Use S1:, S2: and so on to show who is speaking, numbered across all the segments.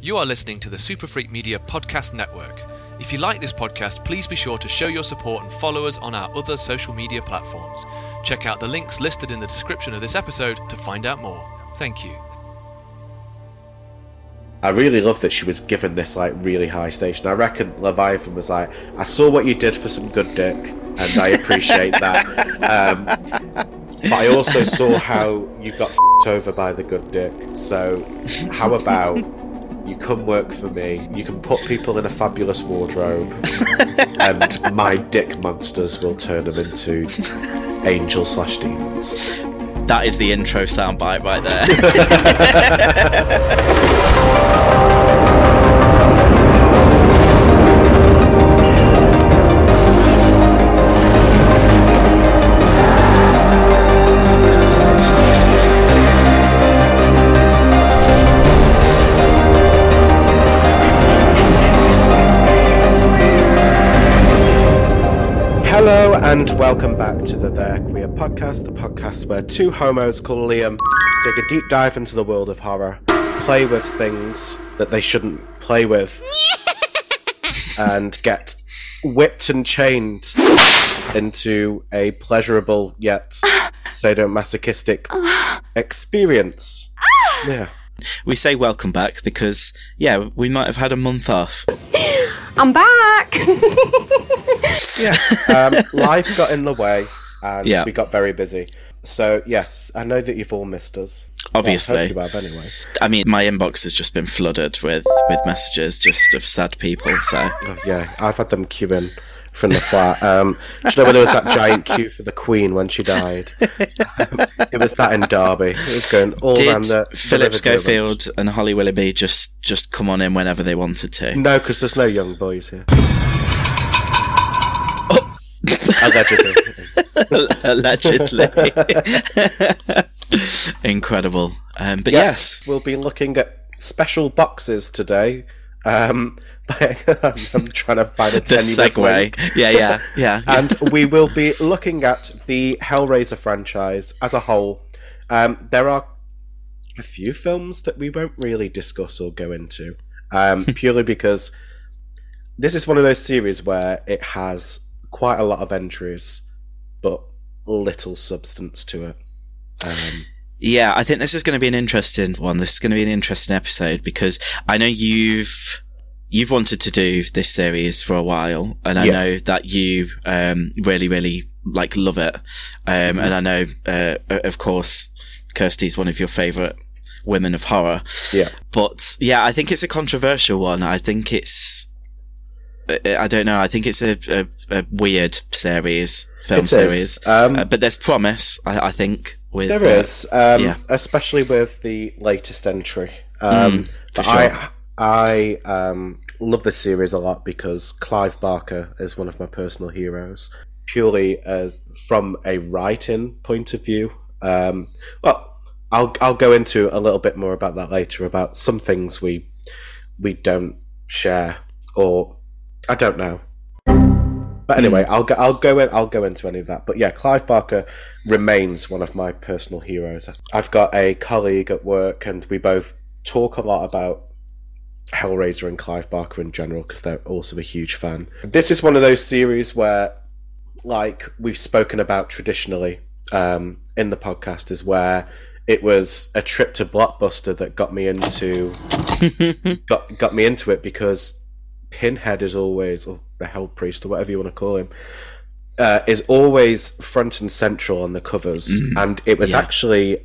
S1: You are listening to the Super Freak Media Podcast Network. If you like this podcast, please be sure to show your support and follow us on our other social media platforms. Check out the links listed in the description of this episode to find out more. Thank you.
S2: I really love that she was given this like really high station. I reckon Leviathan was like, I saw what you did for some good dick, and I appreciate that. Um, but I also saw how you got f***ed over by the good dick. So how about you come work for me? You can put people in a fabulous wardrobe, and my dick monsters will turn them into angels slash demons.
S3: That is the intro soundbite right there.
S2: and welcome back to the There Queer podcast, the podcast where two homos called Liam take a deep dive into the world of horror, play with things that they shouldn't play with, and get whipped and chained into a pleasurable yet sadomasochistic experience. Yeah.
S3: we say welcome back because, yeah, we might have had a month off.
S4: I'm back.
S2: Yeah. Um, life got in the way and
S3: Yeah.
S2: we got very busy. So, yes, I know that you've all missed us.
S3: Obviously.
S2: Well, I you have anyway.
S3: I mean, my inbox has just been flooded with, with messages just of sad people, so.
S2: Oh, yeah, I've had them queue in from the flat. Um, do you know when there was that giant queue for the Queen when she died? Um, it was that in Derby. It was going all around
S3: Did
S2: the the
S3: Philip. Schofield and Holly Willoughby just, just come on in whenever they wanted to?
S2: No, because there's no young boys here. Allegedly.
S3: Allegedly. Incredible. Um, but yes.
S2: we'll be looking at special boxes today. Um, I'm trying to find a tenuous
S3: segue. Yeah, yeah, yeah. yeah.
S2: and we will be looking at the Hellraiser franchise as a whole. Um, there are a few films that we won't really discuss or go into, um, purely because this is one of those series where it has quite a lot of entries, but little substance to it. Um,
S3: Yeah, I think this is going to be an interesting one. This is going to be an interesting episode because I know you've you've wanted to do this series for a while, and I
S2: Yeah.
S3: know that you um, really, really like love it. Um, And I know, uh, of course, Kirsty's one of your favorite women of horror.
S2: yeah,
S3: But yeah, I think it's a controversial one. I think it's. I- don't know. I think it's a, a, a weird series, film
S2: It
S3: series.
S2: Um,
S3: Uh, but there's promise, I, I think. With
S2: There
S3: uh,
S2: is, um,
S3: yeah.
S2: especially with the latest entry. Um,
S3: for
S2: but
S3: sure.
S2: I, I um, love this series a lot because Clive Barker is one of my personal heroes, purely as from a writing point of view. Um, well, I'll I'll go into a little bit more about that later about some things we we don't share or I don't know. But anyway, I'll go. I'll go in. I'll go into any of that. But yeah, Clive Barker remains one of my personal heroes. I've got a colleague at work, and we both talk a lot about Hellraiser and Clive Barker in general because they're also a huge fan. This is one of those series where, like we've spoken about traditionally um, in the podcast, is where it was a trip to Blockbuster that got me into got got me into it because Pinhead is always, or the Hell Priest, or whatever you want to call him, uh, is always front and central on the covers. And it was
S3: Yeah.
S2: actually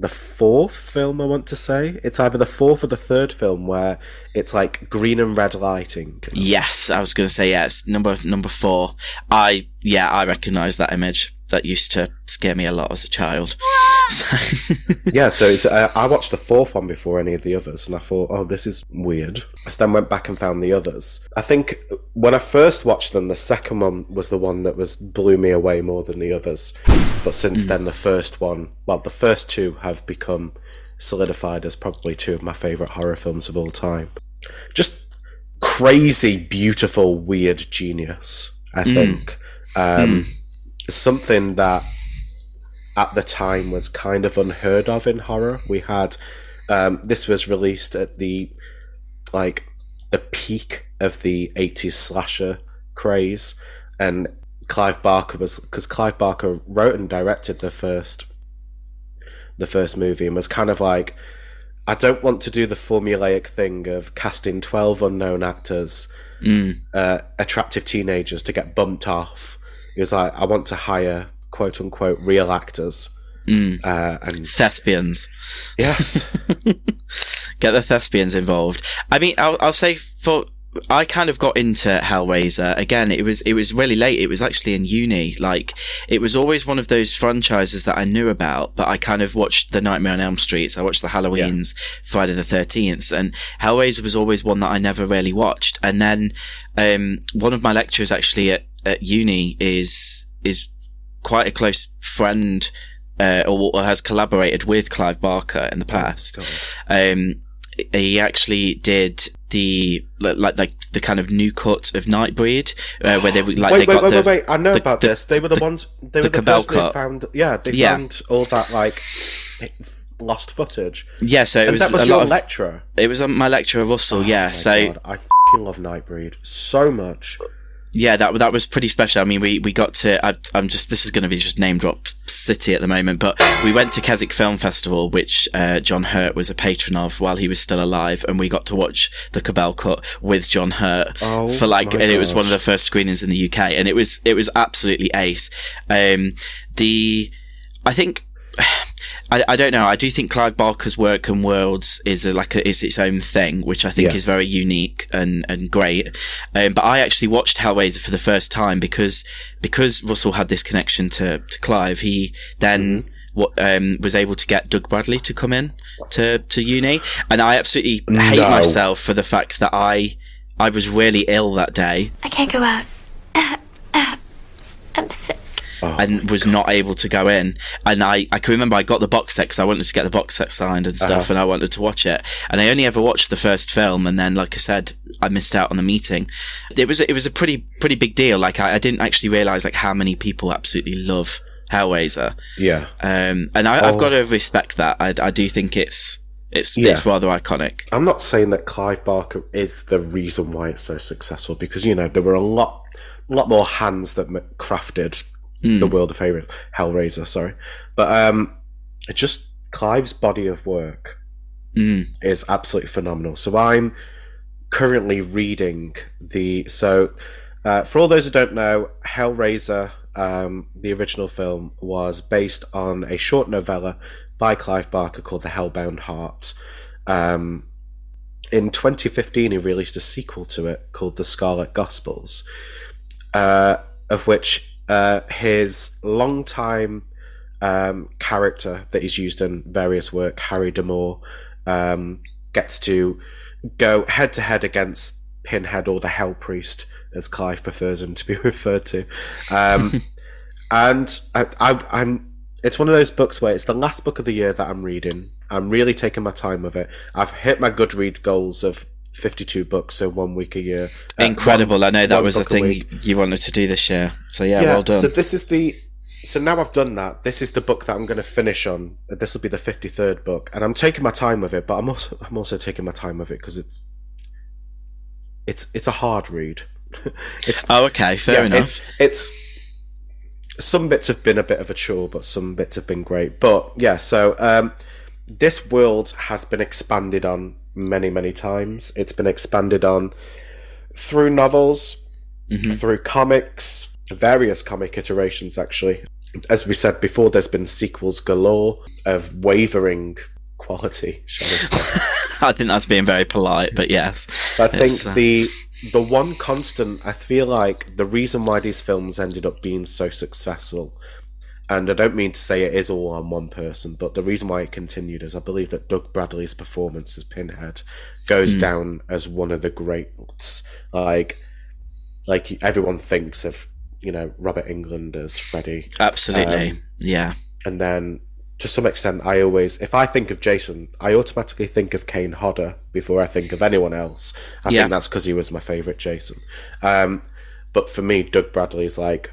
S2: the fourth film, I want to say. It's either the fourth or the third film where it's like green and red lighting.
S3: Yes, I was going to say yes. Number number four. I yeah, I recognise that image. That used to scare me a lot as a child.
S2: Yeah, so it's, uh, I watched the fourth one before any of the others, and I thought, oh, this is weird. I then went back and found the others. I think when I first watched them, the second one was the one that was blew me away more than the others. But since then, the first one, well, the first two have become solidified as probably two of my favourite horror films of all time. Just crazy, beautiful, weird genius, I think. Um, Something that at the time was kind of unheard of in horror. We had Um, this was released at the like the peak of the 80s slasher craze and Clive Barker was because Clive Barker wrote and directed the first the first movie and was kind of like I don't want to do the formulaic thing of casting 12 unknown actors uh, attractive teenagers to get bumped off he was like I want to hire quote unquote real actors uh, and
S3: Thespians.
S2: yes
S3: Get the thespians involved. I mean, I'll, I'll say for, I kind of got into Hellraiser again. It was, it was really late. It was actually in uni. Like, it was always one of those franchises that I knew about, but I kind of watched the Nightmare on Elm Streets. I watched the Halloweens, Friday the 13th, and Hellraiser was always one that I never really watched. And then, um, one of my lecturers actually at, at uni is, is quite a close friend uh, or, or has collaborated with Clive Barker in the past. Um, he actually did the like like the kind of new cut of Nightbreed, uh, where they like
S2: wait,
S3: they
S2: wait,
S3: got
S2: wait,
S3: the
S2: wait, wait! I know
S3: the-
S2: about
S3: the-
S2: this. They were the,
S3: the-
S2: ones. They
S3: the
S2: were the
S3: Cabal
S2: person
S3: cut.
S2: found. Yeah, they
S3: Yeah.
S2: found all that like lost footage.
S3: yeah. So it
S2: And
S3: was,
S2: that was
S3: a
S2: your
S3: lot of
S2: lecturer.
S3: it was my lecturer Russell. yeah.
S2: Oh my
S3: So
S2: God, I fucking love Nightbreed so much.
S3: Yeah, that that was pretty special. I mean, we we got to. I, I'm just this is going to be just name drop city at the moment, but we went to Keswick Film Festival, which uh, John Hurt was a patron of while he was still alive, and we got to watch the Cabal cut with John Hurt
S2: Oh
S3: for like, and it was one of the first screenings in the UK, and it was it was absolutely ace. Um, the I think. I, I don't know. I do think Clive Barker's work and worlds is a, like a, is its own thing, which I think
S2: Yeah.
S3: is very unique and and great. Um, but I actually watched Hellraiser for the first time because because Russell had this connection to to Clive. He then. What, um, was able to get Doug Bradley to come in to, to uni, and I absolutely hate
S2: No.
S3: myself for the fact that I I was really ill that day
S4: I can't go out. I'm sick.
S3: And was not able to go in. And I, I can remember I got the box set because I wanted to get the box set signed and stuff, and I wanted to watch it. And I only ever watched the first film, and then, like I said, I missed out on the meeting. It was it was a pretty pretty big deal. Like I, I didn't actually realize like how many people absolutely love Hellraiser.
S2: Yeah,
S3: Um, and I, I've
S2: Oh.
S3: got to respect that. I, I do think it's it's
S2: Yeah.
S3: it's rather iconic.
S2: I'm not saying that Clive Barker is the reason why it's so successful because you know there were a lot, lot more hands that m- crafted the world of favorites, Hellraiser. Sorry, but um, it just Clive's body of work
S3: Mm.
S2: is absolutely phenomenal. So I'm currently reading the so uh, for all those who don't know, Hellraiser, um, the original film, was based on a short novella by Clive Barker called The Hellbound Heart. Um, in 2015, he released a sequel to it called The Scarlet Gospels, uh, of which uh, his longtime um, character that he's used in various work, Harry D'Amour, um, gets to go head to head against Pinhead or the Hell Priest, as Clive prefers him to be referred to. Um, and I, I, I'm. It's one of those books where it's the last book of the year that I'm reading. I'm really taking my time with it. I've hit my Goodread goals of 52 books, so one week a year. Uh,
S3: Incredible!
S2: one-
S3: I know that was the thing
S2: week.
S3: you wanted to do this year. So yeah, well done.
S2: So this is the. So now I've done that. This is the book that I'm going to finish on. This will be the 53rd book, and I'm taking my time with it. But I'm also I'm also taking my time with it because it's it's it's a hard read. it's
S3: oh, okay, fair
S2: yeah,
S3: enough.
S2: It's, it's some bits have been a bit of a chore, but some bits have been great. But yeah, so um, this world has been expanded on many, many times. It's been expanded on through novels, through comics, various comic iterations, actually. As we said before, there's been sequels galore of wavering quality, shall we say.
S3: I think that's being very polite, but yes.
S2: I think
S3: uh,
S2: the the one constant I feel like the reason why these films ended up being so successful, and I don't mean to say it is all on one person, but the reason why it continued is I believe that Doug Bradley's performance as Pinhead goes
S3: Hmm.
S2: down as one of the greats. Like, like everyone thinks of you know Robert Englund as Freddy,
S3: absolutely,
S2: um,
S3: yeah.
S2: and then to some extent, I always, if I think of Jason, I automatically think of Kane Hodder before I think of anyone else. I
S3: Yeah.
S2: think that's because he was my favorite Jason. Um, but for me, Doug Bradley is like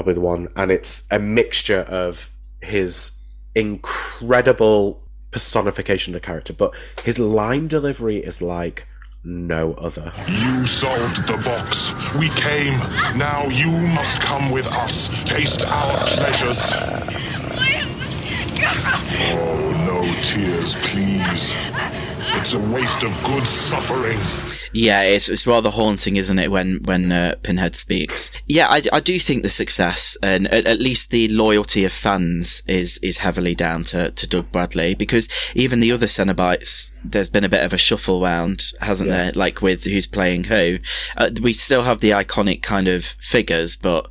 S2: probably the one, and it's a mixture of his incredible personification of the character, but his line delivery is like no other.
S5: You solved the box. We came. Now you must come with us. Taste our pleasures. Oh, no tears, please. It's a waste of good suffering.
S3: Yeah, it's it's rather haunting, isn't it, when when uh, Pinhead speaks? Yeah, I, I do think the success and at, at, least the loyalty of fans is is heavily down to, to Doug Bradley because even the other Cenobites, there's been a bit of a shuffle round, hasn't yeah. there? Like with who's playing who. Uh, we still have the iconic kind of figures, but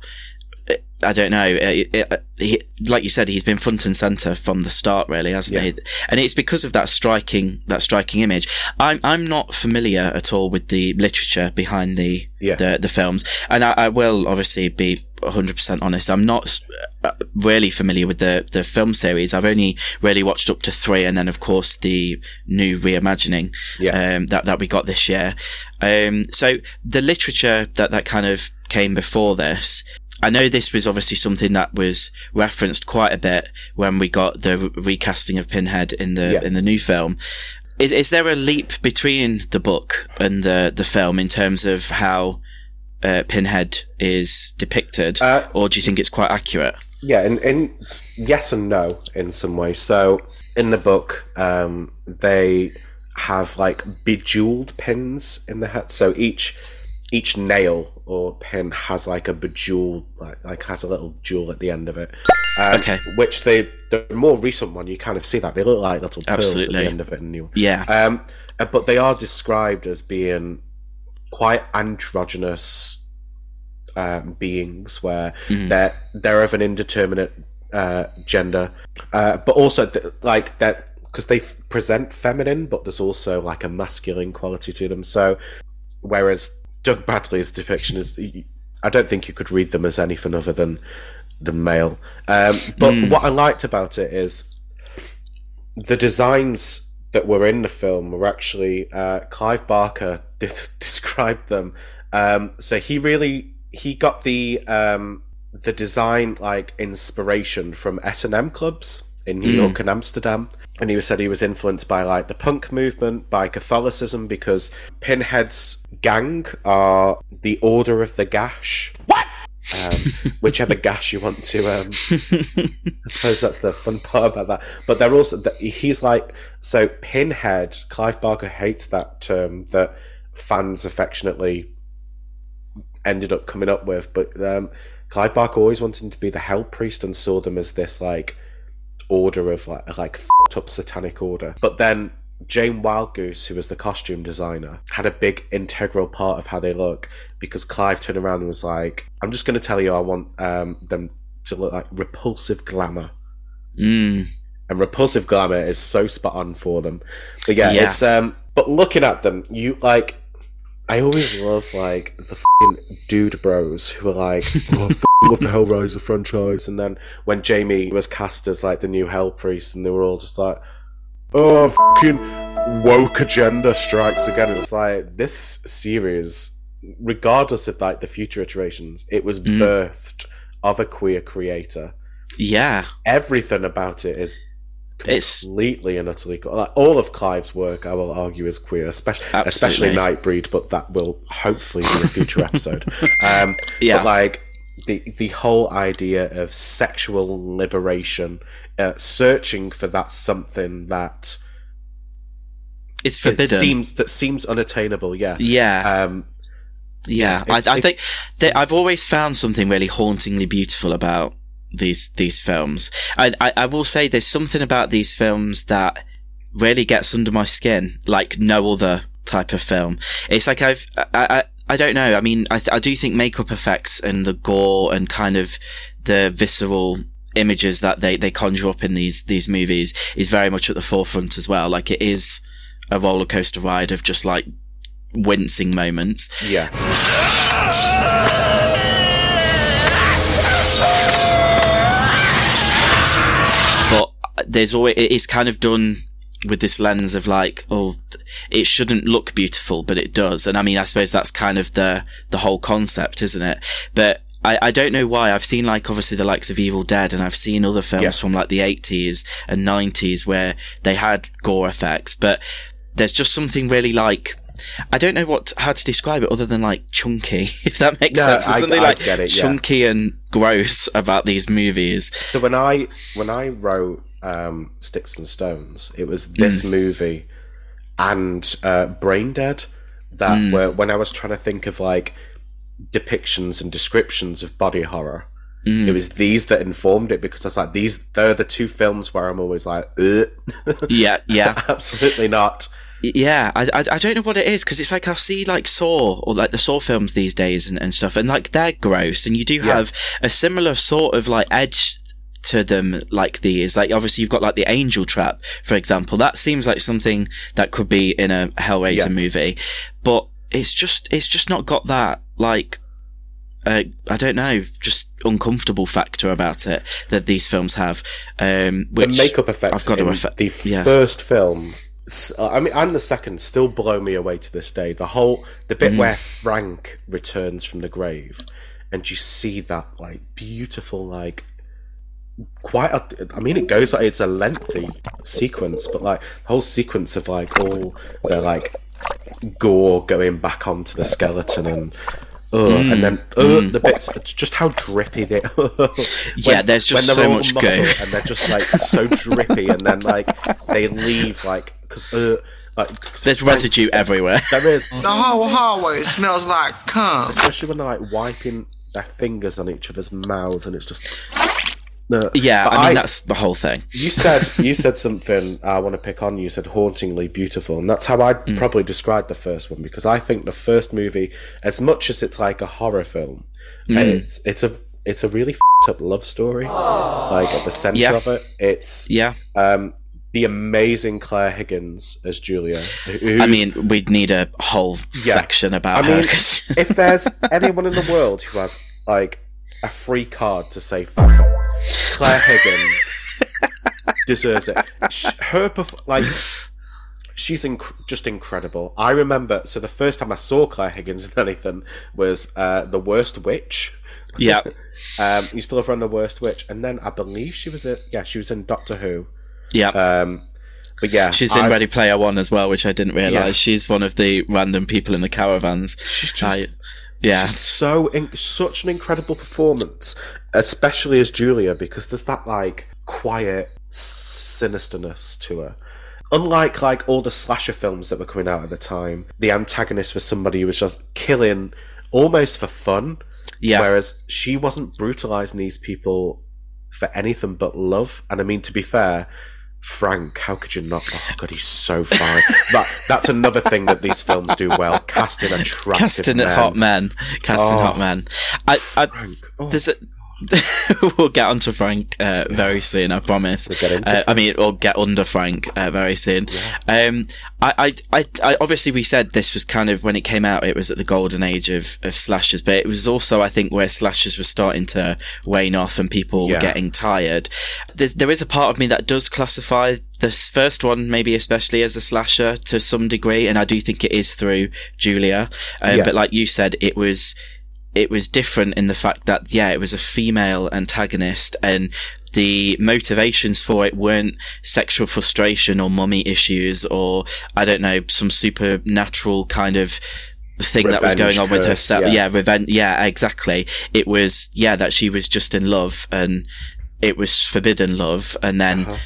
S3: I don't know. It, it, he, like you said, he's been front and center from the start, really, hasn't yeah. he? And it's because of that striking, that striking image. I'm, I'm not familiar at all with the literature behind the, yeah. the, the films. And I, I will obviously be 100% honest. I'm not uh, really familiar with the, the film series. I've only really watched up to three. And then, of course, the new reimagining, yeah. um, that, that we got this year. Um, so the literature that, that kind of came before this, I know this was obviously something that was referenced quite a bit when we got the recasting of Pinhead in the yeah. in the new film. Is is there a leap between the book and the the film in terms of how uh, Pinhead is depicted, uh, or do you think it's quite accurate?
S2: Yeah, and, and yes and no in some ways. So in the book, um, they have like bejeweled pins in the head. So each each nail or pin has like a bejeweled, like, like has a little jewel at the end of it.
S3: Um, okay.
S2: Which they, the more recent one, you kind of see that they look like little pearls Absolutely. at the end of it. And you,
S3: yeah.
S2: Um, uh, but they are described as being quite androgynous um, beings, where mm. they're they're of an indeterminate uh, gender, uh, but also th- like that because they f- present feminine, but there's also like a masculine quality to them. So, whereas Doug Bradley's depiction is. I don't think you could read them as anything other than the male. Um, but mm. what I liked about it is the designs that were in the film were actually uh, Clive Barker did, described them. Um, so he really he got the um, the design like inspiration from S and M clubs in New mm. York and Amsterdam and he said he was influenced by like the punk movement, by Catholicism, because Pinhead's gang are the Order of the Gash.
S3: What?
S2: Um, whichever gash you want to. Um, I suppose that's the fun part about that. But they're also he's like so Pinhead. Clive Barker hates that term that fans affectionately ended up coming up with, but um, Clive Barker always wanted to be the Hell Priest and saw them as this like order of like like fucked up satanic order. But then Jane Wildgoose, who was the costume designer, had a big integral part of how they look because Clive turned around and was like, "I'm just going to tell you, I want um, them to look like repulsive glamour."
S3: Mm.
S2: And repulsive glamour is so spot on for them. But yeah, yeah. it's um. But looking at them, you like. I always love like the dude bros who are like, oh, love the Hellraiser franchise. And then when Jamie was cast as like the new Hell Priest, and they were all just like, oh, fucking woke agenda strikes again. It's like this series, regardless of like the future iterations, it was mm. birthed of a queer creator.
S3: Yeah,
S2: everything about it is completely it's... and utterly like all of Clive's work. I will argue is queer, especially especially Nightbreed, but that will hopefully be a future episode. Um, yeah, but like the the whole idea of sexual liberation, uh, searching for that something that
S3: is forbidden
S2: seems that seems unattainable. Yeah,
S3: yeah.
S2: Um,
S3: yeah, I, I think that I've always found something really hauntingly beautiful about these these films. I, I, I will say there's something about these films that really gets under my skin, like no other type of film. It's like I've I, I, I don't know. I mean, I, th- I do think makeup effects and the gore and kind of the visceral images that they, they conjure up in these, these movies is very much at the forefront as well. Like it is a roller coaster ride of just like wincing moments.
S2: Yeah.
S3: But there's always, it is kind of done with this lens of like, oh, it shouldn't look beautiful, but it does. And I mean, I suppose that's kind of the, the whole concept, isn't it? But I, I don't know why. I've seen like obviously the likes of Evil Dead and I've seen other films
S2: Yeah.
S3: from like the 80s and 90s where they had gore effects, but there's just something really like, I don't know what, how to describe it other than like chunky, if that makes
S2: No,
S3: sense. There's something
S2: I
S3: like
S2: get it, yeah.
S3: chunky and gross about these movies.
S2: So when I when I wrote um, Sticks and Stones, it was this movie and uh, Brain Dead that were when I was trying to think of like depictions and descriptions of body horror. Mm. It was these that informed it because I was like, these they're the two films where I'm always like.
S3: Yeah, yeah.
S2: absolutely not.
S3: Yeah, I, I, I don't know what it is because it's like I'll see like Saw or like the Saw films these days and, and stuff, and like they're gross, and you do have a similar sort of like edge to them like these. Like obviously you've got like the Angel Trap, for example. That seems like something that could be in a Hellraiser
S2: Yeah.
S3: movie, but it's just it's just not got that like uh, I don't know, just uncomfortable factor about it that these films have. Um, which
S2: the makeup effects
S3: I've got to
S2: the
S3: yeah.
S2: first film I mean and the second still blow me away to this day the whole the bit
S3: Mm.
S2: where Frank returns from the grave and you see that like beautiful like quite a, I mean it goes like it's a lengthy sequence but like the whole sequence of like all the like gore going back onto the skeleton and uh,
S3: Mm.
S2: and then uh, the bits it's just how drippy they
S3: Yeah, there's just so much
S2: muscle
S3: goo.
S2: and they're just like so drippy and then like they leave like because uh, like 'cause
S3: There's
S2: Frank-
S3: residue everywhere.
S2: there is
S6: The whole hallway smells like cum.
S2: especially when they're like wiping their fingers on each other's mouths and it's just no.
S3: Yeah,
S2: But
S3: I mean that's the whole thing.
S2: you said you said something I want to pick on. You said hauntingly beautiful, and that's how I'd
S3: Mm.
S2: probably describe the first one because I think the first movie, as much as it's like a horror film,
S3: Mm.
S2: it's it's a it's a really f***ed up love story. Like at the center
S3: Yeah.
S2: of it, it's
S3: Yeah,
S2: um, the amazing Clare Higgins as Julia.
S3: I mean we'd need a whole
S2: Yeah.
S3: section about
S2: I
S3: her.
S2: mean,
S3: 'cause-
S2: if there's anyone in the world who has like a free card to say fuck it, Clare Higgins deserves it. Her perf- like she's inc- just incredible. I remember so the first time I saw Clare Higgins in anything was uh, the Worst Witch.
S3: yeah,
S2: Um, you still have run the Worst Witch, and then I believe she was in yeah she was in Doctor Who.
S3: yeah.
S2: Um, but yeah,
S3: She's in
S2: I-
S3: Ready Player One as well, which I didn't realize.
S2: Yeah.
S3: She's one of the random people in the caravans.
S2: She's just
S3: I- yeah,
S2: so in, such an incredible performance, especially as Julia, because there's that like quiet sinisterness to her. Unlike like all the slasher films that were coming out at the time, the antagonist was somebody who was just killing almost for fun.
S3: yeah.
S2: Whereas she wasn't brutalizing these people for anything but love. And I mean, to be fair, Frank, how could you not? Oh god, he's so fine. that that's another thing that these films do well: casting attractive
S3: Casting
S2: men.
S3: at hot men, casting
S2: Oh.
S3: hot men. I, I
S2: Frank. Oh,
S3: there's a. we'll get onto Frank uh, very soon, I promise.
S2: We'll
S3: uh, I mean, we'll get under Frank uh, very soon. Um, I, I, I, obviously we said this was kind of when it came out, it was at the golden age of, of slashers, but it was also, I think, where slashers were starting to wane off and people were getting tired. There's, there is a part of me that does classify this first one, maybe especially as a slasher to some degree, and I do think it is through Julia. Um,
S2: Yeah.
S3: But like you said, it was it was different in the fact that yeah, it was a female antagonist and the motivations for it weren't sexual frustration or mummy issues or I don't know some supernatural kind of thing that was
S2: Revenge
S3: going on with herself.
S2: yeah.
S3: Yeah, revenge. Yeah, exactly. It was yeah that she was just in love and it was forbidden love and then
S2: Uh-huh.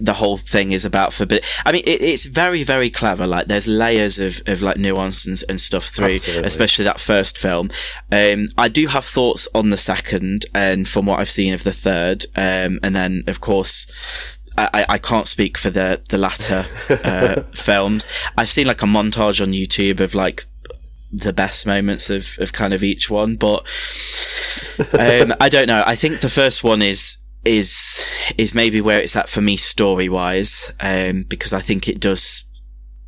S3: The whole thing is about forbid. I mean, it, it's very, very clever. Like, there's layers of, of like nuance and, and stuff through,
S2: Absolutely.
S3: especially that first film. Um, I do have thoughts on the second, and from what I've seen of the third, um, and then of course. I, I- I can't speak for the the latter uh, films. I've seen like a montage on YouTube of like the best moments of, of kind of each one, but um, I don't know. I think the first one is is is maybe where it's at for me story wise, um, because I think it does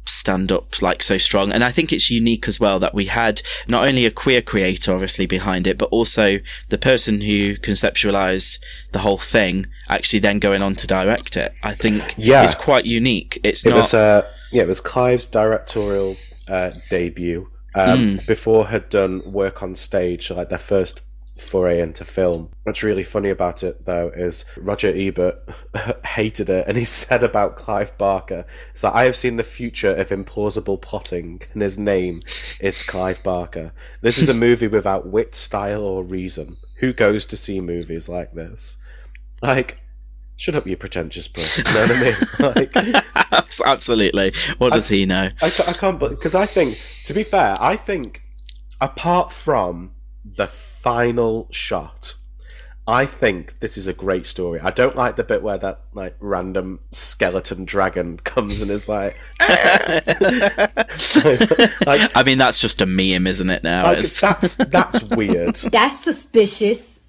S3: stand up like so strong, and I think it's unique as well that we had not only a queer creator obviously behind it, but also the person who conceptualized the whole thing actually then going on to direct it. I think
S2: Yeah.
S3: it's quite unique. It's
S2: It
S3: not.
S2: was uh, yeah, it was Clive's directorial uh, debut. Um,
S3: Hmm.
S2: Before had done work on stage, like their first foray into film. What's really funny about it, though, is Roger Ebert hated it, and he said about Clive Barker, "It's like I have seen the future of implausible plotting, and his name is Clive Barker. This is a movie without wit, style, or reason. Who goes to see movies like this? Like." Shut up, you pretentious person. You know what I mean? Like,
S3: Absolutely. What does he know?
S2: I, I can't because I think to be fair, I think apart from the final shot, I think this is a great story. I don't like the bit where that like random skeleton dragon comes and is like, like,
S3: I mean, that's just a meme, isn't it? Now
S2: like, that's that's weird.
S4: That's suspicious.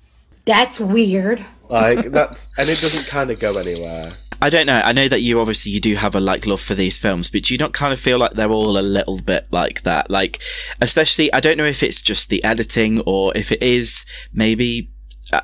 S4: That's weird.
S2: Like that's and it doesn't kind of go anywhere.
S3: I don't know. I know that you obviously you do have a like love for these films, but do you not kind of feel like they're all a little bit like that? Like, especially, I don't know if it's just the editing or if it is maybe. Uh,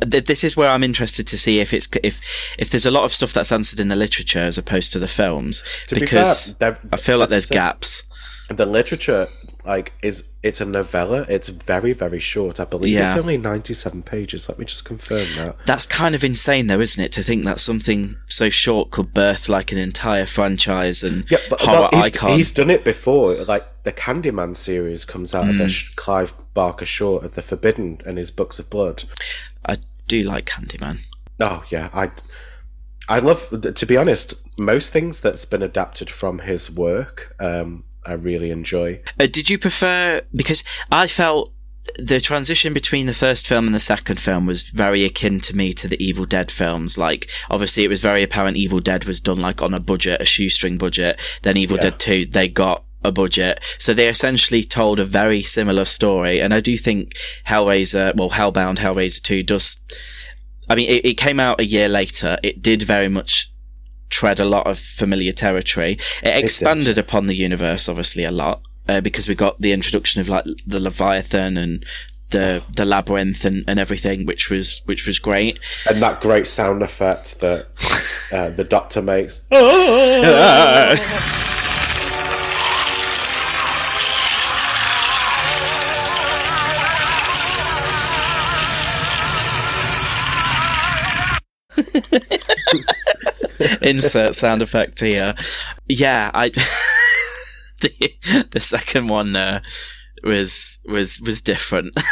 S3: this is where I'm interested to see if it's if if there's a lot of stuff that's answered in the literature as opposed to the films
S2: To be
S3: because
S2: fair,
S3: I feel like there's gaps.
S2: The literature like is it's a novella. It's very very short. I believe it's only ninety seven pages. Let me just confirm that.
S3: That's kind of insane, though, isn't it? To think that something so short could birth like an entire franchise and
S2: Yeah, but
S3: horror
S2: he's,
S3: icon.
S2: he's done it before. Like the Candyman series comes out of
S3: Mm.
S2: a Sh- Clive Barker short of the Forbidden and his Books of Blood.
S3: I do like Candyman.
S2: Oh yeah, I I love. To be honest, most things that's been adapted from his work, um, I really enjoy.
S3: Uh, did you prefer because I felt the transition between the first film and the second film was very akin to me to the Evil Dead films. Like, obviously, it was very apparent Evil Dead was done like on a budget, a shoestring budget. Then Evil
S2: Yeah.
S3: Dead Two, they got a budget, so they essentially told a very similar story. And I do think Hellraiser, well, Hellbound, Hellraiser Two does. I mean, it, it came out a year later. It did very much tread a lot of familiar territory. It expanded upon the universe, obviously, a lot uh, because we got the introduction of like the Leviathan and the the labyrinth and, and everything, which was which was great.
S2: And that great sound effect that uh, the Doctor makes.
S3: Insert sound effect here. Yeah, I the the second one uh, was was was different.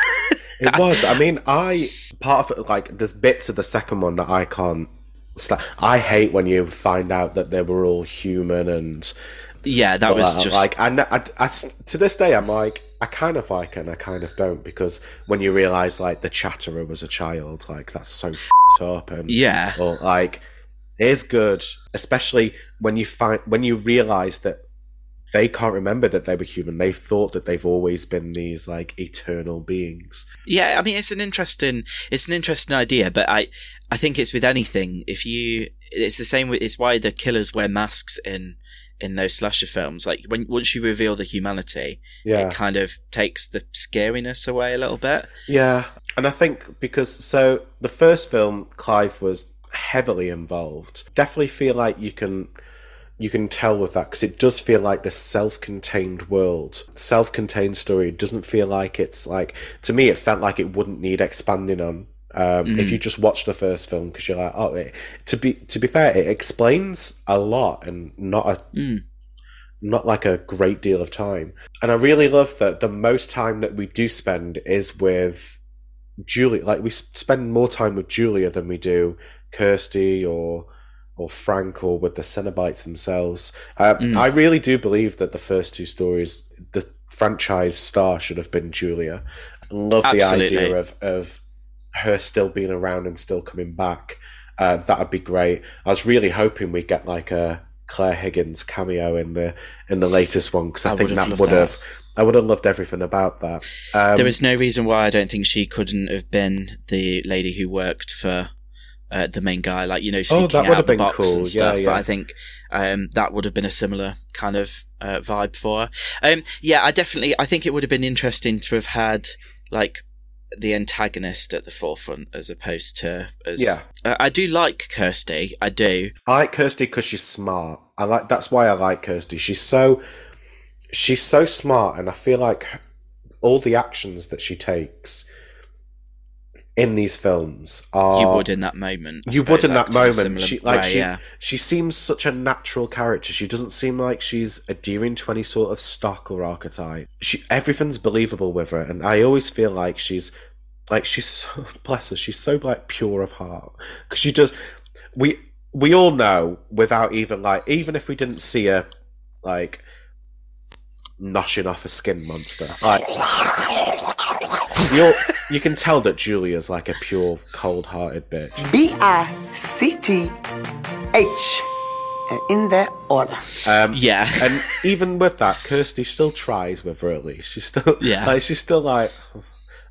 S2: It was. I mean, I part of it like there's bits of the second one that I can't. Sta- I hate when you find out that they were all human and
S3: yeah, that was just
S2: like I, I, I- to this day I'm like I kind of like it and I kind of don't because when you realize like the chatterer was a child like that's so f***ed up and
S3: yeah.
S2: or like is good especially when you find when you realize that they can't remember that they were human they've thought that they've always been these like eternal beings
S3: Yeah, I mean it's an interesting it's an interesting idea, but I I think it's with anything. If you it's the same with it's why the killers wear masks in in those slasher films. Like when once you reveal the humanity,
S2: yeah
S3: it kind of takes the scariness away a little bit.
S2: Yeah, and I think because so the first film, Clive was heavily involved. Definitely feel like you can you can tell with that because it does feel like this self-contained world, self-contained story. It doesn't feel like it's like to me. It felt like it wouldn't need expanding on. Um, If you just watch the first film, because you're like, oh, it, to be to be fair, it explains a lot and not a
S3: Mm.
S2: not like a great deal of time. And I really love that the most time that we do spend is with Julia. Like we spend more time with Julia than we do Kirsty or or Frank or with the Cenobites themselves. Um,
S3: Mm.
S2: I really do believe that the first two stories, the franchise star should have been Julia. I love the
S3: Absolutely.
S2: idea of of her still being around and still coming back. Uh, that would be great. I was really hoping we'd get like a Clare Higgins cameo in the in the latest one because I,
S3: I
S2: think that would have. I would have loved everything about that. Um,
S3: there is no reason why I don't think she couldn't have been the lady who worked for uh, the main guy, like you know, sneaking
S2: Oh,
S3: out of the box
S2: cool.
S3: and stuff.
S2: Yeah, yeah.
S3: I think um, that would have been a similar kind of uh, vibe for her. Um, yeah, I definitely. I think it would have been interesting to have had like the antagonist at the forefront as opposed to as.
S2: Yeah.
S3: Uh, I do like Kirsty. I do.
S2: I like Kirsty because she's smart. I like that's why I like Kirsty. She's so she's so smart, and I feel like all the actions that she takes in these films are
S3: you would in that moment. I
S2: you would in that
S3: act in a
S2: moment. She like
S3: way,
S2: she
S3: yeah.
S2: she seems such a natural character. She doesn't seem like she's adhering to any sort of stock or archetype. She everything's believable with her, and I always feel like she's like she's so bless her. She's so like pure of heart because she does. We we all know without even like even if we didn't see her like noshing off a skin monster like you you can tell that Julia's like a pure cold-hearted bitch.
S7: B I C T H. In that order.
S2: Um,
S3: Yeah.
S2: and even with that, Kirsty still tries with her at least. She's still,
S3: Yeah.
S2: like, she's still like, "Oh,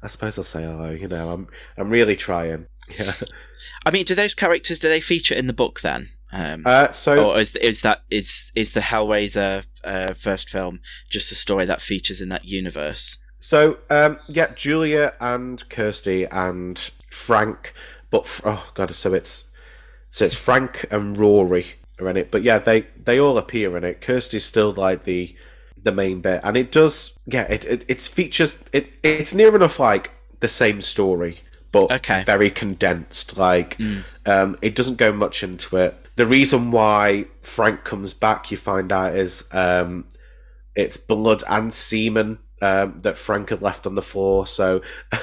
S2: I suppose I'll say hello. You know, I'm, I'm really trying. Yeah.
S3: I mean, do those characters do they feature in the book then? Um,
S2: Uh, so
S3: or is is that is is the Hellraiser uh, first film just a story that features in that universe?
S2: So, um, yeah, Julia and Kirsty and Frank, but oh god, so it's so it's Frank and Rory are in it. But yeah, they they all appear in it. Kirsty's still like the the main bit, and it does yeah, it, it it's features it it's near enough like the same story, but
S3: Okay.
S2: very condensed. Like, um, it doesn't go much into it. The reason why Frank comes back, you find out, is um, it's blood and semen um, that Frank had left on the floor. So,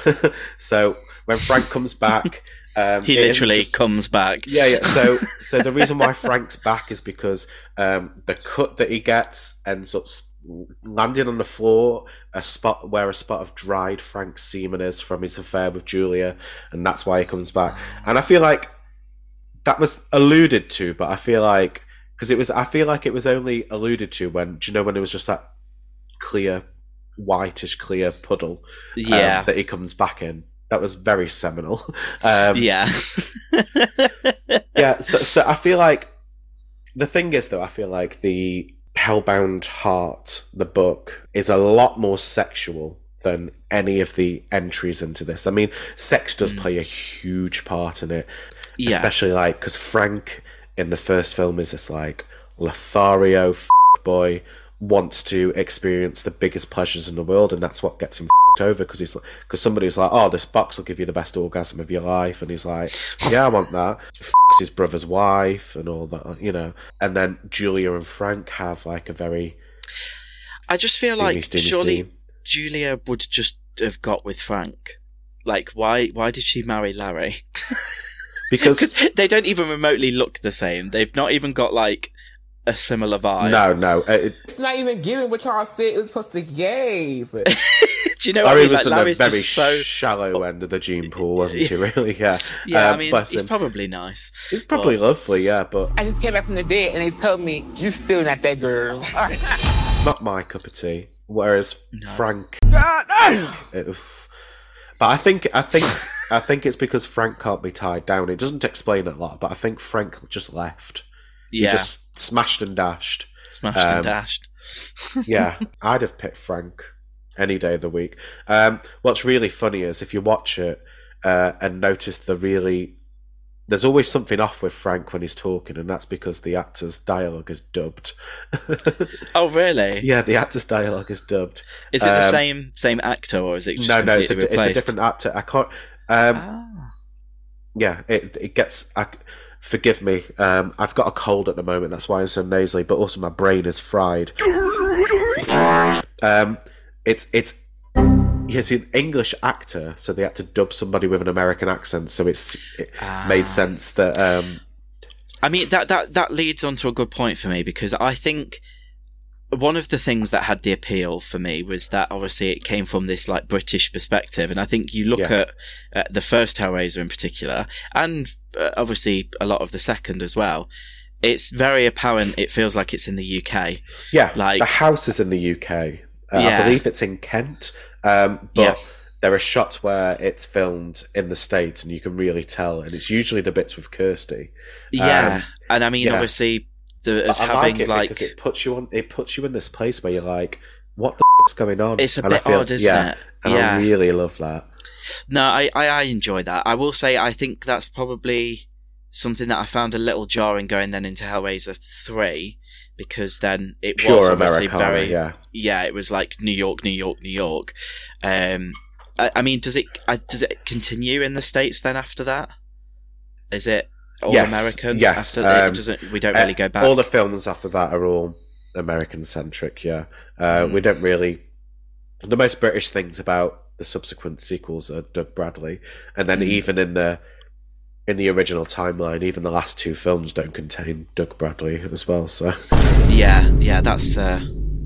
S2: so when Frank comes back, um,
S3: He literally
S2: just-
S3: comes back.
S2: yeah, yeah. So, so the reason why Frank's back is because um, the cut that he gets ends up landing on the floor, a spot where a spot of dried Frank's semen is from his affair with Julia, and that's why he comes back. And I feel like that was alluded to, but I feel like because it was, I feel like it was only alluded to when do you know when it was just that clear, whitish clear puddle um,
S3: Yeah,
S2: that he comes back in. That was very seminal. Um,
S3: yeah,
S2: yeah so, so i feel like the thing is though i feel like the hellbound heart the book is a lot more sexual than any of the entries into this i mean sex does play a huge part in it
S3: yeah.
S2: especially like because frank in the first film is this like lothario f- boy wants to experience the biggest pleasures in the world and that's what gets him f***ed over because he's because somebody's like oh this box will give you the best orgasm of your life and he's like yeah i want that f***s his brother's wife and all that you know and then julia and frank have like a very
S3: I just feel like
S2: steamy
S3: surely
S2: scene.
S3: Julia would just have got with Frank. Like, why? Why did she marry Larry?
S2: Because
S3: they don't even remotely look the same. They've not even got like a similar vibe.
S2: no no uh, it,
S8: It's not even giving what y'all said it was supposed to give.
S3: Do you know what I mean?
S2: was
S3: Like,
S2: in the
S3: Larry's
S2: very
S3: just so.
S2: shallow end of the gene pool, wasn't he? Really? Yeah.
S3: Yeah,
S2: Um,
S3: I mean,
S2: bless
S3: he's probably nice.
S2: He's probably lovely, yeah, but
S8: I just came back from the dead and they told me, you're still not that girl.
S2: not my cup of tea. Whereas Frank, no it- oof. but I think I think I think it's because Frank can't be tied down. It doesn't explain a lot, but I think Frank just left. He
S3: Yeah,
S2: just smashed and dashed.
S3: smashed
S2: um,
S3: and dashed.
S2: Yeah, I'd have picked Frank any day of the week. Um, what's really funny is if you watch it uh, and notice the really. There's always something off with Frank when he's talking, and that's because the actor's dialogue is dubbed.
S3: Oh, really?
S2: yeah, the actor's dialogue is dubbed.
S3: Is it the
S2: Um,
S3: same same actor, or is it just
S2: no, no, it's a, it's a different actor. I can't. Um,
S3: Ah.
S2: yeah, it it gets. I, forgive me. Um, I've got a cold at the moment. That's why I'm so nasally. But also, my brain is fried. um, it's it's. He's an English actor, so they had to dub somebody with an American accent. So it's it
S3: Ah.
S2: made sense that um,
S3: I mean that that that leads on to a good point for me because I think one of the things that had the appeal for me was that obviously it came from this like British perspective, and I think you look
S2: Yeah.
S3: at, at the first Hellraiser in particular, and uh, obviously a lot of the second as well. It's very apparent. It feels like it's in the UK.
S2: yeah,
S3: Like-
S2: the house is in the UK. Uh,
S3: Yeah.
S2: I believe it's in Kent, um, but
S3: Yeah.
S2: there are shots where it's filmed in the states, and you can really tell. And it's usually the bits with Kirsty.
S3: Yeah,
S2: Um,
S3: and I mean
S2: yeah.
S3: obviously the, as having
S2: like it
S3: like
S2: because it puts you on. It puts you in this place where you're like, "What the fuck's going on?"
S3: It's a
S2: And
S3: bit odd, isn't
S2: yeah,
S3: it?
S2: And
S3: Yeah.
S2: I really love that.
S3: No, I, I, I enjoy that. I will say I think that's probably something that I found a little jarring going then into Hellraiser 3 because then it was obviously
S2: Americana,
S3: very
S2: yeah.
S3: yeah, it was like New York, New York, New York. Um I, I mean, does it does it continue in the states then after that? Is it all
S2: Yes,
S3: American?
S2: yes,
S3: After
S2: um,
S3: doesn't we don't really
S2: Uh,
S3: go back.
S2: All the films after that are all American centric. Yeah, uh,
S3: Hmm.
S2: we don't really. The most British things about the subsequent sequels are Doug Bradley, and then
S3: Hmm.
S2: even in the in the original timeline, even the last two films don't contain Doug Bradley as well. So
S3: Yeah, yeah, that's uh,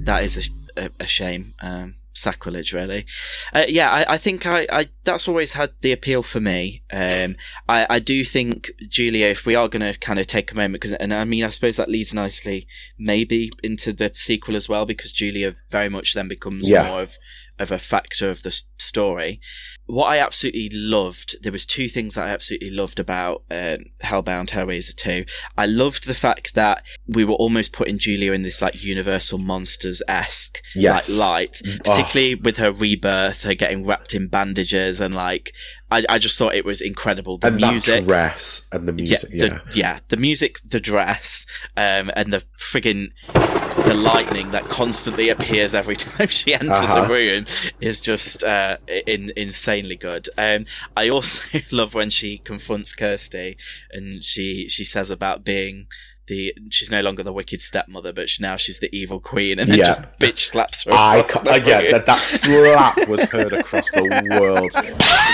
S3: that is a, a, a shame. Um, sacrilege, really. Uh, yeah, I, I think I, I that's always had the appeal for me. Um, I, I do think Julia, if we are going to kind of take a moment, because and I mean, I suppose that leads nicely maybe into the sequel as well, because Julia very much then becomes
S2: Yeah.
S3: more of of a factor of the story. What I absolutely loved, there was two things that I absolutely loved about uh, Hellbound Hellraiser 2. I loved the fact that we were almost putting Julia in this like Universal Monsters esque
S2: Yes.
S3: like light,
S2: Oh.
S3: particularly with her rebirth, her getting wrapped in bandages, and like I, I just thought it was incredible. The
S2: and
S3: music,
S2: dress and the music,
S3: yeah,
S2: yeah,
S3: the, yeah, the music, the dress, um, and the friggin' the lightning that constantly appears every time she enters
S2: Uh-huh.
S3: a room is just uh, in, insanely good. Um, I also love when she confronts Kirsty and she she says about being. The, she's no longer the wicked stepmother, but she, now she's the evil queen, and then
S2: Yeah.
S3: just bitch slaps her.
S2: I
S3: across
S2: ca-
S3: the
S2: yeah, that, that slap was heard across the world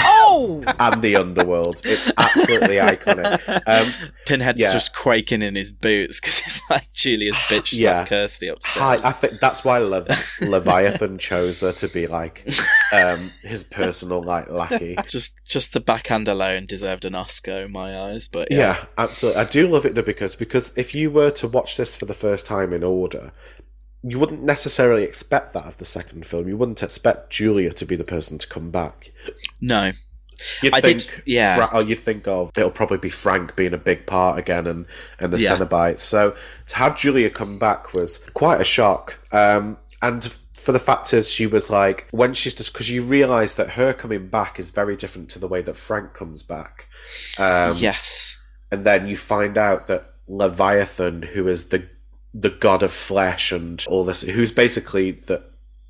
S4: Oh!
S2: and the underworld. It's absolutely iconic. Um,
S3: Pinhead's
S2: yeah.
S3: just quaking in his boots because it's like Julia's bitch
S2: Yeah.
S3: slapped Kirsty
S2: Hi,
S3: upstairs.
S2: I think that's why Lev- Leviathan chose her to be like um, his personal like lackey.
S3: just just the backhand alone deserved an Oscar in my eyes, but
S2: Yeah.
S3: yeah.
S2: absolutely. I do love it though because because if you were to watch this for the first time in order, you wouldn't necessarily expect that of the second film. You wouldn't expect Julia to be the person to come back.
S3: No.
S2: You
S3: I
S2: think,
S3: did- yeah.
S2: Fra- oh, you think of it'll probably be Frank being a big part again, and and the
S3: Yeah.
S2: Cenobites. So to have Julia come back was quite a shock. Um, and for the fact is, she was like when she's just because you realise that her coming back is very different to the way that Frank comes back. Um,
S3: yes.
S2: and then you find out that Leviathan, who is the the god of flesh and all this, who's basically the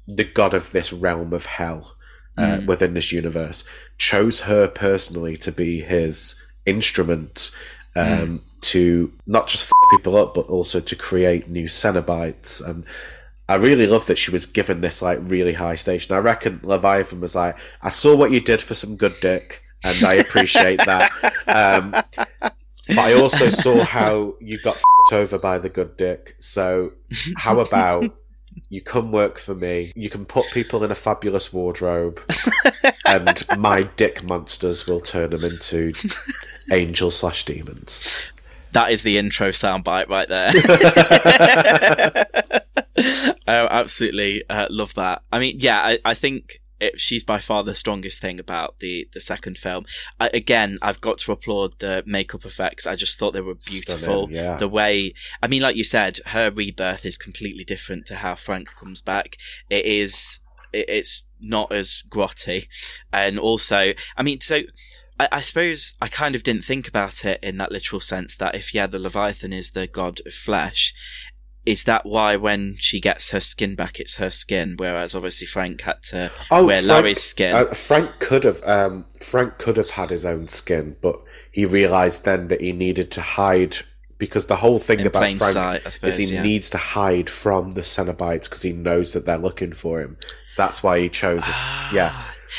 S2: the god of this realm of hell uh, within this universe, chose her personally to be his instrument um, to not just f- people up, but also to create new Cenobites. And I really love that she was given this like really high station. I reckon Leviathan was like, "I saw what you did for some good dick." And I appreciate that. Um, but I also saw how you got f***ed over by the good dick. So how about you come work for me? You can put people in a fabulous wardrobe, and my dick monsters will turn them into angels slash demons.
S3: That is the intro soundbite right there. oh, absolutely uh, love that. I mean, yeah, I, I think it, she's by far the strongest thing about the the second film. I, again, I've got to applaud the makeup effects. I just thought they were beautiful.
S2: Stunning, yeah.
S3: The way, I mean, like you said, her rebirth is completely different to how Frank comes back. It is, it, it's not as grotty, and also, I mean, so. I, I suppose I kind of didn't think about it in that literal sense that if, yeah, the Leviathan is the god of flesh, is that why when she gets her skin back, it's her skin, whereas obviously Frank had to wear
S2: Oh, Frank-
S3: Larry's skin?
S2: Uh, Frank could have um, Frank could have had his own skin, but he realised then that he needed to hide because the whole thing
S3: In
S2: about Frank
S3: sight, suppose,
S2: is he
S3: yeah.
S2: needs to hide from the Cenobites because he knows that they're looking for him. So that's why he chose. This, yeah,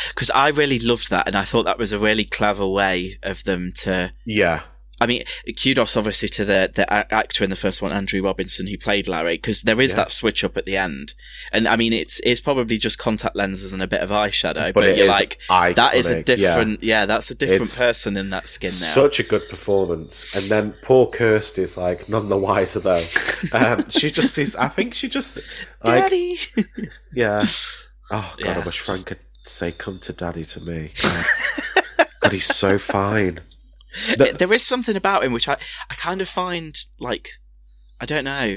S3: Because I really loved that, and I thought that was a really clever way of them to.
S2: yeah.
S3: I mean, kudos obviously to the the actor in the first one, Andrew Robinson, who played Larry, because there is that switch up at the end, and I mean, it's it's probably just contact lenses and a bit of eyeshadow, but,
S2: it
S3: you're like, that is a
S2: iconic, yeah.
S3: different, yeah, that's a different
S2: It's
S3: person in that skin now.
S2: Such a good performance, and then poor Kirsty's like none the wiser though. Um, she just sees. I think she just like
S3: Daddy.
S2: Yeah. Oh god,
S3: Yeah,
S2: I wish
S3: just-
S2: Frank could say "come to daddy" to me. God, God he's so fine. The-
S3: there is something about him which I, I kind of find like I don't know.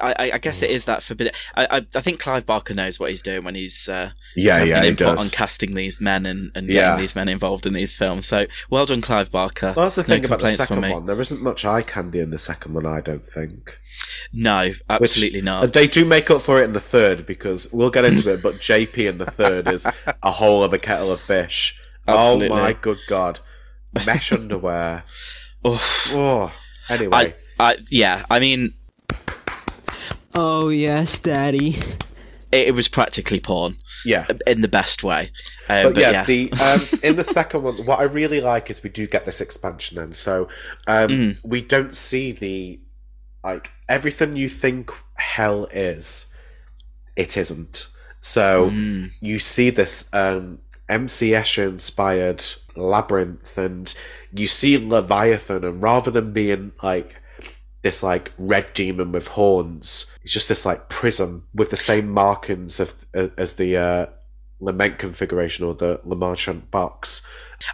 S3: I, I- I guess it is that forbidden. I, I, I think Clive Barker knows what he's doing when he's uh,
S2: Yeah,
S3: having
S2: yeah, he does.
S3: on casting these men and, and
S2: Yeah.
S3: getting these men involved in these films. So well done, Clive Barker.
S2: Well, that's the
S3: No
S2: thing about the second one. There isn't much eye candy in the second one, I don't think.
S3: No,
S2: Which-
S3: absolutely not.
S2: uh, They do make up for it in the third because we'll get into it, but JP in the third is a whole other kettle of fish.
S3: Absolutely.
S2: Oh my good god. Mesh underwear.
S3: Oof.
S2: Oh. Anyway.
S3: I, I, yeah, I mean,
S9: Oh, yes, Daddy.
S3: it, it was practically porn
S2: yeah.
S3: in the best way. Um,
S2: But,
S3: but,
S2: yeah,
S3: yeah,
S2: the um, in the second one, what I really like is we do get this expansion then. So um,
S3: Mm.
S2: we don't see the like everything you think hell is, it isn't. So
S3: Mm.
S2: you see this um, MC Escher inspired labyrinth, and you see Leviathan, and rather than being like this like red demon with horns, it's just this like prism with the same markings of uh, as the uh, lament configuration or the Le Marchand box.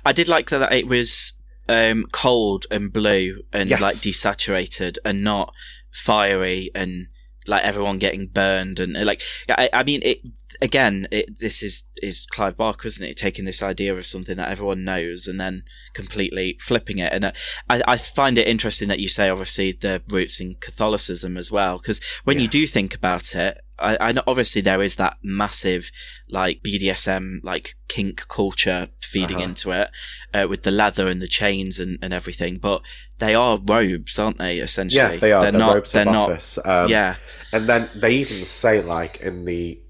S3: I did like that it was um, cold and blue and
S2: Yes.
S3: like desaturated and not fiery and like everyone getting burned and uh, like I, I mean it again it, this is is Clive Barker isn't it taking this idea of something that everyone knows and then completely flipping it and uh, I, I find it interesting that you say obviously the roots in Catholicism as well because when you do think about it I, I know obviously there is that massive like BDSM like kink culture feeding
S2: Uh-huh.
S3: into it uh, with the leather and the chains and, and everything but they are robes aren't they essentially
S2: Yeah, they are.
S3: they're
S2: They're
S3: not
S2: robes
S3: they're not.
S2: Um,
S3: yeah
S2: And then they even say like in the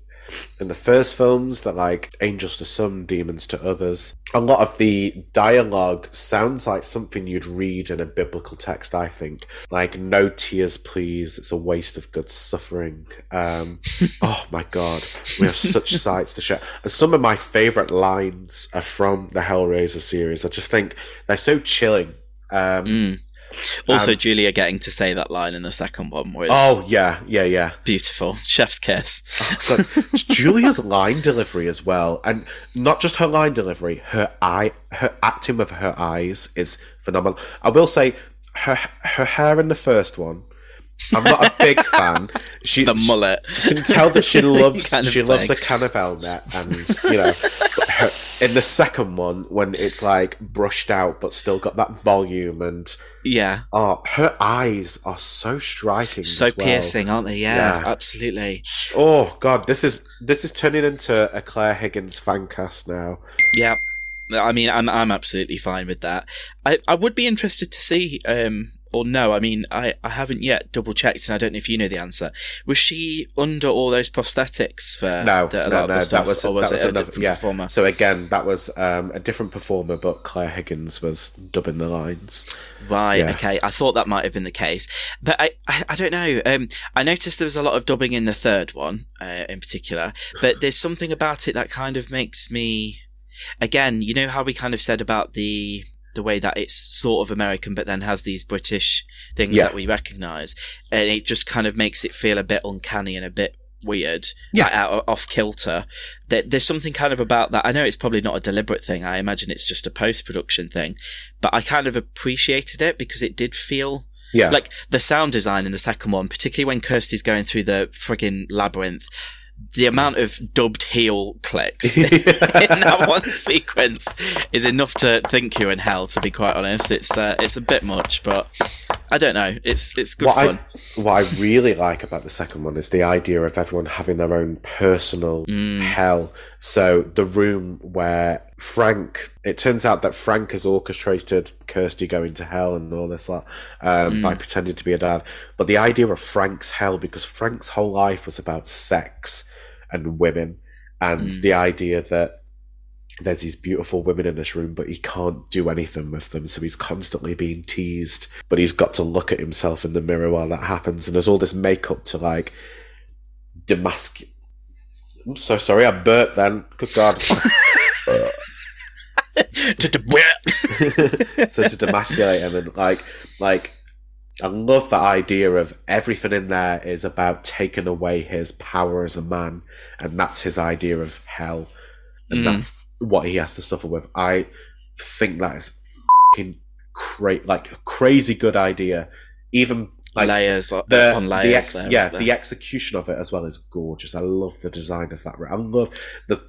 S2: in the first films that like angels to some, demons to others. A lot of the dialogue sounds like something you'd read in a biblical text. I think like no tears, please. It's a waste of good suffering. Um, oh my god, we have such sights to share And some of my favorite lines are from the Hellraiser series. I just think they're so chilling. Um,
S3: Mm. Also
S2: um,
S3: Julia getting to say that line in the second one was
S2: Oh yeah, yeah, yeah.
S3: beautiful chef's kiss
S2: God, Julia's line delivery as well, and not just her line delivery, her eye, her acting with her eyes is phenomenal. I will say, her her hair in the first one, I'm not a big fan. She
S3: the mullet
S2: you can tell that she loves
S3: of
S2: she loves
S3: thing.
S2: a Cannavale net, and you know, her, in the second one when it's like brushed out but still got that volume and
S3: yeah
S2: oh, her eyes are so striking,
S3: so
S2: as well.
S3: piercing aren't they yeah,
S2: Yeah.
S3: absolutely
S2: Oh god, this is this is turning into a Clare Higgins fan cast now.
S3: Yeah. I mean, I'm I'm absolutely fine with that. I, I would be interested to see, um, or no, I mean, I, I haven't yet double checked, and I don't know if you know the answer. Was she under all those prosthetics for
S2: No,
S3: the, a
S2: no,
S3: lot of
S2: no,
S3: the stuff,
S2: that was,
S3: was
S2: that was another
S3: different
S2: yeah.
S3: performer?
S2: So again, that was um, a different performer, but Clare Higgins was dubbing the lines.
S3: Right.
S2: Yeah.
S3: Okay. I thought that might have been the case, but I, I, I don't know. Um, I noticed there was a lot of dubbing in the third one, uh, in particular, but there's something about it that kind of makes me, again, you know how we kind of said about the, the way that it's sort of American, but then has these British things
S2: Yeah.
S3: that we recognize. And it just kind of makes it feel a bit uncanny and a bit weird,
S2: Yeah.
S3: like, off kilter. There, there's something kind of about that. I know it's probably not a deliberate thing. I imagine it's just a post production thing, but I kind of appreciated it because it did feel
S2: Yeah,
S3: like the sound design in the second one, particularly when Kirsty's going through the friggin' labyrinth. The amount of dubbed heel clicks in that one sequence is enough to think you're in hell. To be quite honest, it's uh, it's a bit much, but I don't know. It's it's good
S2: what
S3: fun.
S2: I what I really like about the second one is the idea of everyone having their own personal
S3: Mm.
S2: hell. So the room where Frank, it turns out that Frank has orchestrated Kirsty going to hell and all this lot um,
S3: Mm.
S2: by pretending to be a dad. But the idea of Frank's hell, because Frank's whole life was about sex and women, and
S3: Mm.
S2: the idea that there's these beautiful women in this room, but he can't do anything with them, so he's constantly being teased. But he's got to look at himself in the mirror while that happens, and there's all this makeup to like demask. I'm so sorry, I burped then. Good God. so to demasculate him and like like I love the idea of everything in there is about taking away his power as a man, and that's his idea of hell, and
S3: Mm.
S2: that's what he has to suffer with. I think that is fucking cra- like a crazy good idea. Even
S3: layers o- uh,
S2: the,
S3: upon
S2: the ex-
S3: there,
S2: yeah, the execution of it as well is gorgeous. I love the design of that. I love the.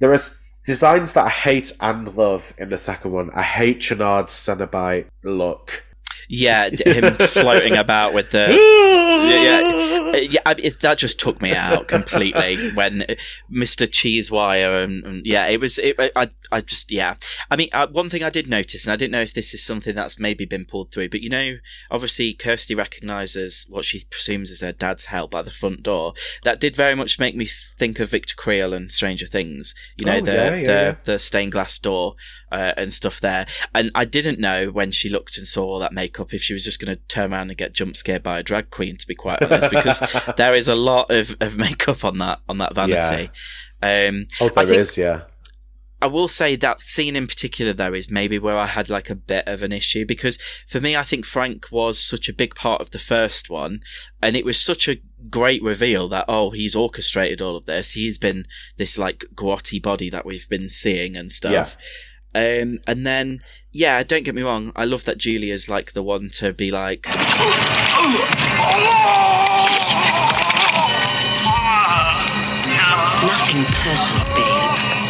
S2: There are designs that I hate and love in the second one. I hate Channard's Cenobite look.
S3: Yeah, him floating about with the yeah, yeah, yeah. I, it, that just took me out completely when uh, Mr. Cheesewire and, and yeah, it was. It, I I just yeah. I mean, uh, one thing I did notice, and I didn't know if this is something that's maybe been pulled through, but you know, obviously Kirsty recognizes what she presumes is her dad's hell by the front door. That did very much make me think of Victor Creel and Stranger Things. You know,
S2: Oh,
S3: the
S2: yeah, yeah,
S3: the the stained glass door uh, and stuff there. And I didn't know when she looked and saw all that makeup if she was just going to turn around and get jump scared by a drag queen. To be quite honest, because there is a lot of, of makeup on that on that vanity. Um,
S2: Oh,
S3: I
S2: there
S3: think-
S2: is, yeah.
S3: I will say that scene in particular, though, is maybe where I had like a bit of an issue because for me, I think Frank was such a big part of the first one, and it was such a great reveal that oh, he's orchestrated all of this. He's been this like grotty body that we've been seeing and stuff. Um, and then, yeah, don't get me wrong, I love that Julia's like the one to be like,
S10: Nothing personal, babe.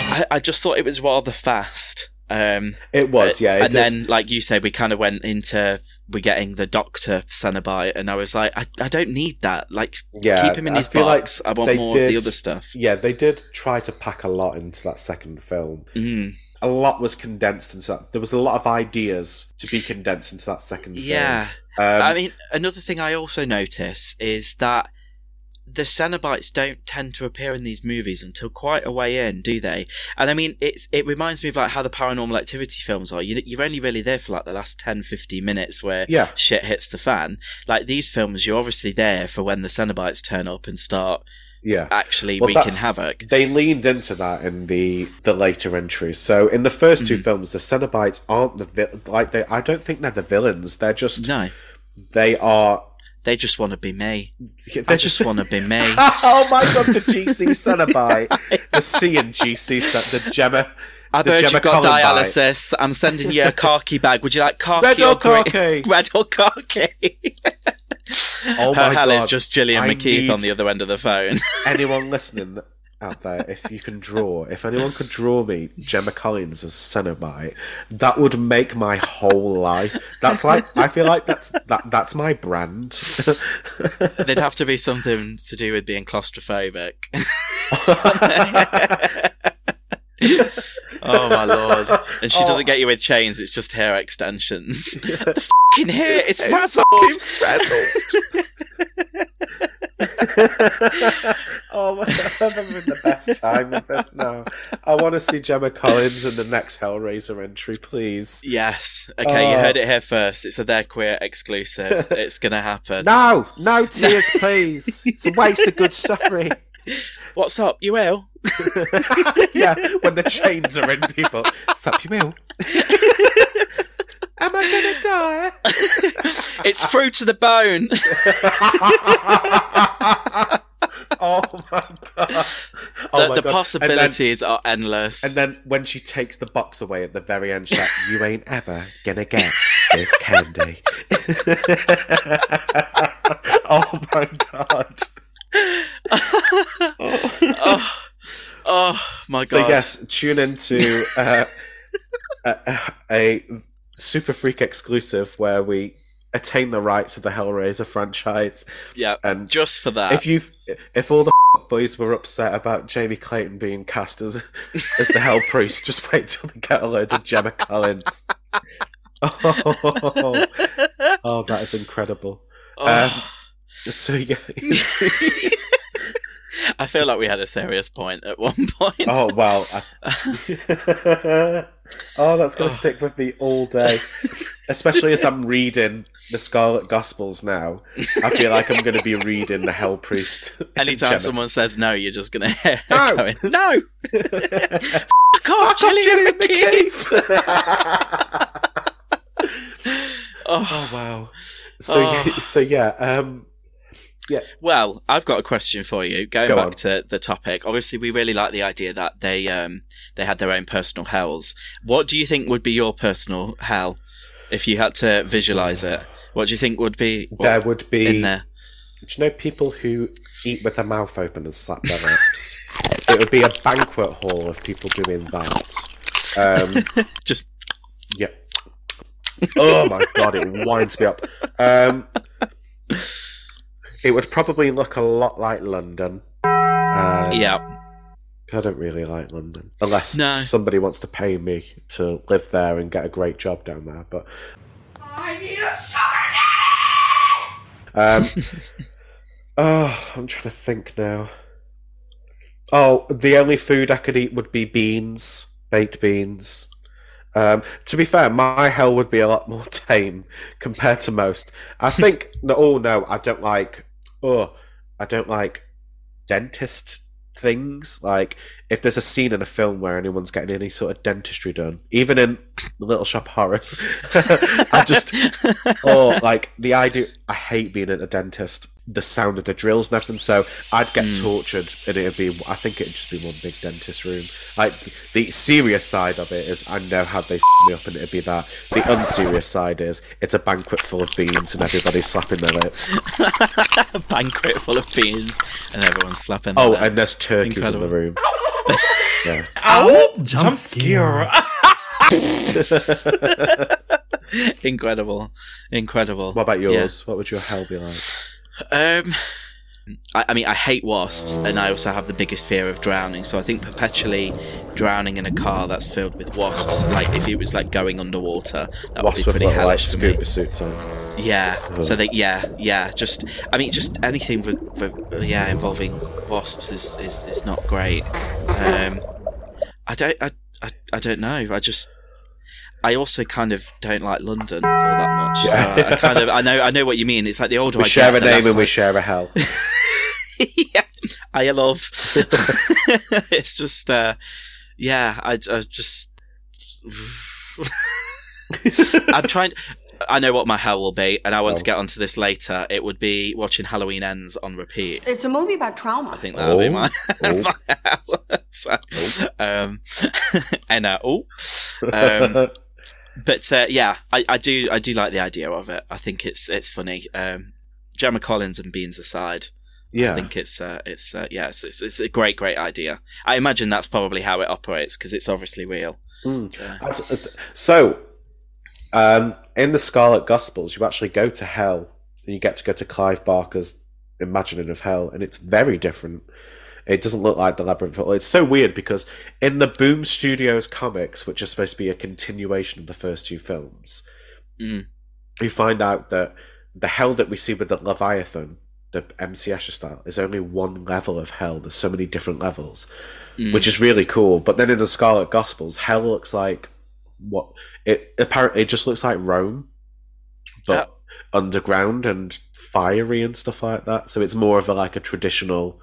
S3: I, I just thought it was rather fast. Um,
S2: It was, yeah. It
S3: and
S2: does-
S3: then, like you said, we kind of went into we getting the Doctor Cenobite, and I was like, I, I don't need that. Like,
S2: yeah,
S3: keep him in
S2: I
S3: his box.
S2: like
S3: I want
S2: they
S3: more of the other stuff.
S2: Yeah, they did try to pack a lot into that second film.
S3: Mm.
S2: A lot was condensed into that. There was a lot of ideas to be condensed into that second
S3: Yeah.
S2: film. Um,
S3: I mean, another thing I also notice is that the Cenobites don't tend to appear in these movies until quite a way in, do they? And I mean, it's it reminds me of like how the Paranormal Activity films are. You, you're only really there for like the last 10, 15 minutes where
S2: Yeah.
S3: shit hits the fan. Like these films, you're obviously there for when the Cenobites turn up and start
S2: yeah.
S3: actually
S2: Well,
S3: wreaking havoc.
S2: They leaned into that in the the later entries. So in the 1st
S3: Mm-hmm.
S2: two films, the Cenobites aren't the vi- like they. I don't think they're the villains. They're just
S3: No,
S2: they are.
S3: they just want to be me.
S2: They're
S3: I just want to be me.
S2: oh my god, the GC Cenobite, the C and GC the Gemma.
S3: I've
S2: the
S3: heard
S2: Gemma
S3: you've got
S2: bite.
S3: dialysis. I'm sending you a khaki bag. Would you like khaki
S2: Red or
S3: green?
S2: khaki?
S3: Red or khaki?
S2: Oh
S3: Her hell is just Gillian
S2: I
S3: McKeith on the other end of the phone.
S2: Anyone listening out there, if you can draw, if anyone could draw me Gemma Collins as a Cenobite, that would make my whole life. That's like I feel like that's that that's my brand.
S3: There'd have to be something to do with being claustrophobic. oh my lord! And she
S2: Oh.
S3: doesn't get you with chains; it's just hair extensions. the fucking hair is frazzled.
S2: oh my god, I'm having the best time with this now. I want to see Gemma Collins in the next Hellraiser entry, please.
S3: Yes. Okay, you
S2: Oh.
S3: heard it here first. It's a They're Queer exclusive. it's gonna happen.
S2: No, no tears, please. It's a waste of good suffering.
S3: What's up? You ill?
S2: yeah, when the chains are in people. Sup, you will. Am I gonna die?
S3: It's through to the bone.
S2: oh my god!
S3: the
S2: Oh my
S3: the
S2: God.
S3: possibilities are endless.
S2: And then, and then when she takes the box away at the very end, she's like, "You ain't ever gonna get this candy." oh my god!
S3: oh, oh my god!
S2: So yes, tune into uh, a, a Super Freak exclusive where we attain the rights of the Hellraiser franchise.
S3: yeah.
S2: and
S3: just for that.
S2: If you, if all the boys were upset about Jamie Clayton being cast as as the Hell Priest, just wait till they get a load of Gemma Collins. Oh, oh, that is incredible.
S3: Oh.
S2: Um, so yeah.
S3: I feel like we had a serious point at one point.
S2: Oh wow! I- oh, that's gonna stick with me all day. Especially as I'm reading the Scarlet Gospels now. I feel like I'm gonna be reading the Hell Priest.
S3: Anytime someone says no, you're just gonna hear
S2: No!
S3: going, no. Fuck off, Gillian McKeith. oh,
S2: Oh wow! So
S3: Oh.
S2: yeah, so yeah, um, yeah.
S3: Well, I've got a question for you. Going
S2: Go
S3: back
S2: on.
S3: to the topic, obviously we really like the idea that they um they had their own personal hells. What do you think would be your personal hell if you had to visualize it? What do you think would be
S2: there would be.
S3: in there?
S2: Do you know people who eat with their mouth open and slap their lips? it would be a banquet hall of people doing that. Um,
S3: Just
S2: yeah. Oh my god, it winds me up. Um, it would probably look a lot like London. Um,
S3: yeah.
S2: I don't really like London unless
S3: No.
S2: somebody wants to pay me to live there and get a great job down there. But I need a shower. um, oh, I'm trying to think now. Oh, the only food I could eat would be beans, baked beans. Um, to be fair, my hell would be a lot more tame compared to most. I think. no, oh no, I don't like. Oh, I don't like dentist things. Like if there's a scene in a film where anyone's getting any sort of dentistry done, even in Little Shop of Horrors, I just oh like the idea. I hate being at a dentist. The sound of the drills and everything. So I'd get hmm. tortured, and it'd be. I think it'd just be one big dentist room. Like the serious side of it is, I know how they f- me up, and it'd be that. The unserious side is, it's a banquet full of beans, and everybody's slapping their lips.
S3: a banquet full of beans and everyone's slapping. their
S2: Oh,
S3: lips.
S2: and there's turkeys
S3: Incredible.
S2: in the room. Yeah.
S11: Ow! Jump scare.
S3: incredible, incredible.
S2: What about
S3: Yeah.
S2: yours? What would your hell be like?
S3: Um, I, I mean, I hate wasps, and I also have the biggest fear of drowning. So I think perpetually drowning in a car that's filled with wasps, like if it was like going underwater, that
S2: Wasps
S3: would be pretty
S2: little, like
S3: hellish for me.
S2: suits on.
S3: Yeah.
S2: Uh-huh.
S3: So they, yeah, yeah. Just, I mean, just anything for, for yeah involving wasps is, is, is not great. Um, I don't, I, I, I don't know. I just, I also kind of don't like London all that much.
S2: Yeah.
S3: I, I kind of, I know, I know what you mean. It's like the older
S2: We
S3: I
S2: share
S3: get,
S2: a
S3: the
S2: name
S3: less
S2: and we
S3: like-
S2: share a hell.
S3: yeah, I love. it's just, uh, yeah, I, I just. I'm trying. I know what my hell will be, and I want to
S2: Oh.
S3: get onto this later. It would be watching Halloween Ends on repeat.
S7: It's a movie about trauma.
S3: I think that'll be
S2: Oh.
S3: my,
S2: Oh.
S3: my hell. so, um, and uh, oh, um, but uh, yeah, I, I do I do like the idea of it. I think it's it's funny. Um, Gemma Collins and Beans aside,
S2: yeah, I
S3: think it's uh, it's uh, yeah, it's, it's it's a great great idea. I imagine that's probably how it operates because it's obviously real.
S2: Mm.
S3: So,
S2: So, um, in the Scarlet Gospels, you actually go to hell, and you get to go to Clive Barker's imagining of hell, and it's very different. It doesn't look like the Labyrinth. It's so weird because in the Boom Studios comics, which are supposed to be a continuation of the first two films,
S3: Mm.
S2: you find out that the hell that we see with the Leviathan, the MC Escher style, is only one level of hell. There's so many different levels,
S3: mm.
S2: which is really cool. But then in the Scarlet Gospels, hell looks like what it apparently it just looks like Rome, but underground and fiery and stuff like that. So it's more of a like a traditional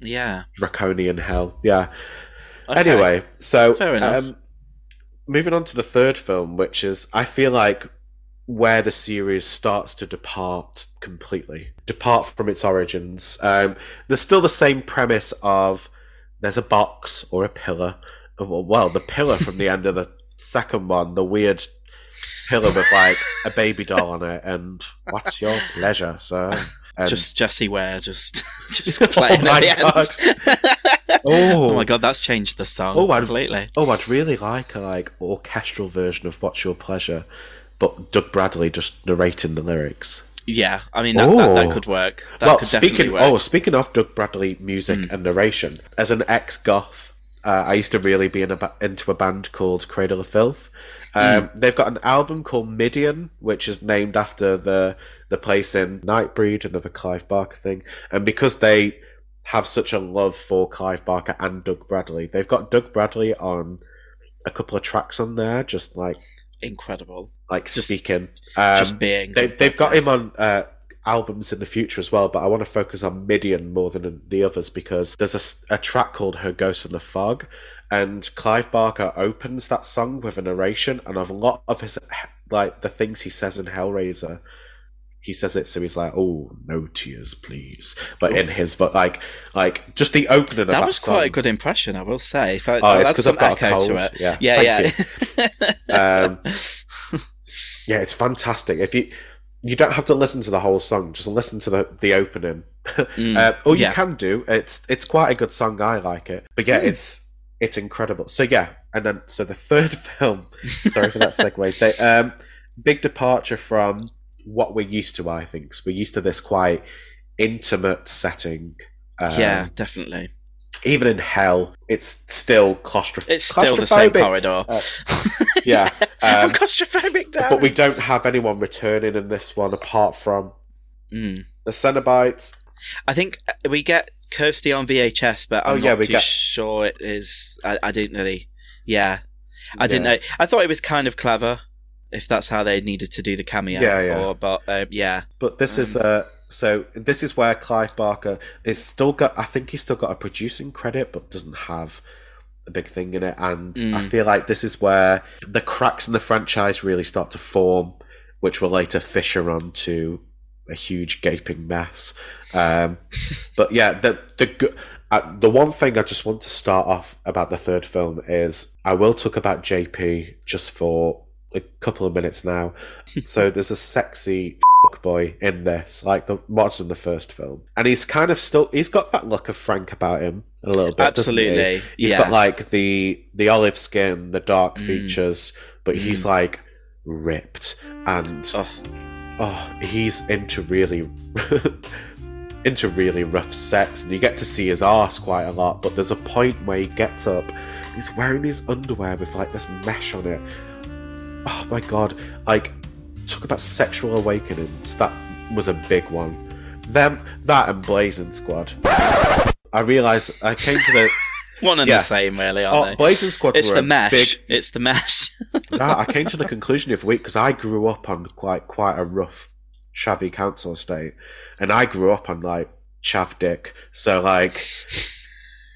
S3: yeah.
S2: draconian hell. Yeah.
S3: Okay.
S2: Anyway, so um, moving on to the third film, which is I feel like where the series starts to depart completely, depart from its origins. Um, there's still the same premise of there's a box or a pillar. Well, well, the pillar from the end of the second one, the weird pillar with like a baby doll on it, and what's your pleasure, sir? And
S3: just Jessie Ware, just just oh playing
S2: my
S3: at the end.
S2: Oh.
S3: oh my god, that's changed the song
S2: Oh, I'd-
S3: completely.
S2: Oh, I'd really like a like orchestral version of "What's Your Pleasure," but Doug Bradley just narrating the lyrics.
S3: Yeah, I mean that, that, that
S2: Oh.
S3: could work. That
S2: well,
S3: could definitely
S2: speaking
S3: work.
S2: Oh, speaking of Doug Bradley music hmm. and narration, as an ex goth, uh, I used to really be in a ba- into a band called Cradle of Filth. Um,
S3: Hmm.
S2: They've got an album called Midian, which is named after the the place in Nightbreed, another Clive Barker thing, and because they have such a love for Clive Barker and Doug Bradley, they've got Doug Bradley on a couple of tracks on there, just like
S3: Incredible.
S2: like
S3: Just-
S2: speaking. Um,
S3: just being.
S2: They, they've got him on uh, albums in the future as well, but I want to focus on Midian more than the others because there's a track called Her Ghost in the Fog, and Clive Barker opens that song with a narration, and of a lot of his, like, the things he says in Hellraiser, he says it so he's like, oh, no tears, please. But in his, vo- like, like just the opening of that
S3: That was quite a good impression, I will say. If I,
S2: Oh, it's
S3: that's
S2: 'cause
S3: some
S2: I've got a
S3: echo to it.
S2: Yeah,
S3: yeah,
S2: thank
S3: yeah.
S2: Um, yeah, it's fantastic. If you you don't have to listen to the whole song. Just listen to the the opening. uh, or you
S3: yeah.
S2: can do. It's it's quite a good song. I like it. But yeah, it's it's incredible. So yeah, and then so the third film. sorry for that segue. They, um, big departure from what we're used to. I think 'cause we're used to this quite intimate setting. Um,
S3: yeah, definitely.
S2: Even in hell, it's still claustrophobic.
S3: It's still the same corridor.
S2: Uh, yeah.
S3: I'm
S2: Um,
S3: claustrophobic, Darren.
S2: but we don't have anyone returning in this one apart from
S3: Mm.
S2: the Cenobites.
S3: I think we get Kirsty on VHS, but
S2: Oh,
S3: I'm
S2: yeah,
S3: not
S2: we
S3: too
S2: get-
S3: sure it is. I, I didn't really. Yeah, I didn't know. I thought it was kind of clever, if that's how they needed to do the cameo.
S2: Yeah, yeah.
S3: Or, but um, yeah,
S2: But this is
S3: Um,
S2: uh so this is where Clive Barker is still got I think he's still got a producing credit but doesn't have a big thing in it and I
S3: Mm.
S2: feel like this is where the cracks in the franchise really start to form which will later fissure onto a huge gaping mess. Um, but yeah, the the uh, the one thing I just want to start off about the third film is I will talk about JP just for a couple of minutes now. so there's a sexy boy in this, like the what's in the first film, and he's kind of still he's got that look of Frank about him a little bit. doesn't he?
S3: Absolutely,
S2: He's
S3: yeah.
S2: got like the the olive skin, the dark
S3: Mm.
S2: features, but he's like ripped and
S3: oh,
S2: oh, he's into really into really rough sex, and you get to see his arse quite a lot. But there's a point where he gets up, he's wearing his underwear with like this mesh on it. Oh my god! Like talk about sexual awakenings. That was a big one. Them, that, and Blazing Squad. I realised I came to the.
S3: one and
S2: Yeah.
S3: the same, really,
S2: Oh,
S3: aren't they?
S2: Blazing Squad
S3: It's the mesh.
S2: big-
S3: It's the mesh.
S2: Nah, I came to the conclusion of the week because I grew up on quite quite a rough chavvy council estate, and I grew up on like chav dick. So like,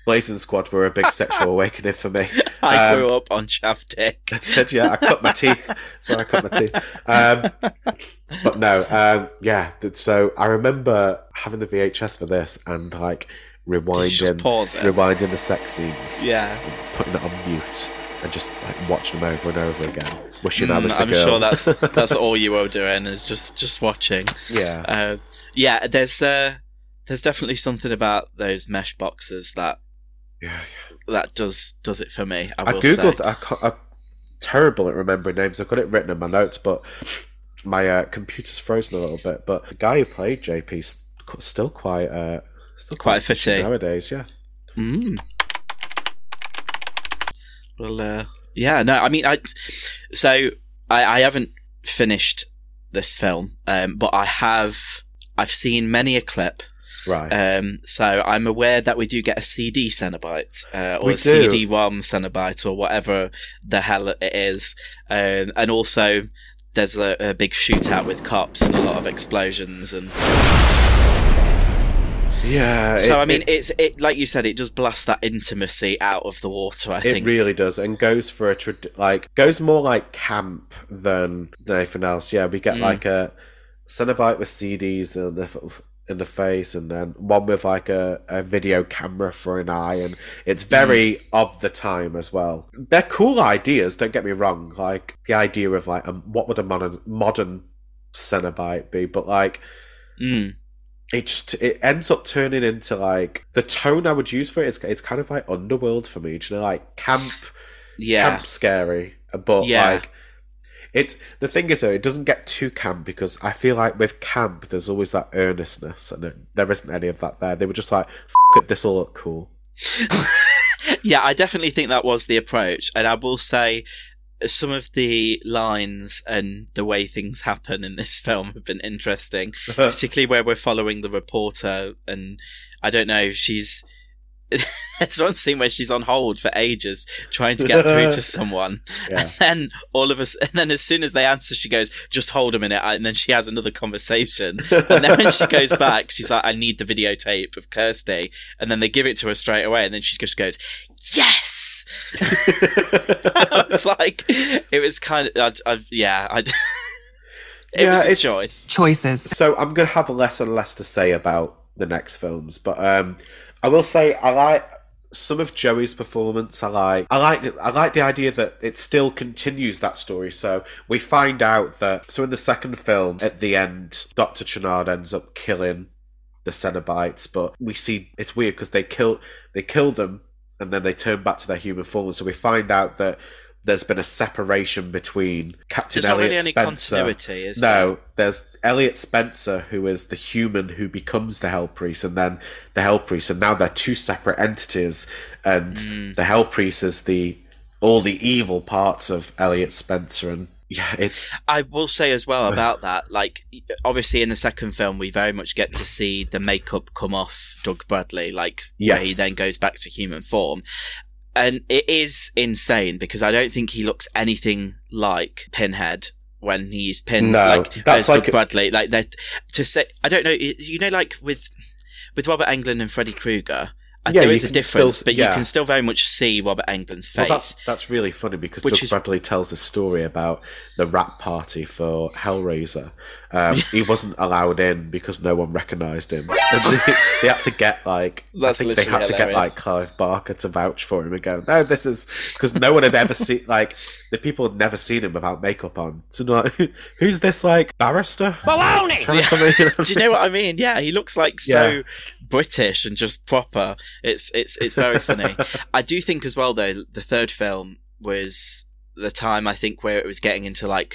S2: Blazing Squad were a big sexual awakening for me.
S3: I
S2: Um,
S3: grew up on chav dick.
S2: I did, yeah. I cut my teeth. That's when I cut my teeth. Um, but no, um, yeah. So I remember having the VHS for this and like rewinding, rewinding the sex scenes,
S3: Yeah.
S2: putting it on mute, and just like watching them over and over again, wishing I
S3: Mm,
S2: was the
S3: I'm
S2: girl.
S3: sure that's that's all you were doing is just just watching.
S2: yeah.
S3: Uh, yeah, there's uh, there's definitely something about those mesh boxes that
S2: yeah,
S3: that does does it for me. I
S2: I googled.
S3: say.
S2: I I'm terrible at remembering names. I've got it written in my notes, but my uh, computer's frozen a little bit. But the guy who played JP's qu- still quite, uh, still
S3: Quite
S2: quite, fitting nowadays. Yeah.
S3: Mm. Well, uh, yeah, no, I mean, I so I, I haven't finished this film, um, but I have. I've seen many a clip.
S2: Right.
S3: Um, so I'm aware that we do get a CD Cenobite, uh, or
S2: We
S3: a
S2: do.
S3: CD-ROM Cenobite, or whatever the hell it is. Um, and also, there's a, a big shootout with cops and a lot of explosions and
S2: yeah.
S3: so
S2: it-
S3: I mean,
S2: it,
S3: it's it like you said, it does blast that intimacy out of the water. I
S2: it
S3: think.
S2: It really does, and goes for a trad- like goes more like camp than than anything else. Yeah, we get
S3: Mm.
S2: like a Cenobite with CDs in the in the face, and then one with like a, a video camera for an eye, and it's very of the time as well. They're cool ideas. Don't get me wrong. Like the idea of like um, what would a modern modern Cenobite be, but like
S3: Mm.
S2: it just it ends up turning into like the tone I would use for it is it's kind of like underworld for me. You know, like camp,
S3: Yeah.
S2: camp scary, but
S3: Yeah.
S2: like it. The thing is though, it doesn't get too camp because I feel like with camp, there's always that earnestness, and it, there isn't any of that there. They were just like, F- it, this will look cool.
S3: yeah, I definitely think that was the approach, and I will say some of the lines and the way things happen in this film have been interesting, particularly where we're following the reporter, and I don't know, she's. There's one scene where she's on hold for ages trying to get through to someone,
S2: Yeah.
S3: and then all of us, and then as soon as they answer, she goes, "Just hold a minute," and then she has another conversation, and then when she goes back, she's like, "I need the videotape of Kirsty," and then they give it to her straight away, and then she just goes, "Yes." I was like, it was kind of, I, I, yeah, I, it
S2: Yeah,
S3: was a
S2: it's-
S3: choice.
S6: Choices.
S2: So I'm gonna have less and less to say about the next films, but um, I will say I like some of Joey's performance I like. I like I like the idea that it still continues that story. So we find out that so in the second film at the end, Doctor Channard ends up killing the Cenobites, but we see it's weird because they kill they kill them and then they turn back to their human form. So we find out that there's been a separation between Captain
S3: There's not
S2: Elliot
S3: really any
S2: Spencer.
S3: continuity, is
S2: no, there's Elliot Spencer, who is the human who becomes the Hell Priest, and then the Hell Priest, and now they're two separate entities. And
S3: Mm.
S2: the Hell Priest is the all the evil parts of Elliot Spencer, and yeah, it's
S3: I will say as well about that, like obviously in the second film we very much get to see the makeup come off Doug Bradley, like where he then goes back to human form. And it is insane because I don't think he looks anything like Pinhead when he's pinned
S2: No,
S3: like
S2: that's
S3: as Doug
S2: like-
S3: Bradley. Like that to say I don't know you know like with with Robert Englund and Freddy Krueger,
S2: Yeah,
S3: there
S2: you
S3: is a difference,
S2: still-
S3: but
S2: yeah.
S3: you can still very much see Robert Englund's face.
S2: Well, that's that's really funny because
S3: Which
S2: Doug
S3: is-
S2: Bradley tells a story about the wrap party for Hellraiser. Um, he wasn't allowed in because no one recognised him. And they, they had to get like
S3: That's
S2: I think they
S3: literally
S2: had to get like Clive Barker to vouch for him and go, no, this is because no one had ever seen like the people had never seen him without makeup on. So like, who's this like barrister?
S3: Baloney!
S2: Trying to come in, you know?
S3: Do you know what I mean? Yeah, he looks like so
S2: Yeah.
S3: British and just proper. It's it's it's very funny. I do think as well though the third film was the time I think where it was getting into like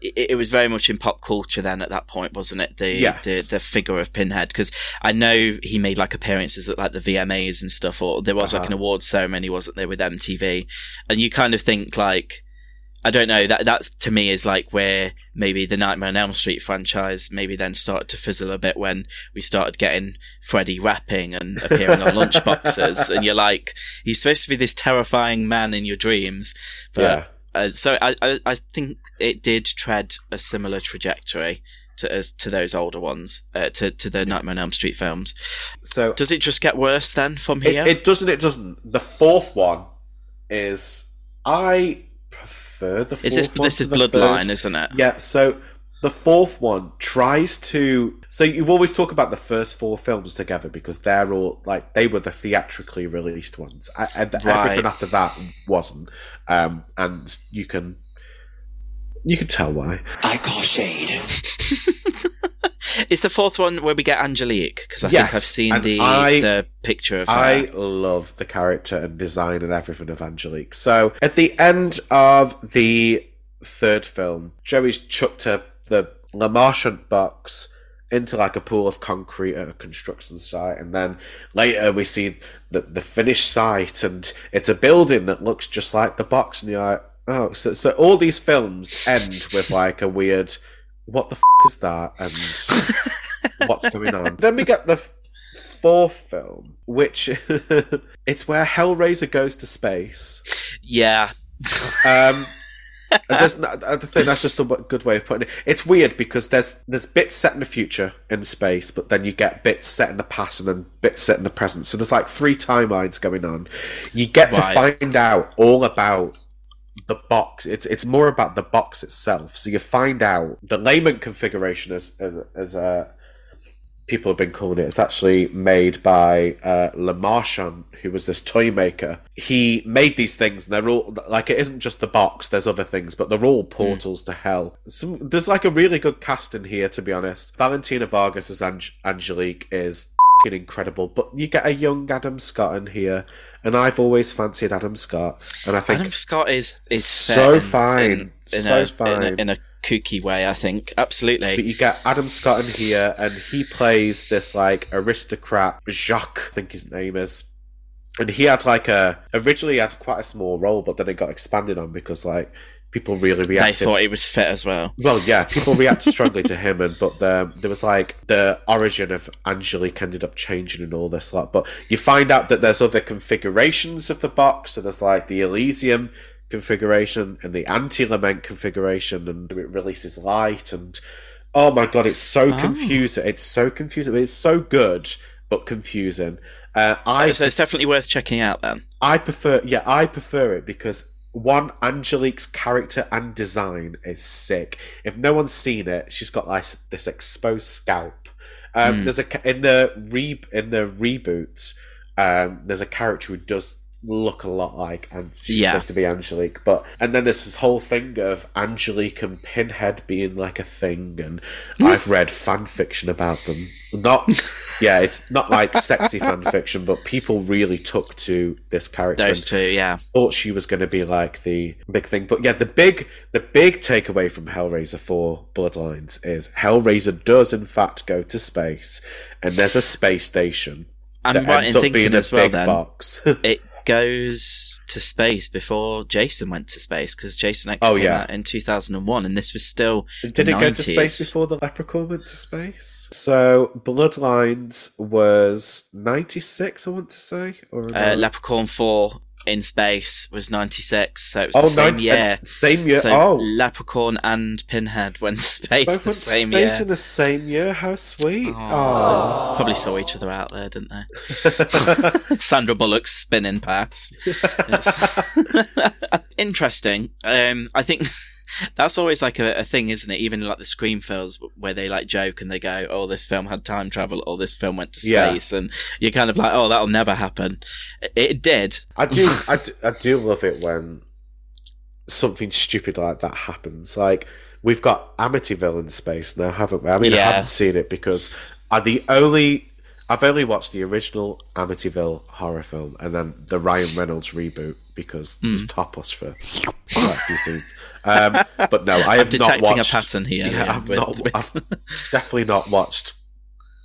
S3: it, it was very much in pop culture then at that point, wasn't it? The
S2: Yes.
S3: the, the figure of Pinhead because I know he made like appearances at like the VMAs and stuff, or there was like
S2: Uh-huh.
S3: an awards ceremony, wasn't there, with MTV? And you kind of think like. I don't know. That that to me is like where maybe the Nightmare on Elm Street franchise maybe then started to fizzle a bit when we started getting Freddy rapping and appearing on lunchboxes, and you're like, he's supposed to be this terrifying man in your dreams, but
S2: Yeah.
S3: uh, so I, I I think it did tread a similar trajectory to as to those older ones, uh, to to the Nightmare on Elm Street films.
S2: So
S3: Does it just get worse then from
S2: It,
S3: here?
S2: it doesn't. It doesn't. The fourth one is I prefer the fourth
S3: is this this is Bloodline,
S2: third.
S3: isn't it?
S2: Yeah. So the fourth one tries to. So you always talk about the first four films together because they're all like they were the theatrically released ones. I, and
S3: Right.
S2: Everything after that wasn't. Um, and you can. You can tell why.
S12: I call shade.
S3: Is the fourth one where we get Angelique? Because I
S2: Yes,
S3: think I've seen the
S2: I-
S3: the picture of her.
S2: I love the character and design and everything of Angelique. So at the end of the third film, Joey's chucked the Le Marchand box into like a pool of concrete at a construction site, and then later we see the the finished site, and it's a building that looks just like the box, and you're like, oh, so so all these films end with like a weird, what the f- is that, and what's going on? Then we get the f- fourth film, which it's where Hellraiser goes to space.
S3: yeah.
S2: Um, there's not, I think that's just a good way of putting it. It's weird because there's there's bits set in the future in space, but then you get bits set in the past and then bits set in the present. So there's like three timelines going on. You get
S3: Right.
S2: to find out all about the box. It's it's more about the box itself. So you find out the lament configuration as as, uh, people have been calling it. It's actually made by uh, Le Marchand, who was this toy maker. He made these things, and they're all like it isn't just the box. There's other things, but they're all portals to hell. Some, there's like a really good cast in here, to be honest. Valentina Vargas as Ange- Angelique is incredible, but you get a young Adam Scott in here, and I've always fancied Adam Scott, and I think
S3: Adam Scott is is
S2: So
S3: in-
S2: fine.
S3: in, in
S2: So
S3: a,
S2: fine.
S3: in a, in a kooky way. I think absolutely.
S2: But you get Adam Scott in here, and he plays this like aristocrat Jacques, I think his name is. And he had like a originally he had quite a small role, but then it got expanded on because like people really reacted.
S3: They thought he was fit as well.
S2: well, yeah, people reacted strongly to him, and but the, there was like the origin of Angelique ended up changing and all this lot. But you find out that there's other configurations of the box. So there's like the Elysium configuration and the anti-lament configuration, and it releases light. And oh my god, it's so
S3: Oh.
S2: confusing! It's so confusing. It's so good, but confusing. Uh, I
S3: So it's definitely worth checking out then.
S2: I prefer, yeah, I prefer it because one, Angelique's character and design is sick. If no one's seen it, she's got like this exposed scalp. Um,
S3: Hmm.
S2: There's a in the re in the reboot. Um, there's a character who does look a lot like and she's
S3: Yeah.
S2: supposed to be Angelique, but and then there's this whole thing of Angelique and Pinhead being like a thing, and hmm. I've read fan fiction about them. Not, yeah, it's not like sexy fan fiction, but people really took to this character.
S3: Those two, yeah.
S2: thought she was going to be like the big thing. But yeah, the big the big takeaway from Hellraiser 4 Bloodlines is Hellraiser does in fact go to space, and there's a space station.
S3: And
S2: I'm
S3: right
S2: ends
S3: in
S2: up being
S3: thinking
S2: a
S3: as well.
S2: big
S3: Then
S2: box.
S3: it goes to space before Jason went to space because Jason X
S2: Oh,
S3: came
S2: yeah.
S3: out in 2001, and this was still
S2: Did it go to space before the Leprechaun went to space? So Bloodlines was ninety six, I want to say, or
S3: Uh, Leprechaun 4 in space was 96, so it was
S2: Oh,
S3: the same
S2: 90
S3: year.
S2: same year.
S3: So
S2: oh,
S3: Leprechaun and Pinhead went to space
S2: both
S3: the same
S2: space
S3: year.
S2: in the same year. How sweet! Oh,
S3: Probably saw each other out there, didn't they? Sandra Bullock's spinning past. Interesting. Um, I think that's always like a, a thing, isn't it? Even like the Scream films where they like joke and they go, "Oh, this film had time travel," or "This film went to
S2: Yeah.
S3: space," and you're kind of like, "Oh, that'll never happen." It, it did.
S2: I do, I do, I do love it when something stupid like that happens. Like we've got Amityville in space now, haven't we? I mean, I haven't seen it because I the only I've only watched the original Amityville horror film and then the Ryan Reynolds reboot because
S3: Hmm.
S2: it's topos for quite a few scenes. Um, but no, I have not
S3: detecting a
S2: watched.
S3: pattern here,
S2: Yeah,
S3: yeah,
S2: I've,
S3: with-
S2: not,
S3: with-
S2: I've definitely not watched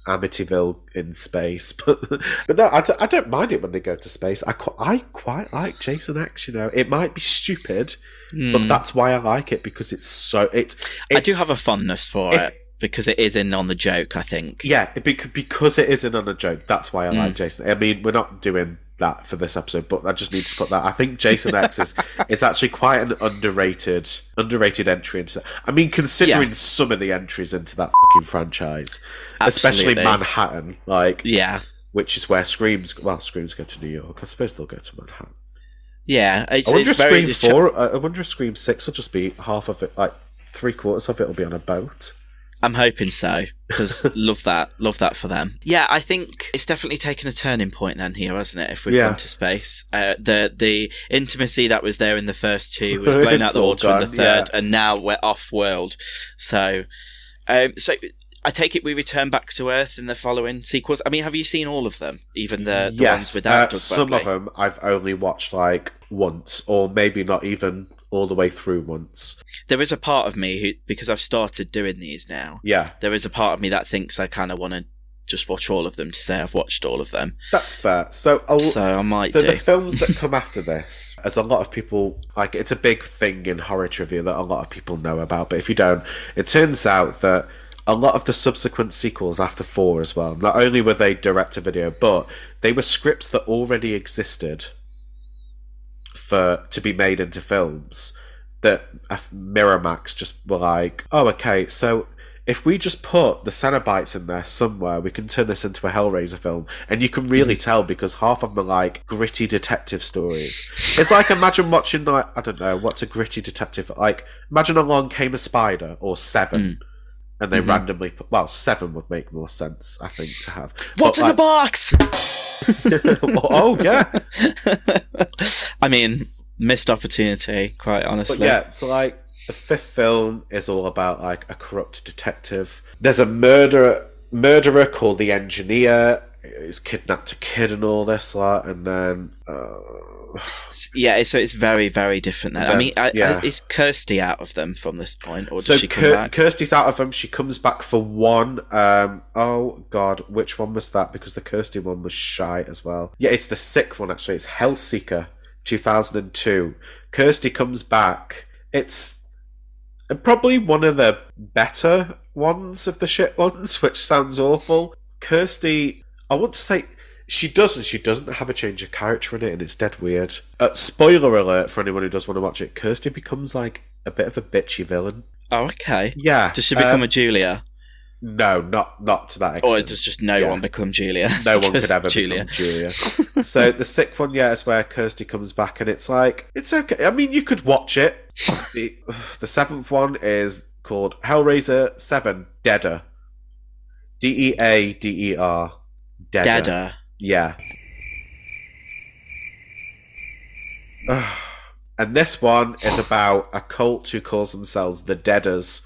S2: Amityville in space, but but no, I, d- I don't mind it when they go to space. I qu- I quite like Jason X. You know, it might be stupid, but
S3: Hmm.
S2: that's why I like it because it's so it.
S3: I do have a fondness for
S2: if-
S3: it because it is in on the joke. I think.
S2: yeah, because it is in on the joke. That's why I
S3: Hmm.
S2: like Jason. I mean, we're not doing that for this episode, but I just need to put that. I think Jason X is is actually quite an underrated underrated entry into. That. I mean, considering
S3: Yeah.
S2: some of the entries into that fucking franchise, especially Manhattan, like
S3: Yeah.
S2: which is where Screams. Well, Screams go to New York. I suppose they'll go to Manhattan.
S3: Yeah,
S2: I wonder if
S3: very
S2: Scream Four. I I wonder if Scream Six will just be half of it, like three quarters of it will be on a boat.
S3: I'm hoping so because love that, love that for them. Yeah, I think it's definitely taken a turning point then here, hasn't it? If we've
S2: Yeah.
S3: gone to space, uh, the the intimacy that was there in the first two was blown out the water in the third,
S2: yeah.
S3: and now we're off world. So, um, so. I take it we return back to Earth in the following sequels. I mean, have you seen all of them? Even the, the ones
S2: yes,
S3: without
S2: uh, some of them I've only watched like once, or maybe not even all the way through once.
S3: There is a part of me who, because I've started doing these now,
S2: Yeah,
S3: there is a part of me that thinks I kind of want to just watch all of them to say I've watched all of them.
S2: that's fair. So, I'll,
S3: So I might
S2: so
S3: do.
S2: the films that come after this, as a lot of people like, it's a big thing in horror trivia that a lot of people know about. But if you don't, it turns out that a lot of the subsequent sequels after four as well, not only were they direct to video, but they were scripts that already existed for to be made into films. That Miramax just were like, oh, okay, so if we just put the Cenobites in there somewhere, we can turn this into a Hellraiser film. And you can really mm. tell because half of them are like gritty detective stories. It's like imagine watching like I don't know what's a gritty detective like. Imagine along came a spider or Seven, mm. and they mm-hmm. randomly put well Seven would make more sense I think to have.
S3: What's
S2: But,
S3: in the box?
S2: oh yeah,
S3: I mean, missed opportunity, quite
S2: But
S3: honestly.
S2: yeah, so like the fifth film is all about like a corrupt detective. There's a murderer murderer called the engineer who's kidnapped a kid and all this lot, and then uh,
S3: Yeah, so it's very, very different then. I mean, I,
S2: yeah.
S3: is Kirsty out of them from this point, or
S2: so
S3: she
S2: Kir- Kirsty's out of them. She comes back for one. Um, oh God, which one was that? Because the Kirsty one was shy as well. Yeah, it's the sick one actually. It's Hellseeker, two thousand and two. Kirsty comes back. It's probably one of the better ones of the shit ones, which sounds awful. Kirsty, I want to say she doesn't. She doesn't have a change of character in it, and it's dead weird. Uh, spoiler alert for anyone who does want to watch it: Kirsty becomes like a bit of a bitchy villain.
S3: oh, okay.
S2: Yeah.
S3: Does she become
S2: um,
S3: a Julia?
S2: No, not not to that extent.
S3: Or does just no
S2: Yeah.
S3: one become Julia?
S2: no one could ever
S3: Julia.
S2: become Julia. so the sixth one, yeah, is where Kirsty comes back, and it's like it's okay. I mean, you could watch it. the, the seventh one is called Hellraiser Seven Deader. D E A D E R. Dada.
S3: Dada.
S2: Yeah. and this one is about a cult who calls themselves the Deaders,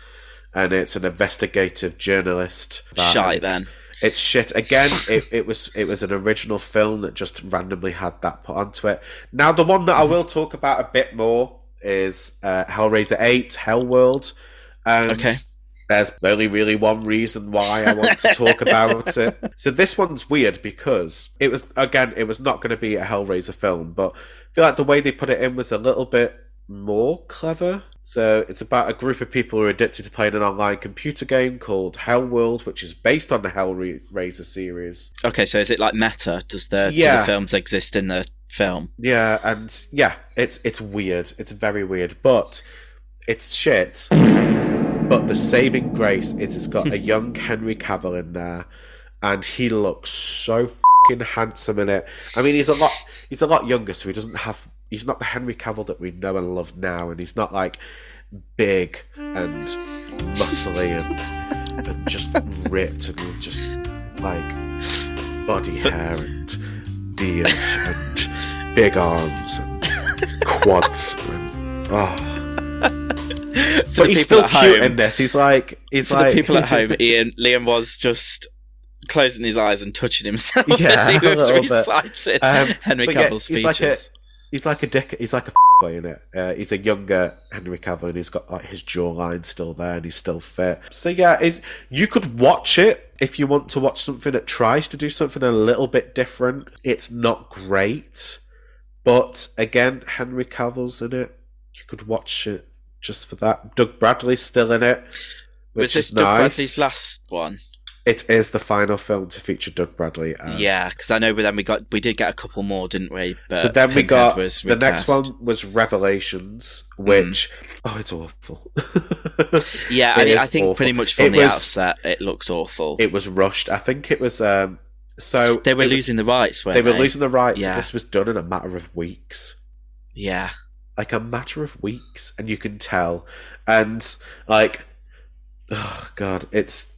S2: and it's an investigative journalist. Shy
S3: then.
S2: It's shit. Again, it, it was it was an original film that just randomly had that put onto it. Now, the one that I will talk about a bit more is uh, Hellraiser Eight, Hellworld. And
S3: okay.
S2: There's only really one reason why I want to talk about it. So this one's weird because it was again it was not going to be a Hellraiser film, but I feel like the way they put it in was a little bit more clever. So it's about a group of people who are addicted to playing an online computer game called Hellworld, which is based on the Hellraiser series.
S3: Okay, so is it like meta? Does the, do
S2: Yeah.
S3: the films exist in the film?
S2: Yeah, and yeah, it's it's weird. It's very weird, but it's shit. But the saving grace is it's got a young Henry Cavill in there, and he looks so fucking handsome in it. I mean, he's a lot he's a lot younger, so he doesn't have he's not the Henry Cavill that we know and love now, and he's not like big and muscly and, and just ripped and just like body hair and beard and big arms and quads and oh.
S3: For
S2: he's
S3: people
S2: still
S3: at
S2: cute
S3: home-
S2: in this. He's like he's like
S3: the people at home, Ian Liam was just closing his eyes and touching himself
S2: Yeah,
S3: as he was reciting
S2: Um,
S3: Henry
S2: but yeah,
S3: Cavill's
S2: he's like a-
S3: features.
S2: He's like a dick. He's like a boy in it. Uh, he's a younger Henry Cavill, and he's got like his jawline still there, and he's still fit. So yeah, is you could watch it if you want to watch something that tries to do something a little bit different. It's not great, but again, Henry Cavill's in it. You could watch it just for that. Doug Bradley's still in it, which
S3: Was this
S2: is
S3: Doug
S2: nice.
S3: Bradley's last one?
S2: It is the final film to feature Doug Bradley. As
S3: Yeah, because I know But then we got we did get a couple more, didn't we? But
S2: so then we got the next one was Revelations, which oh, it's awful.
S3: Yeah, I,
S2: It
S3: mean, I think
S2: awful.
S3: pretty much from
S2: It
S3: the
S2: was-
S3: outset it looked awful.
S2: It was rushed. I think it was. um So
S3: they were
S2: it was-
S3: losing the rights, weren't
S2: They
S3: they?
S2: were losing the rights.
S3: Yeah.
S2: This was done in a matter of weeks.
S3: Yeah.
S2: Like a matter of weeks, and you can tell. And like, oh god, it's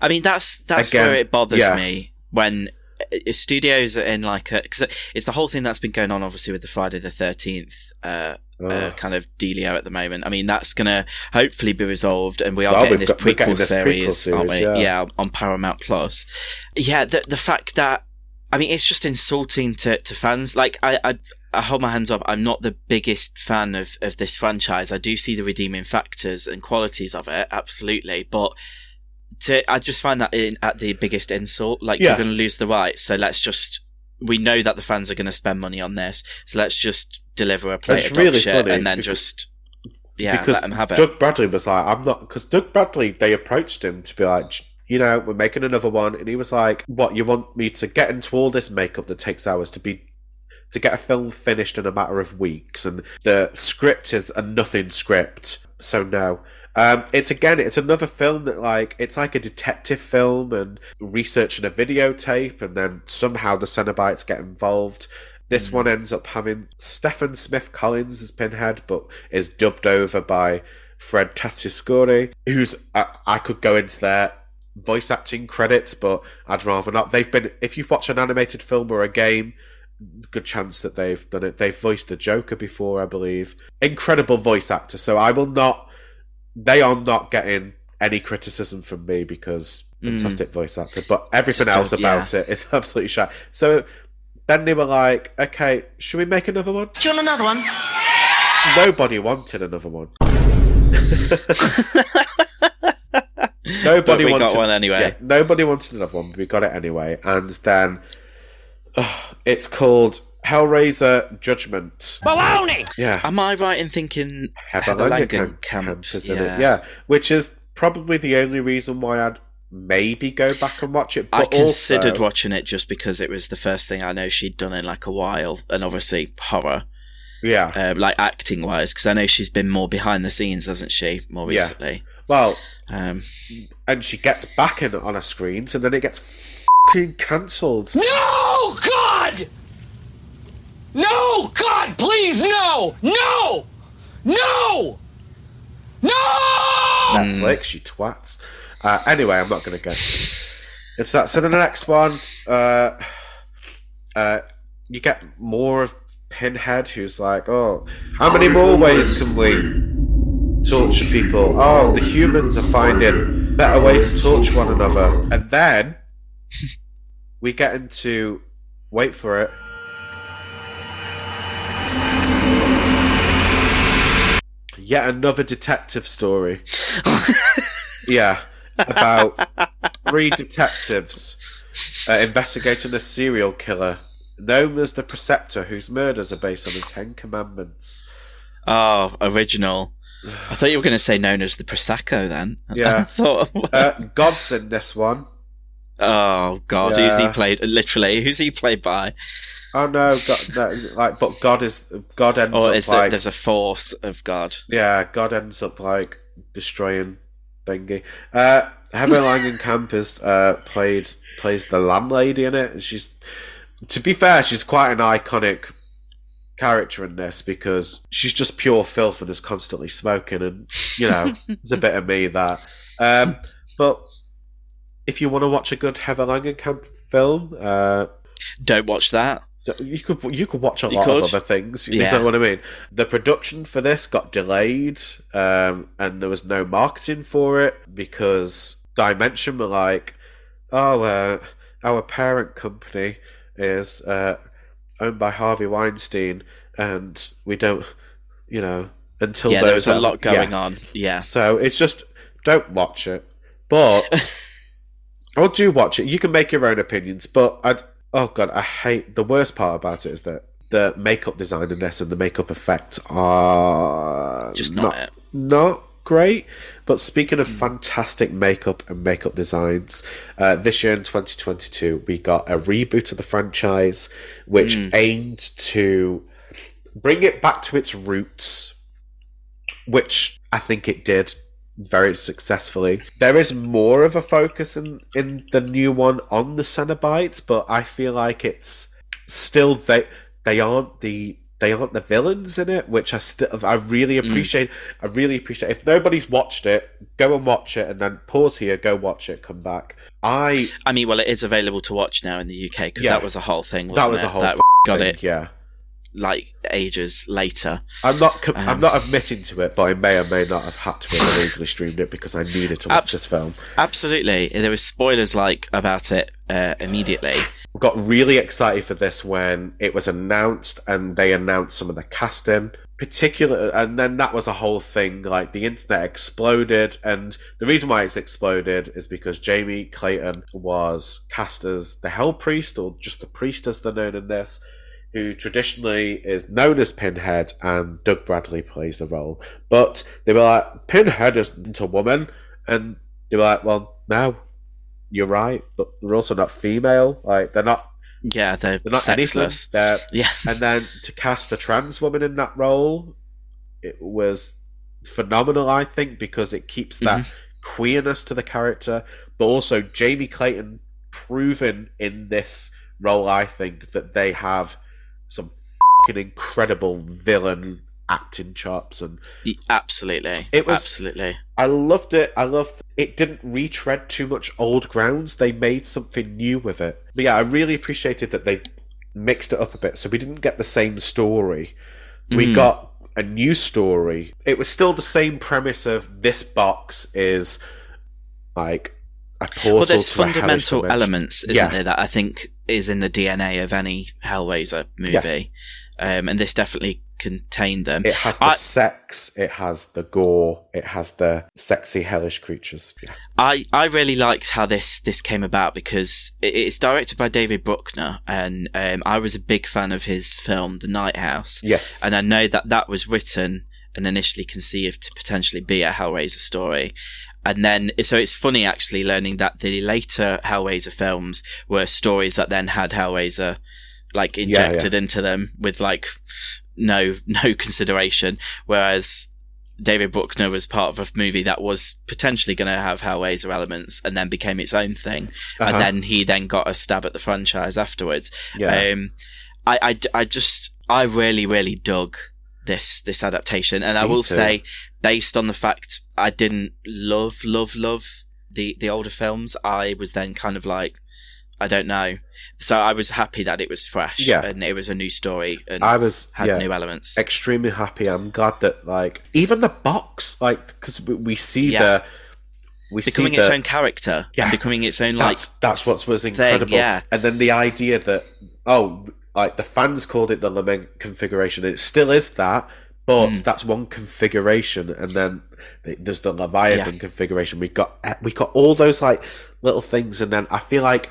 S3: I mean, that's that's
S2: Again,
S3: where it bothers
S2: yeah.
S3: me when uh, studios are in like a because it's the whole thing that's been going on, obviously, with the Friday the Thirteenth uh, uh, kind of dealio at the moment. I mean, that's gonna hopefully be resolved, and we are
S2: Well,
S3: getting this
S2: got-
S3: prequel
S2: getting this prequel
S3: series, aren't we?
S2: series, yeah.
S3: on Paramount Plus. Yeah, the the fact that I mean, it's just insulting to, to fans. Like, I, I, I hold my hands up. I'm not the biggest fan of, of this franchise. I do see the redeeming factors and qualities of it, absolutely. But to, I just find that in, at the biggest insult. Like,
S2: Yeah.
S3: you're going to lose the rights. So let's just, we know that the fans are going to spend money on this. So let's just deliver a plate
S2: It's
S3: of
S2: really
S3: shit and then just, yeah,
S2: because
S3: let them have it.
S2: Doug Bradley was like, I'm not because Doug Bradley they approached him to be like, you know, we're making another one, and he was like, "What you want me to get into all this makeup that takes hours to be to get a film finished in a matter of weeks, and the script is a nothing script, so no." Um, it's again, it's another film that like it's like a detective film and researching a videotape, and then somehow the Cenobites get involved. This one ends up having Stephan Smith Collins as Pinhead, but is dubbed over by Fred Tatasciore, who's I, I could go into their voice acting credits, but I'd rather not. They've been if you've watched an animated film or a game, good chance that they've done it. They've voiced the Joker before, I believe. Incredible voice actor. So I will not. They are not getting any criticism from me because hmm. fantastic voice actor, but everything
S3: Just
S2: else
S3: don't-
S2: about it is absolutely shy. So then they were like, "Okay, should we make another one?"
S12: Do you want another one?
S2: Nobody wanted another one. nobody
S3: But we
S2: wanted
S3: got one anyway.
S2: Yeah, nobody wanted another one, but we got it anyway. And then uh, it's called Hellraiser Judgment.
S12: Baloney!
S2: Yeah,
S3: Am I right in thinking
S2: Heather
S3: Heather
S2: Langenkamp
S3: Langenkamp camp?
S2: is in it. Yeah, which is probably the only reason why I'd maybe go back and watch it. But
S3: I considered
S2: also,
S3: watching it just because it was the first thing I know she'd done in like a while, and obviously horror,
S2: yeah,
S3: uh, like acting wise, because I know she's been more behind the scenes, hasn't she, more
S2: Yeah.
S3: recently?
S2: Well,
S3: Um,
S2: and she gets back in on her screens, and then it gets fucking cancelled.
S12: No, God! No, God, please, no! No! No! No!
S2: Netflix, you twats. Uh, anyway, I'm not going to go. It's that. So then the next one, uh, uh, you get more of Pinhead, who's like, "Oh, how many more ways can we torture people? Oh, the humans are finding better ways to torture one another." And then we get into wait for it. Yet another detective story. yeah, about three detectives uh, investigating a serial killer known as the Preceptor, whose murders are based on the Ten Commandments.
S3: Oh, original. I thought you were going to say known as the Prosecco then. I
S2: Yeah.
S3: thought,
S2: Uh, God's in this one.
S3: oh, God. Who's he played? Literally, who's he played by?
S2: Oh no, God, no, like, but God is God ends
S3: Or
S2: up
S3: there,
S2: like
S3: there's a force of God?
S2: yeah, God ends up like destroying Thingy. Uh, Heather Langenkamp is uh, played plays the landlady in it. and She's to be fair, she's quite an iconic character in this because she's just pure filth and is constantly smoking, and you know, it's a bit of me that. Um, but if you want to watch a good Heather Langenkamp film, uh,
S3: Don't watch that.
S2: you could you could watch a
S3: You
S2: lot of other things. You
S3: Yeah.
S2: know what I mean? The production for this got delayed, um, and there was no marketing for it because Dimension were like, "Oh, uh, our parent company is uh, owned by Harvey Weinstein, and we don't, you know, until
S3: Yeah, there
S2: those
S3: was a lot going
S2: yeah.
S3: on. Yeah.
S2: So it's just don't watch it, but or do watch it. You can make your own opinions, but I oh god, I hate the worst part about it is that the makeup design in this and the makeup effects are
S3: Just not it.
S2: not great. But speaking of fantastic makeup and makeup designs, uh, this year in 2022 we got a reboot of the franchise, which aimed to bring it back to its roots, which I think it did very successfully. There is more of a focus in, in the new one on the Cenobites, but I feel like it's still they they aren't the they aren't the villains in it, which I still I really mm. appreciate. I really appreciate. If nobody's watched it, go and watch it, and then pause here, go watch it, come back. I
S3: I mean, well, it is available to watch now in the UK because
S2: Yeah.
S3: that was a whole thing. Wasn't
S2: that was
S3: it?
S2: a whole
S3: that
S2: f-
S3: got
S2: thing,
S3: it
S2: Yeah,
S3: like ages later.
S2: I'm not. Com-
S3: Um,
S2: I'm not admitting to it, but I may or may not have had to have illegally streamed it because I needed to watch
S3: Abs-
S2: this film.
S3: Absolutely, there was spoilers like about it uh, immediately.
S2: got really excited for this when it was announced and they announced some of the casting particular and then that was a whole thing like the internet exploded and the reason why it's exploded is because jamie clayton was cast as the hell priest or just the priest as they're known in this who traditionally is known as pinhead and doug bradley plays the role but they were like pinhead isn't a woman and they were like well no you're right, but they're also not female. Like they're not
S3: Yeah, they're,
S2: they're not
S3: sexless.
S2: They're,
S3: Yeah.
S2: and then to cast a trans woman in that role, it was phenomenal. I think because it keeps that
S3: Mm-hmm.
S2: queerness to the character, but also Jamie Clayton proven in this role. I think that they have some fucking incredible villain acting chops and
S3: Absolutely,
S2: It was-
S3: absolutely.
S2: I loved it. I loved it. Didn't retread too much old grounds. They made something new with it. But yeah, I really appreciated that they mixed it up a bit. So we didn't get the same story. We
S3: Mhm.
S2: got a new story. It was still the same premise of this box is like a portal
S3: Well, there's fundamental elements, isn't
S2: Yeah.
S3: there, that I think is in the DNA of any Hellraiser movie, um, and this definitely contained them.
S2: It has the
S3: I-
S2: sex. It has the gore. It has the sexy hellish creatures. Yeah.
S3: I, I really liked how this this came about because it, it's directed by David Bruckner, and um, I was a big fan of his film The Night House.
S2: Yes.
S3: and I know that that was written and initially conceived to potentially be a Hellraiser story. And then, so it's funny actually learning that the later Hellraiser films were stories that then had Hellraiser like
S2: yeah.
S3: injected into them with like no, no consideration. Whereas David Bruckner was part of a movie that was potentially going to have Hellraiser elements and then became its own thing.
S2: Uh-huh.
S3: And then he then got a stab at the franchise afterwards.
S2: Yeah.
S3: Um, I, I, I just, I really, really dug this, this adaptation. And I will
S2: too.
S3: say, based on the fact I didn't love, love, love the, the older films, I was then kind of like, I don't know. So I was happy that it was fresh
S2: Yeah.
S3: and it was a new story and
S2: I was
S3: had
S2: yeah,
S3: new elements.
S2: Extremely happy. I'm glad that like even the box, like because we, see
S3: Yeah.
S2: the we
S3: becoming
S2: see
S3: its
S2: the,
S3: own character
S2: Yeah.
S3: becoming its own like
S2: that's that's what was incredible.
S3: yeah.
S2: And then the idea that oh, like the fans called it the lament configuration. It still is that, but
S3: Mm.
S2: that's one configuration. And then there's the Leviathan
S3: Yeah.
S2: configuration. We got we got all those like little things, and then I feel like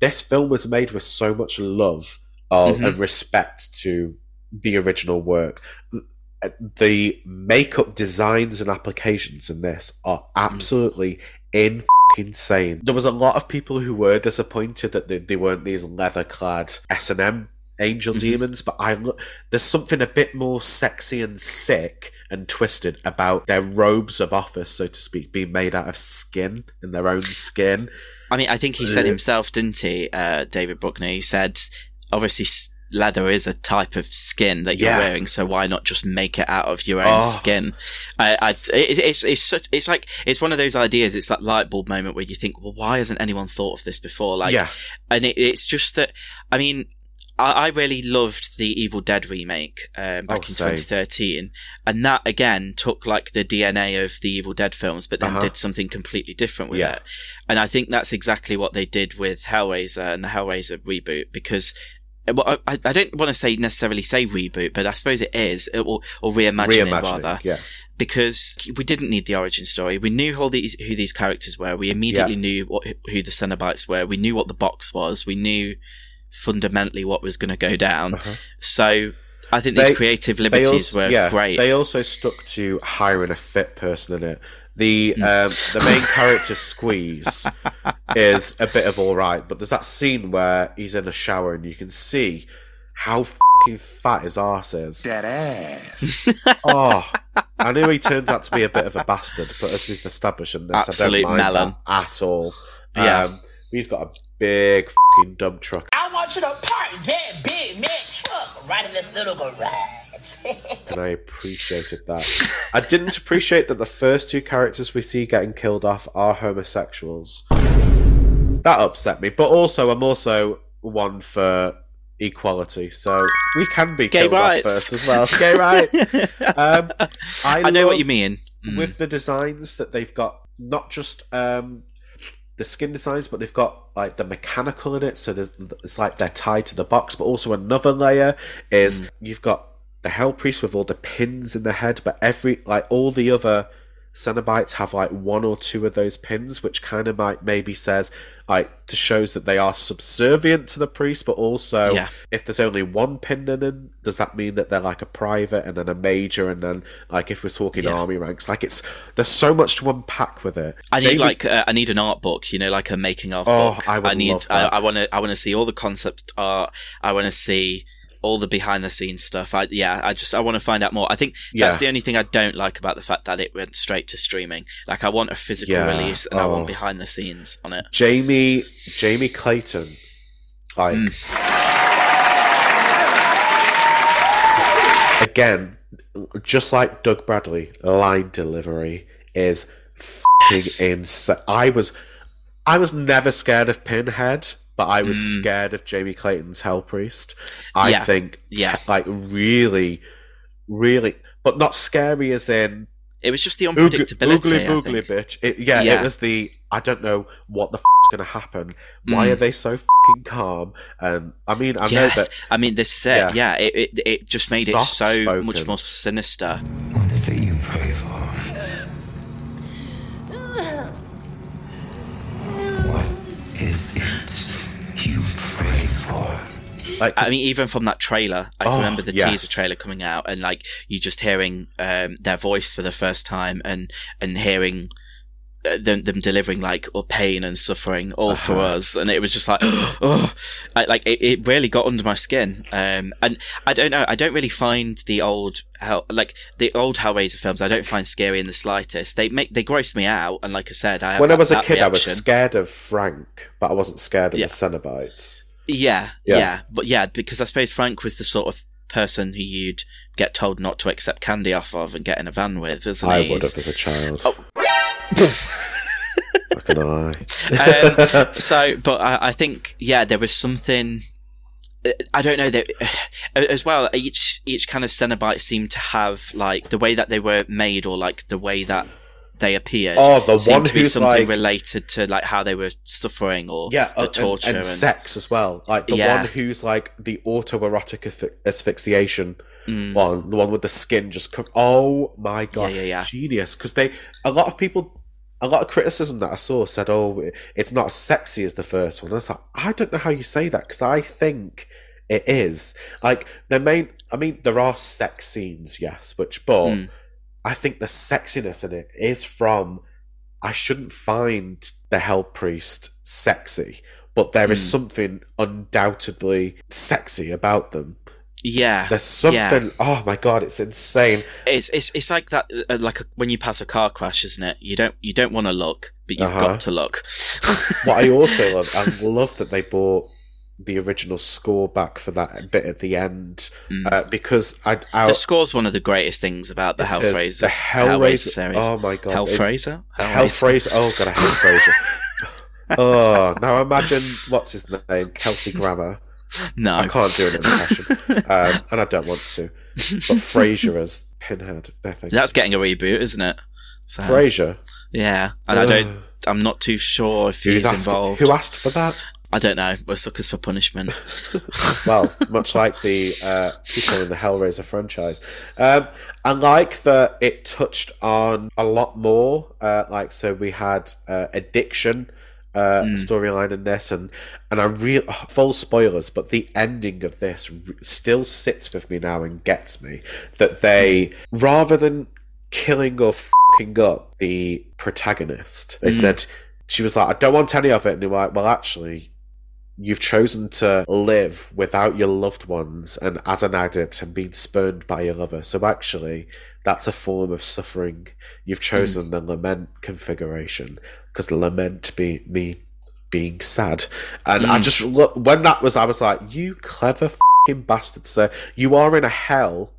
S2: this film was made with so much love of,
S3: Mhm.
S2: and respect to the original work. The makeup designs and applications in this are absolutely in insane. There was a lot of people who were disappointed that they, they weren't these leather clad S and M angel demons, but I look there's something a bit more sexy and sick and twisted about their robes of office, so to speak, being made out of skin and their own skin.
S3: I mean, I think he said
S2: Uh,
S3: himself, didn't he, uh, David Bruckner? He said, obviously, leather is a type of skin that you're
S2: Yeah.
S3: wearing, so why not just make it out of your own
S2: Oh.
S3: skin? I, I, it, it's it's such, it's like it's one of those ideas. It's that light bulb moment where you think, well, why hasn't anyone thought of this before? Like,
S2: Yeah.
S3: and it, it's just that. I mean. I, I really loved the Evil Dead remake um, back
S2: Oh,
S3: in
S2: same.
S3: 2013, and that again took like the DNA of the Evil Dead films, but then
S2: Uh-huh.
S3: did something completely different with
S2: Yeah.
S3: it. And I think that's exactly what they did with Hellraiser and the Hellraiser reboot because. Well, I, I don't want to say necessarily say reboot, but I suppose it is, or, or Reimagining, rather,
S2: yeah.
S3: because we didn't need the origin story. We knew who these who these characters were. We immediately
S2: Yeah.
S3: knew what who the Cenobites were. We knew what the box was. We knew fundamentally what was going to go down. So I think these creative
S2: Uh-huh.
S3: liberties
S2: also-
S3: were
S2: yeah,
S3: great.
S2: They also stuck to hiring a fit person in it. The um, the main character Squeeze is a bit of all right, but there's that scene where he's in a shower and you can see how fucking fat his ass is.
S8: Dead ass.
S2: Oh, I knew he turns out to be a bit of a bastard, but as we've established in this,
S3: Absolute
S2: I don't mind
S3: melon.
S2: that at all.
S3: Yeah.
S2: Um, he's got a big fucking dump truck,
S13: I want you to park that big Mack truck right in this little garage.
S2: and I appreciated that. I didn't appreciate that the first two characters we see getting killed off are homosexuals. That upset me, but also I'm also one for equality, so we can be
S3: Gay
S2: killed
S3: rights.
S2: off first as well. Gay rights. Um, I,
S3: I know what you mean. Mm.
S2: with the designs that they've got not just um the skin designs but they've got like the mechanical in it so it's like they're tied to the box but also another layer is
S3: Mm.
S2: you've got the hell priest with all the pins in the head but every like all the other Cenobites have like one or two of those pins, which kind of might maybe says like to shows that they are subservient to the priest, but also
S3: Yeah.
S2: if there's only one pin in them, does that mean that they're like a private and then a major and then like if we're talking
S3: Yeah.
S2: army ranks, like it's there's so much to unpack with it.
S3: I need like uh, I need an art book, you know, like a making of
S2: Oh,
S3: book.
S2: I would
S3: need
S2: love that.
S3: I, I want to I want to see all the concept art. I want to see all the behind the scenes stuff. I yeah, I just I want to find out more. I think that's
S2: Yeah.
S3: the only thing I don't like about the fact that it went straight to streaming. Like I want a physical
S2: Yeah.
S3: release and I
S2: Oh.
S3: want behind the scenes on it.
S2: Jamie Jamie Clayton, like mm. again, just like Doug Bradley, line delivery is fucking insane. I was I was never scared of Pinhead, but I was
S3: Mm.
S2: scared of Jamie Clayton's Hell Priest. I
S3: Yeah.
S2: think,
S3: Yeah.
S2: like really, really, but not scary as in
S3: It was just the
S2: Oogly
S3: unpredictability.
S2: boogly
S3: I
S2: boogly
S3: think.
S2: bitch. It, yeah,
S3: Yeah.
S2: it was the I don't know what the f- is going to happen. Why
S3: Mm.
S2: are they so fucking calm? And I mean, I know
S3: yes,
S2: that
S3: I mean this is it.
S2: Yeah.
S3: Yeah, it, it it just made it so
S2: Soft-spoken.
S3: much more sinister.
S14: What is it you pray for? What is it you pray for?
S2: Like
S3: I mean, even from that trailer, I
S2: Oh,
S3: remember the
S2: yes.
S3: teaser trailer coming out, and like you just hearing um, their voice for the first time, and and hearing uh, them, them delivering like all pain and suffering all for
S2: Uh-huh.
S3: us, and it was just like, oh, I, like it, it really got under my skin. Um, and I don't know, I don't really find the old hell like the old Hellraiser films. I don't find scary in the slightest. They make they gross me out, and like I said, I
S2: when I was a kid, I was scared of Frank, but I wasn't scared of
S3: Yeah.
S2: the Cenobites.
S3: Yeah,
S2: Yeah.
S3: yeah, but yeah, because I suppose Frank was the sort of person who you'd get told not to accept candy off of and get in a van with, isn't
S2: I
S3: he?
S2: would have as a child.
S3: Oh.
S2: I lie.
S3: um, so, but I, I think yeah, there was something. I don't know that as well. Each each kind of Cenobite seemed to have like the way that they were made, or like the way that they appeared.
S2: Oh, the one
S3: to be
S2: who's,
S3: something
S2: like-
S3: related to like how they were suffering or
S2: Yeah,
S3: the
S2: uh, and-
S3: torture
S2: and, sex as well. Like the
S3: Yeah.
S2: one who's like the autoerotic asphy- asphyxiation
S3: Mm.
S2: one, the one with the skin just. Co- oh my god,
S3: Yeah, yeah, yeah.
S2: genius! Because they, a lot of people, a lot of criticism that I saw said, "Oh, it's not as sexy as the first one." And I was like, I don't know how you say that because I think it is. Like the main, I mean, there are sex scenes, yes, which, but
S3: Mm.
S2: I think the sexiness in it is from. I shouldn't find the Hell Priest sexy, but there is
S3: Mm.
S2: something undoubtedly sexy about them.
S3: yeah,
S2: There's something.
S3: yeah.
S2: Oh my god, it's insane.
S3: It's it's it's like that, uh, like a, when you pass a car crash, isn't it? You don't you don't want to look, but you've
S2: Uh-huh.
S3: got to look.
S2: What I also love, I love that they brought the original score back for that bit at the end uh, because I, I
S3: Mm. the score's one of the greatest things about the. Hellraiser,
S2: The
S3: Hellraiser
S2: Hellraiser-
S3: series.
S2: oh my God, it's-
S3: Hellraiser,
S2: Hellraiser. Oh god, a Hellraiser. oh, now imagine what's his name, Kelsey Grammer.
S3: No,
S2: I can't do an impression, um, and I don't want to. But Frasier as Pinhead, I.
S3: That's getting a reboot, isn't it? So,
S2: Frasier.
S3: Yeah, and I don't. I'm not too sure if he's
S2: asking-
S3: involved.
S2: Who asked for that?
S3: I don't know. We're suckers for punishment.
S2: well, much like the uh, people in the Hellraiser franchise. Um, I like that it touched on a lot more. Uh, like, so we had uh, addiction uh, storyline in this, and and I real full spoilers, but the ending of this r- still sits with me now and gets me that they rather than killing or fucking up the protagonist, they
S3: Mm.
S2: said she was like, I don't want any of it, and they were like, well, actually you've chosen to live without your loved ones and as an addict and being spurned by your lover. So actually, that's a form of suffering. You've chosen the lament configuration because lament be me being sad. And I
S3: Mm.
S2: just look when that was, I was like, you clever fucking bastard, sir. You are in a hell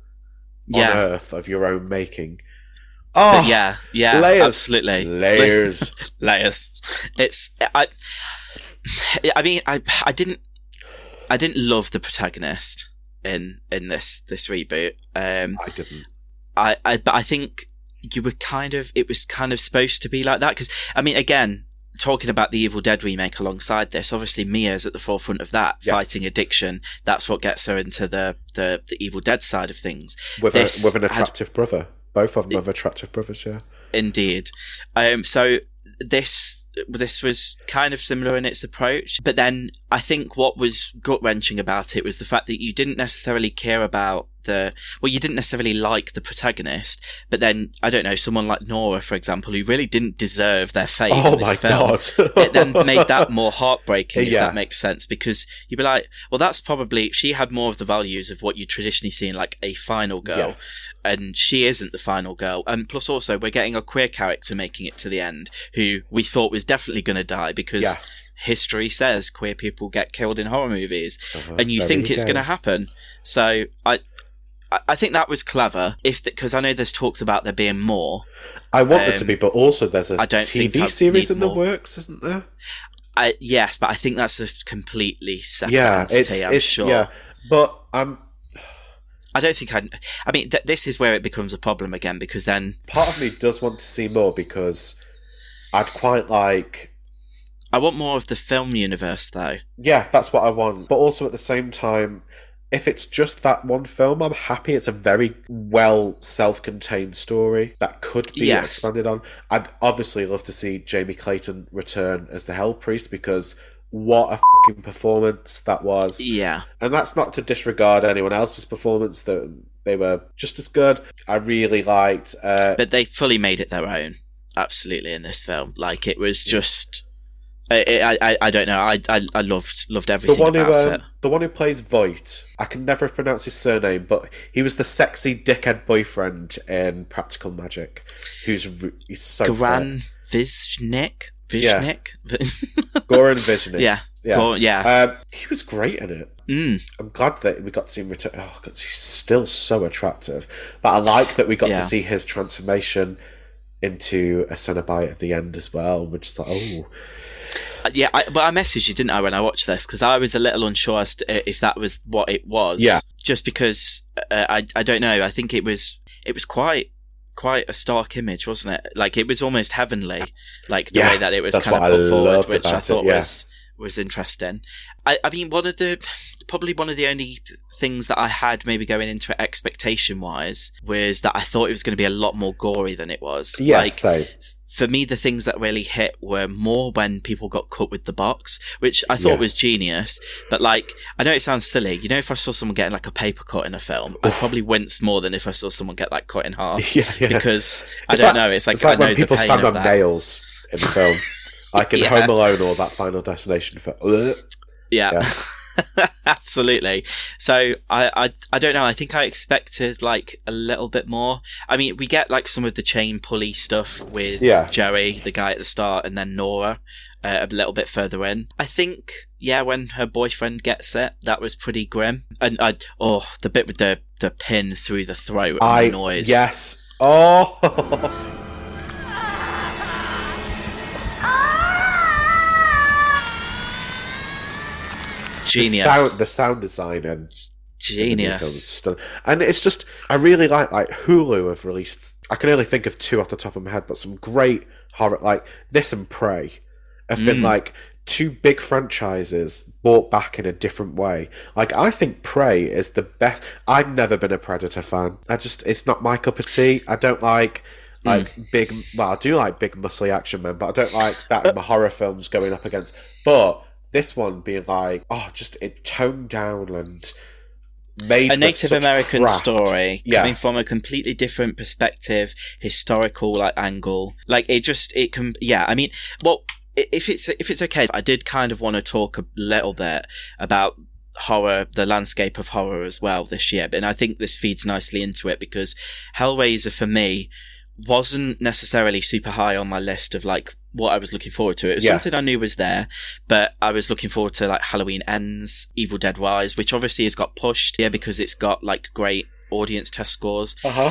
S3: Yeah.
S2: on earth of your own making.
S3: But
S2: Oh,
S3: yeah, yeah,
S2: layers.
S3: absolutely,
S2: Layers.
S3: layers. It's I. I mean, I I didn't I didn't love the protagonist in in this this reboot. Um,
S2: I didn't.
S3: I, I but I think you were kind of it was kind of supposed to be like that because I mean again talking about the Evil Dead remake alongside this obviously Mia's at the forefront of that
S2: Yes.
S3: fighting addiction that's what gets her into the the, the Evil Dead side of things
S2: With, a, with an
S3: had-
S2: attractive brother. Both of them have attractive brothers, yeah.
S3: Indeed. Um, so this this was kind of similar in its approach, but then I think what was gut wrenching about it was the fact that you didn't necessarily care about the well, you didn't necessarily like the protagonist, but then I don't know someone like Nora, for example, who really didn't deserve their fate
S2: Oh
S3: in this
S2: my
S3: film.
S2: God.
S3: it then made that more heartbreaking, if
S2: Yeah.
S3: that makes sense, because you'd be like, well, that's probably she had more of the values of what you traditionally see in like a final girl
S2: Yes.
S3: and she isn't the final girl. And plus, also, we're getting a queer character making it to the end who we thought was definitely going to die because
S2: Yeah.
S3: history says queer people get killed in horror movies,
S2: Uh-huh.
S3: and you think it's going to happen. So I. I- think that was clever. If because I know there's talks about there being more.
S2: I want it to
S3: Um,
S2: be, but also there's a
S3: I don't
S2: TV series in the
S3: more.
S2: works, isn't there?
S3: I, yes, but I think that's a completely separate
S2: Yeah,
S3: entity.
S2: it's,
S3: I'm
S2: it's
S3: sure.
S2: yeah, but I'm
S3: I don't think I. I mean, th- this is where it becomes a problem again because then
S2: part of me does want to see more because I'd quite like.
S3: I want more of the film universe, though.
S2: Yeah, that's what I want, but also at the same time. If it's just that one film, I'm happy. It's a very well self-contained story that could be
S3: Yes.
S2: expanded on. I'd obviously love to see Jamie Clayton return as the Hell Priest because what a fucking performance that was.
S3: Yeah.
S2: And that's not to disregard anyone else's performance; that they were just as good. I really liked. Uh,
S3: but they fully made it their own absolutely in this film like it was just I, I, I don't know I, I, I loved loved
S2: the
S3: everything
S2: one who
S3: about
S2: um,
S3: it
S2: the one who plays Voight, I can never pronounce his surname, but he was the sexy dickhead boyfriend in Practical Magic, who's he's so
S3: Goran Višnjić
S2: Yeah.
S3: Višnjić
S2: Goran Višnjić.
S3: yeah
S2: yeah,
S3: yeah.
S2: Um, he was great in it.
S3: Mm.
S2: I'm glad that we got to see him return. Oh, God, he's still so attractive. But I like that we got
S3: Yeah.
S2: to see his transformation into a Cenobite at the end as well, which is like, oh,
S3: Yeah, I, but I messaged you, didn't I, when I watched this? Because I was a little unsure as to uh, if that was what it was.
S2: Yeah.
S3: Just because uh, I I don't know. I think it was it was quite quite a stark image, wasn't it? Like it was almost heavenly, like the
S2: Yeah,
S3: way that it was kind of
S2: I
S3: put forward, which I
S2: about it,
S3: thought
S2: yeah.
S3: was was interesting. I, I mean, one of the probably one of the only things that I had maybe going into it expectation wise was that I thought it was going to be a lot more gory than it was.
S2: yeah,
S3: like,
S2: so
S3: for me, the things that really hit were more when people got cut with the box, which I thought
S2: Yeah.
S3: was genius. But like, I know it sounds silly. You know, if I saw someone getting like a paper cut in a film, I'd probably wince more than if I saw someone get like cut in half.
S2: Yeah, yeah.
S3: Because I
S2: It's
S3: don't
S2: like-
S3: know. It's like,
S2: it's like
S3: I know
S2: when people stand on
S3: that.
S2: nails in the film, like in
S3: Yeah.
S2: Home Alone or that Final Destination film.
S3: Yeah. Absolutely. So I, I I don't know. I think I expected like a little bit more. I mean, we get like some of the chain pulley stuff with
S2: Yeah.
S3: Joey, the guy at the start, and then Nora uh, a little bit further in. I think yeah, when her boyfriend gets it, that was pretty grim. And I oh the bit with the the pin through the throat
S2: I
S3: the noise.
S2: yes. Oh, the sound, the sound design and
S3: Genius.
S2: film is stunning. And it's just, I really like like Hulu have released. I can only think of two off the top of my head, but some great horror like this and Prey have been
S3: Mm.
S2: like two big franchises brought back in a different way. Like I think Prey is the best. I've never been a Predator fan. I just it's not my cup of tea. I don't like. Like big, well, I do like big muscly action men, but I don't like that in the horror films going up against. But this one being like, oh, just it toned down and made
S3: a Native American
S2: craft.
S3: story
S2: Yeah.
S3: coming from a completely different perspective, historical like angle. Like it just it can yeah. I mean, well, if it's if it's okay, I did kind of want to talk a little bit about horror, the landscape of horror as well this year, and I think this feeds nicely into it because Hellraiser for me wasn't necessarily super high on my list of like what I was looking forward to. It was
S2: Yeah.
S3: something I knew was there, but I was looking forward to like Halloween Ends, Evil Dead Rise, which obviously has got pushed yeah, because it's got like great audience test scores.
S2: Uh-huh.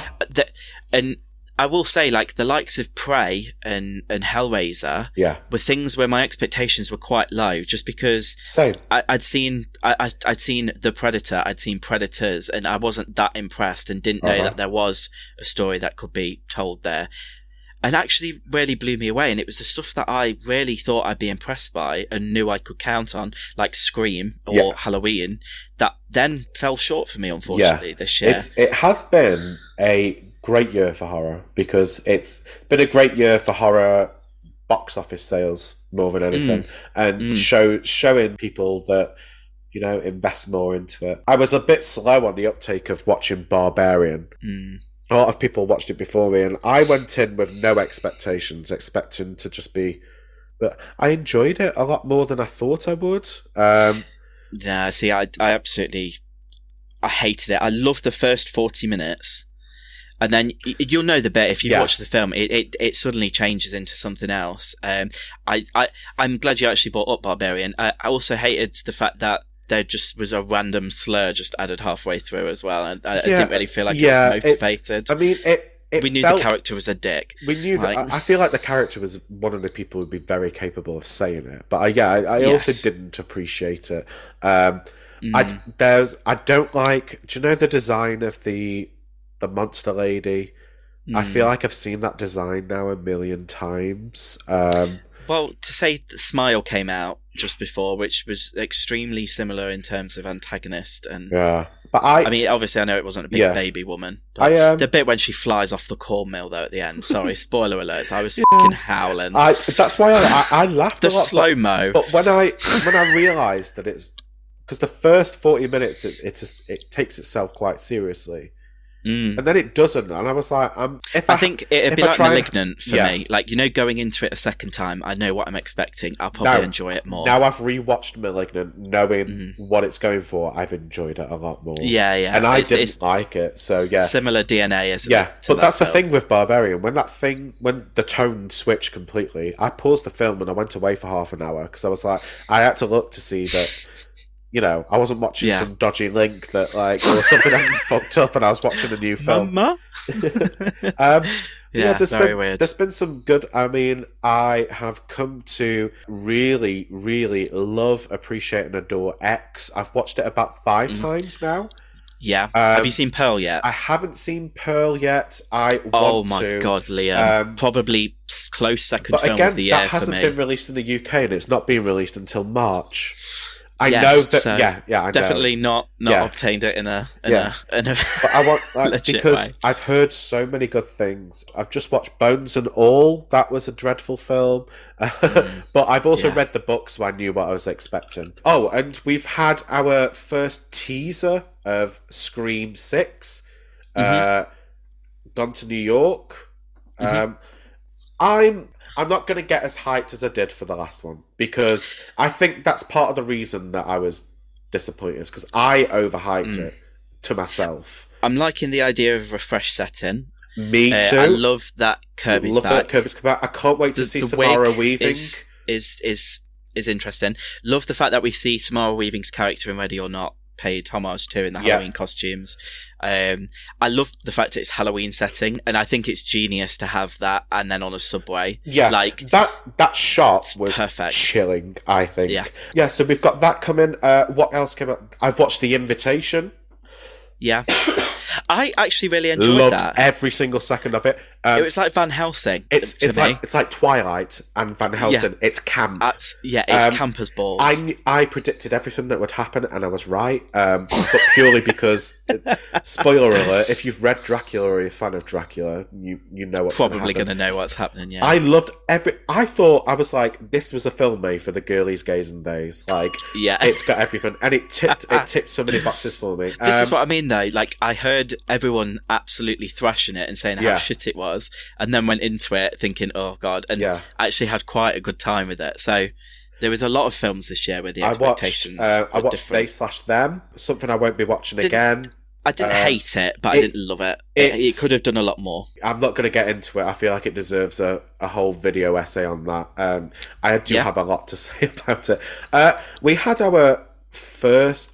S3: And I will say, like the likes of Prey and and Hellraiser,
S2: Yeah.
S3: were things where my expectations were quite low, just because
S2: Same.
S3: I, I'd seen I, I'd seen the Predator, I'd seen Predators, and I wasn't that impressed, and didn't know
S2: Uh-huh.
S3: that there was a story that could be told there. And actually really blew me away, and it was the stuff that I really thought I'd be impressed by and knew I could count on, like Scream or
S2: Yeah.
S3: Halloween, that then fell short for me, unfortunately, this year.
S2: It's, it has been a great year for horror because it's been a great year for horror box office sales more than anything, and show showing people that you know invest more into it. I was a bit slow on the uptake of watching Barbarian.
S3: Mm.
S2: A lot of people watched it before me, and I went in with no expectations, expecting to just be. But I enjoyed it a lot more than I thought I would. Um,
S3: Yeah, see, I, I absolutely, I hated it. I loved the first 40 minutes. And then you'll know the bit if you've
S2: Yeah.
S3: watched the film. It, it it suddenly changes into something else. Um, I I I'm glad you actually brought up Barbarian. I, I also hated the fact that there just was a random slur just added halfway through as well, and I, I didn't really feel like
S2: yeah,
S3: it
S2: it-
S3: was motivated.
S2: I mean, it. it
S3: we knew
S2: felt-
S3: the character was a dick.
S2: We knew that.
S3: Like-
S2: I I feel like the character was one of the people who'd be very capable of saying it, but I, yeah, I, I
S3: Yes.
S2: also didn't appreciate it. Um, I
S3: Mm.
S2: there's I don't like. Do you know the design of the the monster lady? I
S3: Mm.
S2: feel like I've seen that design now a million times. Um,
S3: Well, to say Smile came out just before, which was extremely similar in terms of antagonist and
S2: yeah, but I,
S3: I mean, obviously, I know it wasn't a big
S2: Yeah.
S3: baby woman. But
S2: I, um,
S3: the bit when she flies off the corn mill, though, at the end. Sorry, spoiler alerts. I was fucking howling.
S2: I that's why I, I, I laughed
S3: the slow mo.
S2: But when I when I realised that it's because the first forty minutes it it's it takes itself quite seriously,
S3: Mm.
S2: and then it doesn't, and I was like, um, if I,
S3: I think it'd be
S2: I
S3: like Malignant for
S2: Yeah.
S3: me. Like, you know, going into it a second time, I know what I'm expecting. I'll probably
S2: Now-
S3: enjoy it more.
S2: Now I've rewatched Malignant, knowing what it's going for. I've enjoyed it a lot more.
S3: Yeah, yeah.
S2: and I
S3: It's-
S2: didn't
S3: it's
S2: like it. So yeah,
S3: Similar DNA, isn't
S2: yeah.
S3: it?
S2: But
S3: that
S2: that's the thing with Barbarian. When that thing, when the tone switched completely, I paused the film and I went away for half an hour because I was like, I had to look to see that. You know, I wasn't watching
S3: Yeah.
S2: some dodgy link that like or something had fucked up, and I was watching a new film.
S3: Mama?
S2: um,
S3: Yeah,
S2: there's
S3: very
S2: been,
S3: weird.
S2: There's been some good. I mean, I have come to really, really love, appreciate, and adore X. I've watched it about 5
S3: Mm.
S2: times now.
S3: Yeah. Have
S2: Um,
S3: you seen Pearl yet?
S2: I haven't seen Pearl yet. I want
S3: oh my
S2: to.
S3: god, Liam!
S2: Um,
S3: Probably close second
S2: But
S3: film
S2: again,
S3: of the year
S2: that hasn't
S3: me.
S2: been released in the UK, and it's not being released until March. I
S3: Yes,
S2: know that.
S3: so
S2: yeah, yeah, I know.
S3: definitely not not
S2: Yeah.
S3: obtained it in a in
S2: Yeah.
S3: a in a.
S2: But I want like, because
S3: way.
S2: I've heard so many good things. I've just watched Bones and All. That was a dreadful film, but I've also
S3: Mm. Yeah.
S2: read the book, so I knew what I was expecting. Oh, and we've had our first teaser of Scream 6
S3: Mm-hmm.
S2: Uh, gone to New York. Um, I'm I'm not going to get as hyped as I did for the last one because I think that's part of the reason that I was disappointed is because I overhyped
S3: Mm.
S2: it to myself.
S3: I'm liking the idea of a fresh setting.
S2: Me
S3: Uh,
S2: too.
S3: I love that Kirby's
S2: Love
S3: back.
S2: that Kirby's come back. I can't wait to
S3: The-
S2: see
S3: the
S2: Samara Weaving.
S3: Is, is is is interesting. Love the fact that we see Samara Weaving's character in Ready or Not paid homage to in the
S2: Yeah.
S3: Halloween costumes. Um, I love the fact that it's Halloween setting, and I think it's genius to have that and then on a subway.
S2: Yeah,
S3: like
S2: that that shot was
S3: perfect.
S2: chilling. I think.
S3: Yeah.
S2: yeah. So we've got that coming. Uh, what else came out? I've watched The Invitation.
S3: yeah. I actually really enjoyed
S2: Loved
S3: that.
S2: every single second of it. Um,
S3: it was like Van Helsing.
S2: it's
S3: to
S2: it's
S3: me.
S2: like it's like Twilight and Van Helsing. It's camp.
S3: Yeah, it's
S2: Um,
S3: camp as balls.
S2: I I predicted everything that would happen, and I was right. Um, but purely because, spoiler alert: if you've read Dracula or you're a fan of Dracula, you you know what's
S3: probably going to know what's happening. Yeah,
S2: I loved every. I thought I was like, this was a film made for the girlies, gays, and days. Like,
S3: Yeah.
S2: it's got everything, and it ticked it ticked so many boxes for me.
S3: This is
S2: Um,
S3: what I mean, though. Like, I heard everyone absolutely thrashing it and saying how
S2: Yeah.
S3: shit it was, and then went into it thinking, "Oh God!" and
S2: Yeah.
S3: actually had quite a good time with it. So there was a lot of films this year where the
S2: I watched.
S3: expectations
S2: Uh, I watched
S3: different.
S2: They slash Them. Something I won't be watching
S3: Didn't-
S2: again.
S3: I didn't
S2: Um,
S3: hate it, but I didn't love it. It, it could have done a lot more.
S2: I'm not going to get into it. I feel like it deserves a, a whole video essay on that. Um, I do
S3: Yeah.
S2: have a lot to say about it. Uh, we had our first.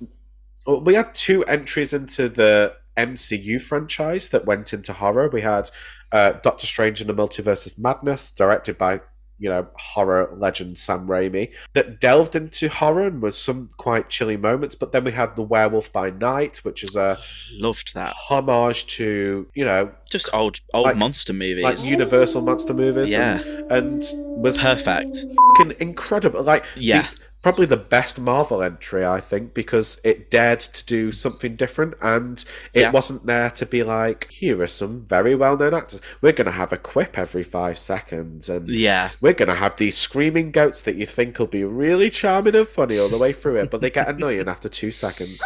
S2: We had two entries into the MCU franchise that went into horror. We had uh, Doctor Strange and the Multiverse of Madness, directed by you know horror legend Sam Raimi, that delved into horror and was some quite chilly moments. But then we had The Werewolf by Night, which is a
S3: Loved that.
S2: homage to you know
S3: Just old old
S2: Like-
S3: monster movies.
S2: like Universal monster movies.
S3: Yeah.
S2: and, and was
S3: Perfect.
S2: fucking incredible. Like,
S3: Yeah.
S2: the- probably the best Marvel entry, I think, because it dared to do something different, and it
S3: Yeah.
S2: wasn't there to be like, here are some very well-known actors. We're going to have a quip every five seconds, and
S3: Yeah.
S2: we're going to have these screaming goats that you think will be really charming and funny all the way through it, but they get annoying after two seconds.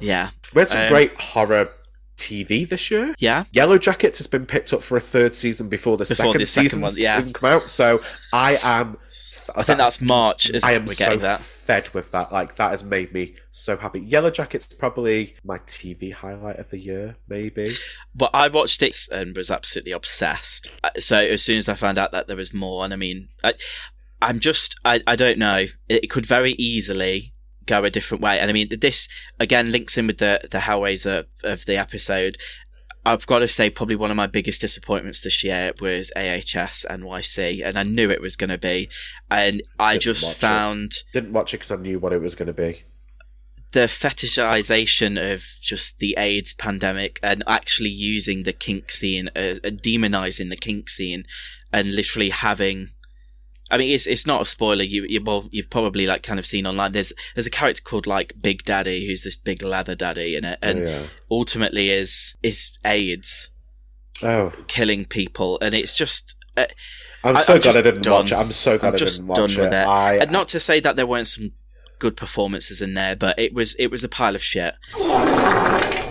S3: Yeah.
S2: We had some
S3: Um,
S2: great horror. TV this year.
S3: Yeah.
S2: Yellow Jackets has been picked up for a third season before the
S3: Before
S2: second
S3: the second
S2: season
S3: one, yeah.
S2: even come out. So I am.
S3: I think that's March.
S2: I am so
S3: getting that.
S2: fed with that. Like that has made me so happy. Yellow Jackets probably my TV highlight of the year, maybe.
S3: But I watched it and was absolutely obsessed. Uh, So as soon as I found out that there was more, and I mean, I, I'm just, I, I don't know. It could very easily go a different way. And I mean, this again links in with the the Hellraiser of the episode. I've got to say, probably one of my biggest disappointments this year was AHS NYC, and I knew it was going to be. And I
S2: Didn't
S3: just
S2: watch it.
S3: found
S2: Didn't watch it because I knew what it was going to be.
S3: the fetishization of just the AIDS pandemic and actually using the kink scene, as, uh, demonizing the kink scene, and literally having. I mean, it's it's not a spoiler. You, you well, you've probably like kind of seen online. There's there's a character called like Big Daddy, who's this big leather daddy in it, and
S2: Oh, yeah.
S3: ultimately is is AIDS
S2: Oh,
S3: killing people, and it's just. Uh,
S2: I'm so
S3: I'm
S2: glad I didn't watch it. I'm so glad
S3: I'm
S2: I
S3: just
S2: didn't watch
S3: done with
S2: it.
S3: it.
S2: I,
S3: and not to say that there weren't some good performances in there, but it was it was a pile of shit.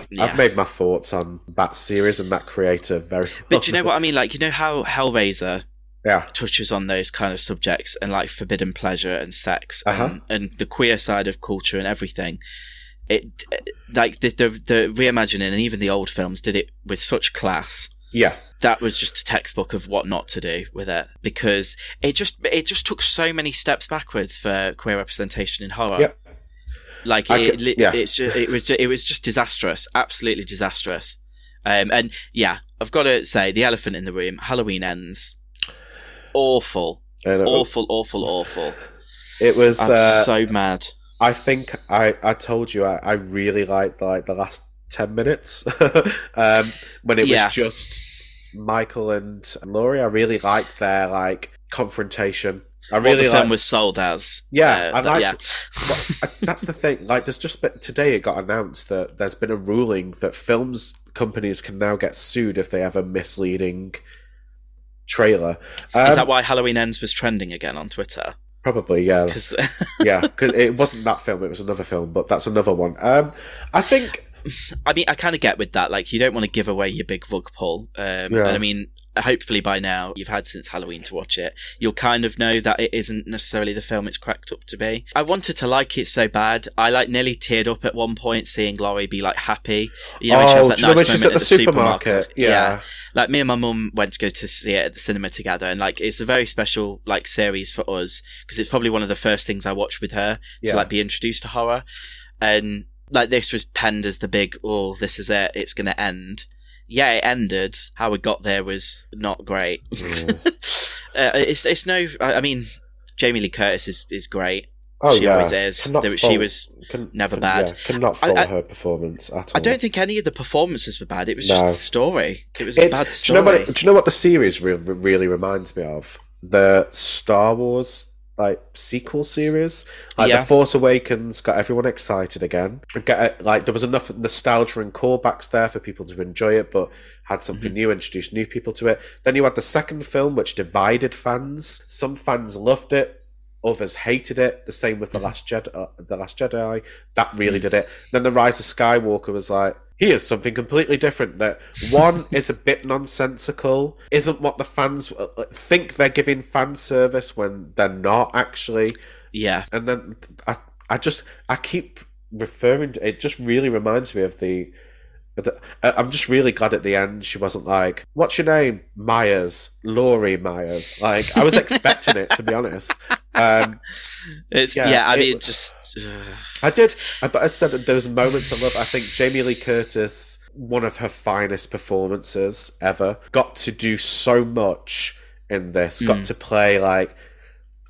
S3: Yeah.
S2: I've made my thoughts on that series and that creator very.
S3: But do you know what I mean? Like, you know how Hellraiser
S2: Yeah.
S3: touches on those kind of subjects and like forbidden pleasure and sex
S2: Uh-huh.
S3: and, and the queer side of culture and everything. It like the, the the reimagining and even the old films did it with such class.
S2: Yeah.
S3: That was just a textbook of what not to do with it because it just it just took so many steps backwards for queer representation in horror.
S2: Yep.
S3: Like
S2: I
S3: it,
S2: yeah.
S3: it's just, it was ju- it was just disastrous, absolutely disastrous. Um, and yeah, I've got to say, the elephant in the room, Halloween ends. Awful.
S2: And it-
S3: Awful, awful, awful.
S2: It was uh,
S3: so mad.
S2: I think I, I told you I, I really liked like the last ten minutes um, when it was just Michael and Laurie. I really liked their like confrontation. I
S3: What
S2: really
S3: the film
S2: liked-
S3: was sold as.
S2: Yeah,
S3: Uh,
S2: I liked.
S3: yeah.
S2: well, that's the thing. Like, there's just been, today it got announced that there's been a ruling that films companies can now get sued if they have a misleading trailer. Um,
S3: Is that why Halloween Ends was trending again on Twitter?
S2: Probably, yeah.
S3: 'Cause-
S2: yeah, because it wasn't that film; it was another film, but that's another one. Um, I think
S3: I mean, I kind of get with that. Like, you don't want to give away your big vug pull. Um,
S2: Yeah.
S3: And I mean, hopefully by now you've had since Halloween to watch it. You'll kind of know that it isn't necessarily the film it's cracked up to be. I wanted to like it so bad. I like nearly teared up at one point seeing Laurie be like happy. You know, when she has
S2: Oh,
S3: that
S2: do you know
S3: nice moment
S2: at the supermarket? Yeah.
S3: Like me and my mum went to go to see it at the cinema together, and like it's a very special like series for us because it's probably one of the first things I watched with her
S2: Yeah.
S3: to like be introduced to horror, and like this was penned as the big oh this is it it's gonna end. Yeah, it ended. How we got there was not great. uh, it's it's no. I I mean, Jamie Lee Curtis is is great.
S2: Oh,
S3: she
S2: yeah.
S3: always is.
S2: Cannot
S3: she
S2: fault-
S3: was
S2: can-
S3: never
S2: can-
S3: bad.
S2: yeah, cannot fault
S3: I-
S2: her performance at all.
S3: I don't think any of the performances were bad. It was
S2: No.
S3: just the story. It was a
S2: It's-
S3: bad
S2: do you
S3: story.
S2: know what? Do you know what the series re- really reminds me of? The Star Wars like sequel series, like
S3: Yeah.
S2: The Force Awakens, got everyone excited again. Get like there was enough nostalgia and callbacks there for people to enjoy it, but had something
S3: Mm-hmm.
S2: new, introduced new people to it. Then you had the second film, which divided fans. Some fans loved it. Others hated it. The same with the Last Jedi. Uh, the Last Jedi that really
S3: Mm.
S2: did it. Then the Rise of Skywalker was like, here's something completely different. That one is a bit nonsensical. Isn't what the fans uh, uh, think they're giving fan service when they're not actually.
S3: Yeah.
S2: And then I, I just, I keep referring to it. Just really reminds me of the. the- I'm just really glad at the end she wasn't like, "What's your name?" Myers, Laurie Myers. Like I was expecting it to be honest. Um,
S3: It's yeah. I
S2: it
S3: mean,
S2: was-
S3: just
S2: I did, I- but I said there was moments I love. I think Jamie Lee Curtis, one of her finest performances ever, got to do so much in this. Got
S3: Mm.
S2: to play like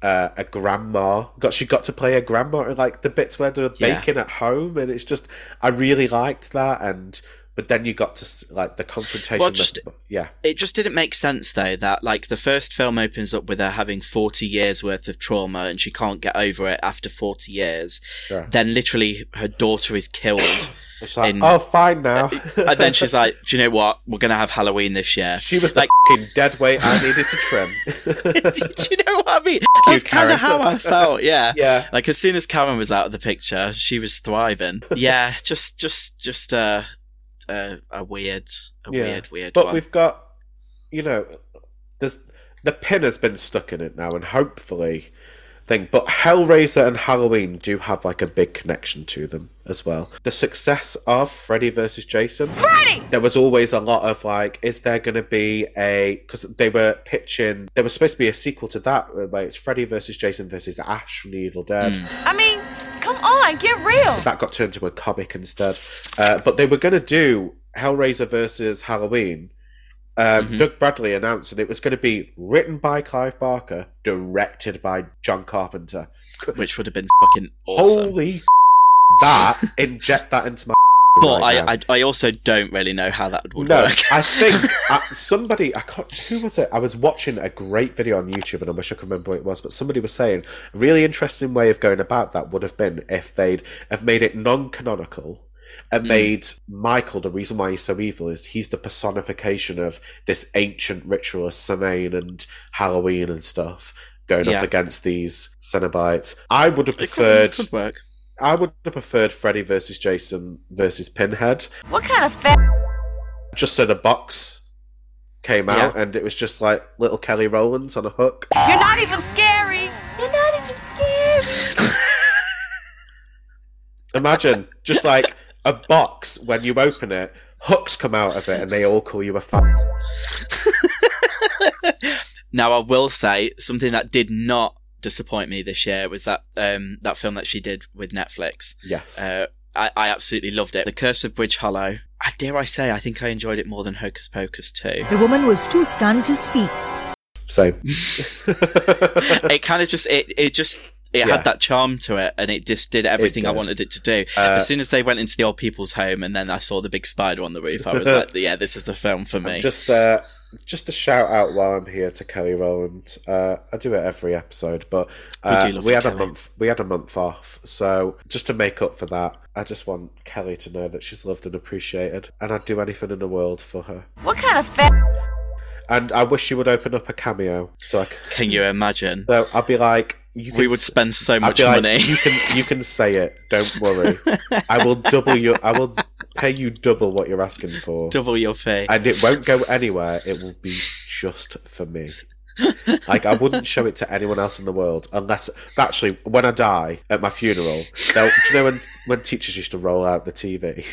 S2: uh, a grandma. Got she got to play a grandma in like the bits where they're
S3: Yeah.
S2: baking at home, and it's just I really liked that. And but then you got to like the confrontation.
S3: Well, just-
S2: yeah,
S3: it just didn't make sense though that like the first film opens up with her having 40 years worth of trauma and she can't get over it after 40 years
S2: Yeah.
S3: then literally her daughter is killed
S2: it's like
S3: in-
S2: oh fine now.
S3: and then she's like do you know what we're gonna have halloween this year
S2: she was like fucking dead weight I needed to trim.
S3: do you know what i mean that's kind of how i felt yeah
S2: Yeah.
S3: like as soon as karen was out of the picture she was thriving yeah just just just uh, uh a weird a
S2: Yeah.
S3: weird weird
S2: But
S3: one.
S2: we've got, you know, there's the pin has been stuck in it now, and hopefully, thing. But Hellraiser and Halloween do have like a big connection to them as well. The success of Freddy versus Jason.
S15: Freddy!
S2: There was always a lot of like, is there going to be a? Because they were pitching, there was supposed to be a sequel to that, where it's Freddy versus Jason versus Ash from the Evil Dead.
S15: I mean, come on, get real.
S2: That got turned to a comic instead. Uh, but they were going to do Hellraiser versus Halloween. Um, Doug Bradley announced that it was going to be written by Clive Barker, directed by John Carpenter.
S3: which would have been fucking awesome
S2: Holy that! Inject that into my.
S3: But
S2: right.
S3: I, I, I also don't really know how that would
S2: No,
S3: work.
S2: I think uh, somebody, I can't, who was it? I was watching a great video on YouTube and I wish I could remember what it was, but somebody was saying a really interesting way of going about that would have been if they'd have made it non canonical and
S3: Hmm.
S2: made Michael the reason why he's so evil is he's the personification of this ancient ritual of Samhain and Halloween and stuff going
S3: Yeah.
S2: up against these Cenobites. I would have
S3: It could-
S2: preferred.
S3: could work.
S2: I would have preferred Freddy versus Jason versus Pinhead
S15: What kind of fat?
S2: just so the box came out and it was just like little Kelly Rowlands on a hook.
S15: You're not even scary. You're not even scary.
S2: Imagine just like a box when you open it, hooks come out of it, and they all call you a fat.
S3: Now, I will say something that did not disappoint me this year was that um, that film that she did with Netflix.
S2: Yes.
S3: Uh, I, I absolutely loved it. The Curse of Bridge Hollow. I, dare I say, I think I enjoyed it more than Hocus Pocus 2.
S16: The woman was too stunned to speak.
S2: So
S3: it kind of just, it, it just, it
S2: Yeah.
S3: had that charm to it and it just did everything I wanted it to do.
S2: Uh,
S3: as soon as they went into the old people's home and then I saw the big spider on the roof, I was like, yeah, this is the film for me.
S2: Just uh, just a shout out while I'm here to Kelly Rowland. Uh, I do it every episode, but uh,
S3: We
S2: we
S3: you,
S2: had a month. We had a month off, so just to make up for that, I just want Kelly to know that she's loved and appreciated, and I'd do anything in the world for her.
S15: What kind of fat?
S2: And I wish you would open up a cameo, so I c-
S3: Can you imagine?
S2: so I'd be like, you
S3: We would spend so much
S2: be like,
S3: money.
S2: You can you can say it. Don't worry. I will double your. I will pay you double what you're asking for.
S3: Double your fee.
S2: and it won't go anywhere. It will be just for me. like I wouldn't show it to anyone else in the world unless actually when I die at my funeral, they'll do you know when when teachers used to roll out the TV,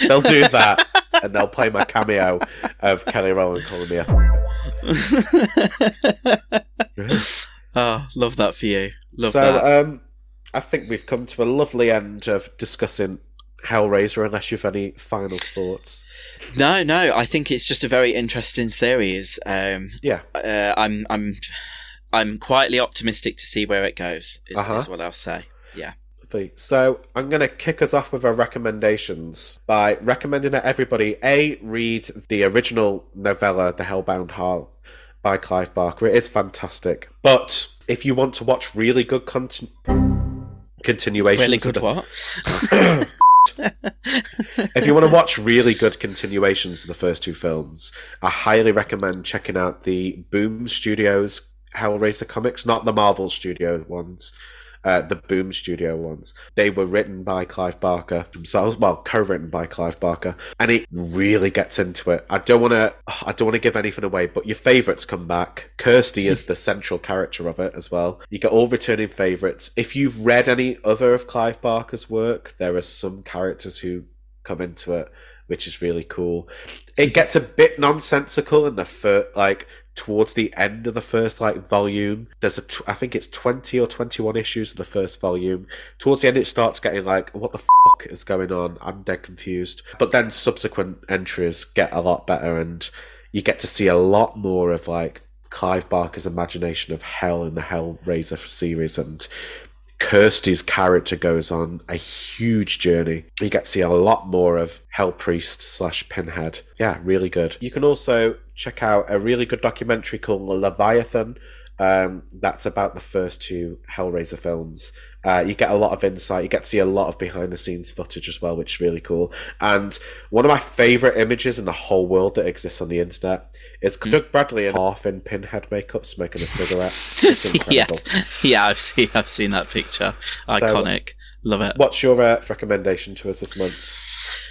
S2: they'll do that and they'll play my cameo of Kelly Rowland calling me a.
S3: oh, love that for you. Love
S2: so
S3: that.
S2: um, I think we've come to a lovely end of discussing Hellraiser. Unless you've any final thoughts.
S3: No, no, I think it's just a very interesting series. Um,
S2: Yeah.
S3: uh, I'm, I'm, I'm quietly optimistic to see where it goes. Is,
S2: Uh-huh.
S3: is what I'll say.
S2: Lovely. So I'm going to kick us off with our recommendations by recommending that everybody a read the original novella, The Hellbound Heart, by Clive Barker. It is fantastic. But if you want to watch really good conti- continuations,
S3: Really
S2: of
S3: good
S2: the-
S3: what?
S2: if you want to watch really good continuations of the first two films, I highly recommend checking out the Boom Studios Hellraiser comics, not the Marvel Studio ones. Uh, the Boom Studio ones. They were written by Clive Barker themselves, well, co-written by Clive Barker, and it really gets into it. I don't want to, I don't want to give anything away, but your favourites come back. Kirsty is the central character of it as well. You get all returning favourites. If you've read any other of Clive Barker's work, there are some characters who come into it, which is really cool. It gets a bit nonsensical in the first, like towards the end of the first like volume. There's a I think it's twenty or twenty one issues in the first volume. Towards the end, it starts getting like, what the fuck is going on? I'm dead confused. But then subsequent entries get a lot better, and you get to see a lot more of like Clive Barker's imagination of hell in the Hellraiser series and Kirsty's character goes on a huge journey. You get to see a lot more of Hell Priest slash Pinhead. Yeah, really good. You can also check out a really good documentary called Leviathan. Um, that's about the first two Hellraiser films. Uh, you get a lot of insight. You get to see a lot of behind the scenes footage as well, which is really cool. And one of my favorite images in the whole world that exists on the internet is Doug Bradley in half in Pinhead makeup smoking a cigarette. It's incredible.
S3: yes. Yeah, I've seen, I've seen that picture.
S2: So,
S3: Iconic. Love it.
S2: What's your uh, recommendation to us this month?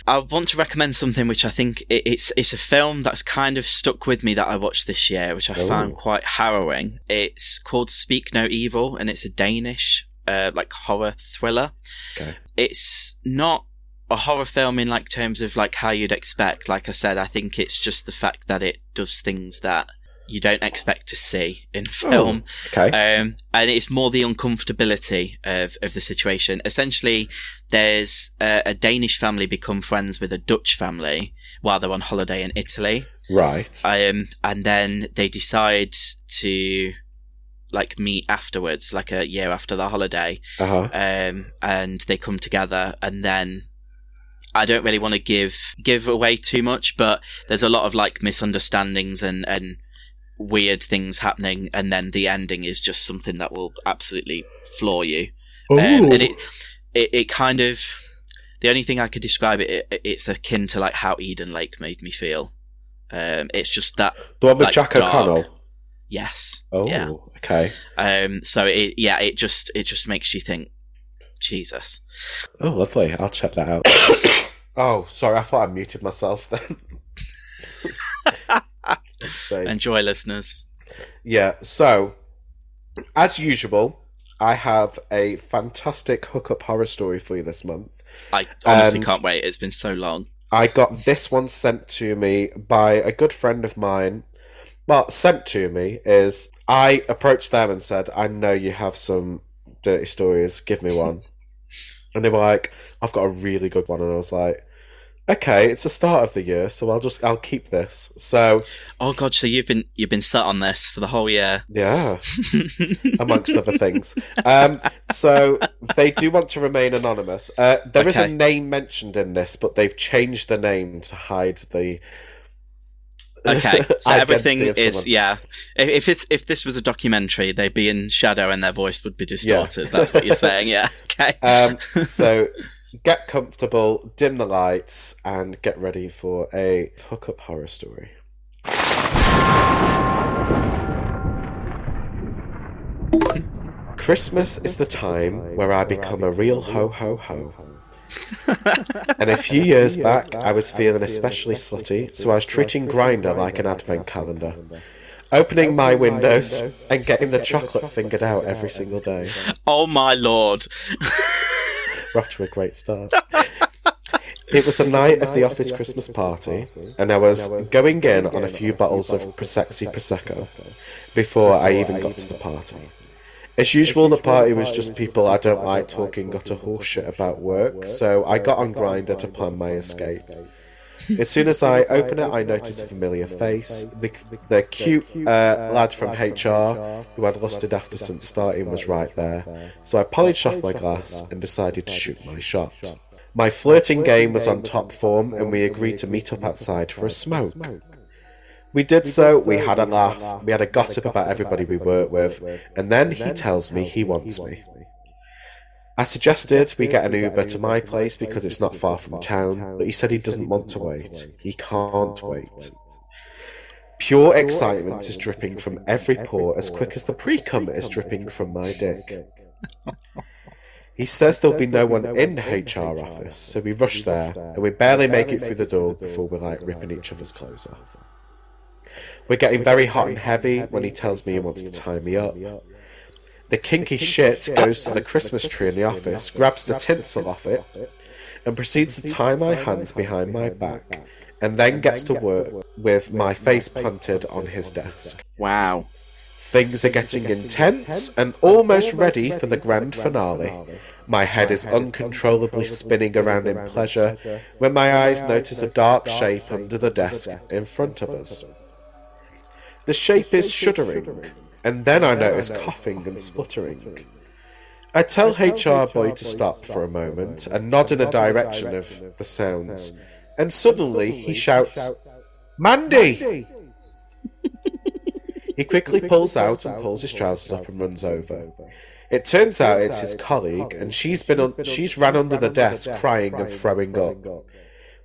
S3: I want to recommend something which I think it, it's it's a film that's kind of stuck with me that I watched this year, which I
S2: Ooh.
S3: found quite harrowing. It's called Speak No Evil, and it's a Danish uh, like horror thriller.
S2: Okay.
S3: It's not a horror film in like terms of like how you'd expect. Like I said, I think it's just the fact that it does things that you don't expect to see in film.
S2: okay.
S3: Um, and it's more the uncomfortability of, of the situation. Essentially, there's a, a Danish family become friends with a Dutch family while they're on holiday in Italy.
S2: Right.
S3: Um, and then they decide to like meet afterwards, like a year after the holiday.
S2: Uh-huh.
S3: Um, and they come together and then I don't really want to give give away too much, but there's a lot of like misunderstandings and and weird things happening, and then the ending is just something that will absolutely floor you. Um, and it, it it kind of the only thing I could describe it, it it's akin to like how Eden Lake made me feel. Um, it's just that
S2: The one with
S3: like,
S2: Jack
S3: dark-
S2: O'Connell.
S3: Yes.
S2: Oh,
S3: Yeah.
S2: okay.
S3: Um. So it yeah it just it just makes you think, Jesus.
S2: Oh, lovely. I'll check that out. oh, sorry. I thought I muted myself then. So-
S3: Enjoy, listeners.
S2: Yeah, so as usual, I have a fantastic hookup horror story for you this month.
S3: I honestly
S2: And-
S3: can't wait. It's been so long.
S2: I got this one sent to me by a good friend of mine. Well, sent to me is I approached them and said, I know you have some dirty stories, give me one. and they were like, I've got a really good one. And I was like, okay, it's the start of the year, so I'll just I'll keep this. So,
S3: oh god, so you've been you've been set on this for the whole year.
S2: Yeah, amongst other things. Um, so they do want to remain anonymous. Uh, there is
S3: Okay.
S2: a name mentioned in this, but they've changed the name to hide the.
S3: Okay, so everything is yeah. If if, it's, if this was a documentary, they'd be in shadow and their voice would be distorted. That's what you're saying, yeah. Okay.
S2: Um, so get comfortable, dim the lights, and get ready for a hookup horror story. Christmas is the time where I become a real ho ho ho. and a few years back, I was feeling especially slutty, so I was treating Grindr like an advent calendar. Opening my windows and getting the chocolate fingered out every single day.
S3: oh my lord.
S2: We're off to a great start. It was the night of the office Christmas party, and I was going in on a few bottles of Prosecco Prosecco before I even got to the party. As usual, the party was just people I don't like talking got a horse shit about work, so I got on Grindr to plan my escape. As soon as I open it, I notice a familiar face. The, the cute uh, lad from HR, who I'd lusted after since starting, was right there. So I polished off my glass and decided to shoot my shot. My flirting game was on top form, and we agreed to meet up outside for a smoke. We did so, we had a laugh, we had a gossip about everybody we worked with, and then he tells me he wants me. I suggested we get an Uber to my place because it's not far from town, but he said he doesn't want to wait. He can't wait. Pure excitement is dripping from every pore as quick as the pre cum is dripping from my dick. He says there'll be no one in the HR office, so we rush there, and we barely make it through the door before we're like ripping each other's clothes off. We're getting very hot and heavy when he tells me he wants to tie me up. The kinky shit goes to the Christmas tree in the office, grabs the tinsel off it, and proceeds to tie my hands behind my back, and then gets to work with my face planted on his desk.
S3: Wow.
S2: Things are getting intense and almost ready for the grand finale. My head is uncontrollably spinning around in pleasure when my eyes notice a dark shape under the desk in front of us. The shape is shuddering, and then I notice coughing and spluttering. I tell HR boy to stop for a moment and nod in a direction of the sounds, and suddenly he shouts, Mandy! He quickly pulls out and pulls his trousers up and runs over. It turns out it's his colleague, and she's been un- she's ran under the desk crying and throwing up.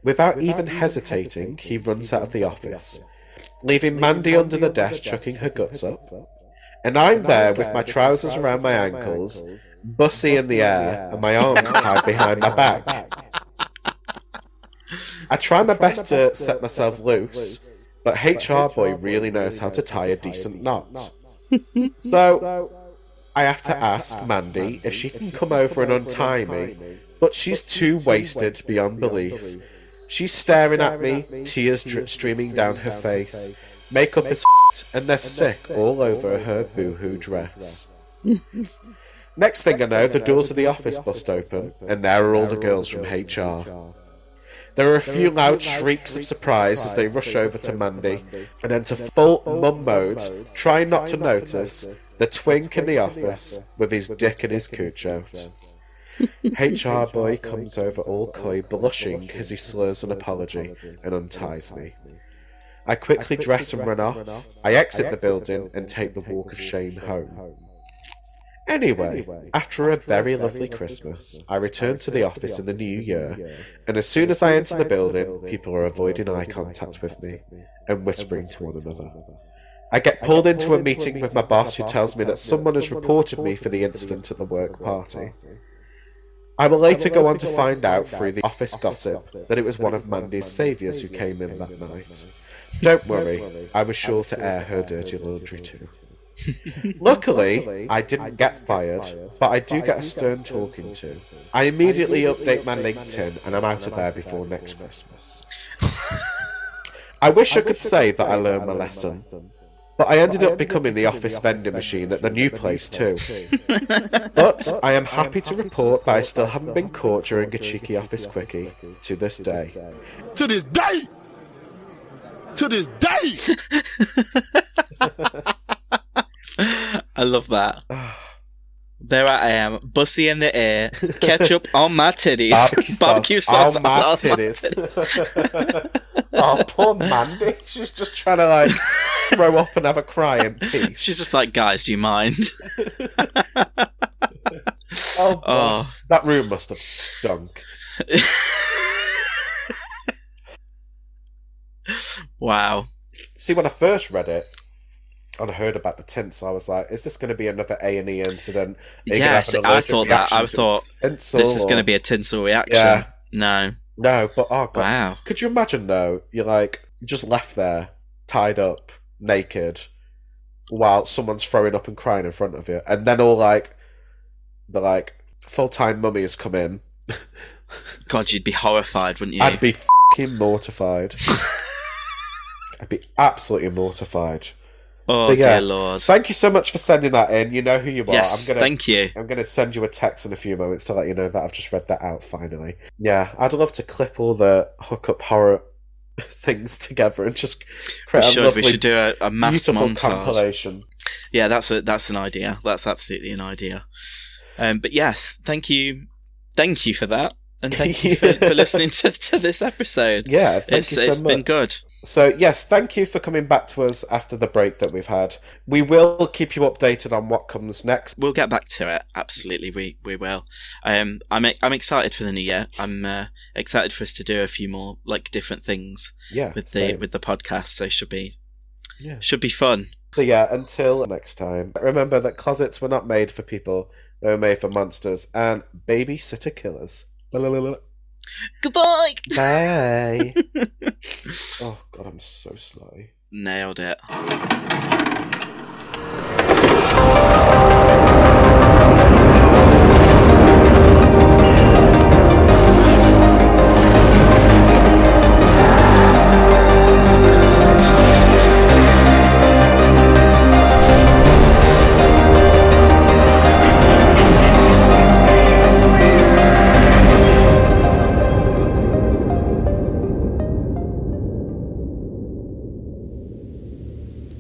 S2: Without even hesitating, he runs out of the office, leaving Mandy under the desk chucking her guts up. And I'm there with my trousers around my ankles, bussy in the air, and my arms tied behind my back. I try my best to set myself loose, but HR boy really knows how to tie a decent knot. So I have to ask Mandy if she can come over and untie me, but she's too wasted beyond belief. She's staring at me, tears dri- streaming down her face, makeup is f***ed, and there's sick all over her boohoo dress. Next thing I know, the doors of the office bust open, and there are all the girls from HR. There are a few loud shrieks of surprise as they rush over to Mandy and enter full mum mode, trying not to notice the twink in the office with his dick and his cooch out. HR boy comes over all coy, blushing as he slurs an apology and unties me. I quickly dress and run off. I exit the building and take the walk of shame home. Anyway, after a very lovely Christmas, I return to the office in the new year, and as soon as I enter the building, people are avoiding eye contact with me and whispering to one another. I get pulled into a meeting with my boss who tells me that someone has reported me for the incident at the work party. I will later go on to find out through the office gossip that it was one of Mandy's saviours who came in that night. Don't worry, I was sure to air her dirty laundry too. Luckily, I didn't get fired, but I do get a stern talking to. I immediately update my LinkedIn and I'm out of there before next Christmas. I wish I could say that I learned my lesson, But I ended up becoming the office vending machine at the new place too. but I am happy to report that I still haven't been caught during a cheeky office quickie to this day.
S5: To this day! To this day!
S3: I love that. There I am, bussy in the air, ketchup on my titties,
S2: Barbecue sauce
S3: barbecue sauce
S2: on my
S3: on my
S2: titties.
S3: titties.
S2: oh, poor Mandy. She's just trying to like throw up and have a cry in peace.
S3: She's just like, guys, do you mind?
S2: Oh.
S3: Oh.
S2: that room must have stunk.
S3: Wow.
S2: See, when I first read it and I heard about the tinsel, I was like, "Is this going to be another A and E incident?" Are you gonna
S3: Yes,
S2: an
S3: I thought that. I thought this is
S2: or-
S3: going to be a tinsel reaction.
S2: Yeah.
S3: No.
S2: No, but oh god,
S3: Wow.
S2: could you imagine though? You're like just left there, tied up, naked, while someone's throwing up and crying in front of you, and then all like the like full time mummy has come in.
S3: God, you'd be horrified, wouldn't you?
S2: I'd be fucking mortified. I'd be absolutely mortified.
S3: Oh,
S2: So, yeah,
S3: dear Lord.
S2: Thank you so much for sending that in. You know who you are.
S3: Yes,
S2: I'm gonna,
S3: thank you.
S2: I'm going to send you a text in a few moments to let you know that I've just read that out finally. Yeah, I'd love to clip all the hookup horror things together and just
S3: We
S2: create a
S3: should.
S2: lovely,
S3: We should do a, a mass montage.
S2: compilation.
S3: Yeah, that's a that's an idea. That's absolutely an idea. Um, but yes, thank you, thank you for that, and thank you for, for listening to, to this episode.
S2: Yeah, thank
S3: it's
S2: you so
S3: it's been good.
S2: So yes, thank you for coming back to us after the break that we've had. We will keep you updated on what comes next.
S3: We'll get back to it. Absolutely, we we will. Um, I'm I'm excited for the new year. I'm uh, excited for us to do a few more like different things.
S2: Yeah,
S3: with the
S2: same.
S3: with the podcast. So it should be
S2: Yeah.
S3: should be fun.
S2: So yeah, until next time, remember that closets were not made for people; they were made for monsters and babysitter killers.
S3: Goodbye.
S2: Bye. oh god, I'm so slow.
S3: Nailed it.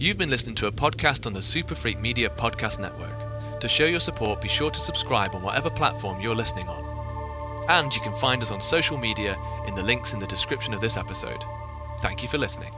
S1: You've been listening to a podcast on the Super Freak Media Podcast Network. To show your support, be sure to subscribe on whatever platform you're listening on. And you can find us on social media in the links in the description of this episode. Thank you for listening.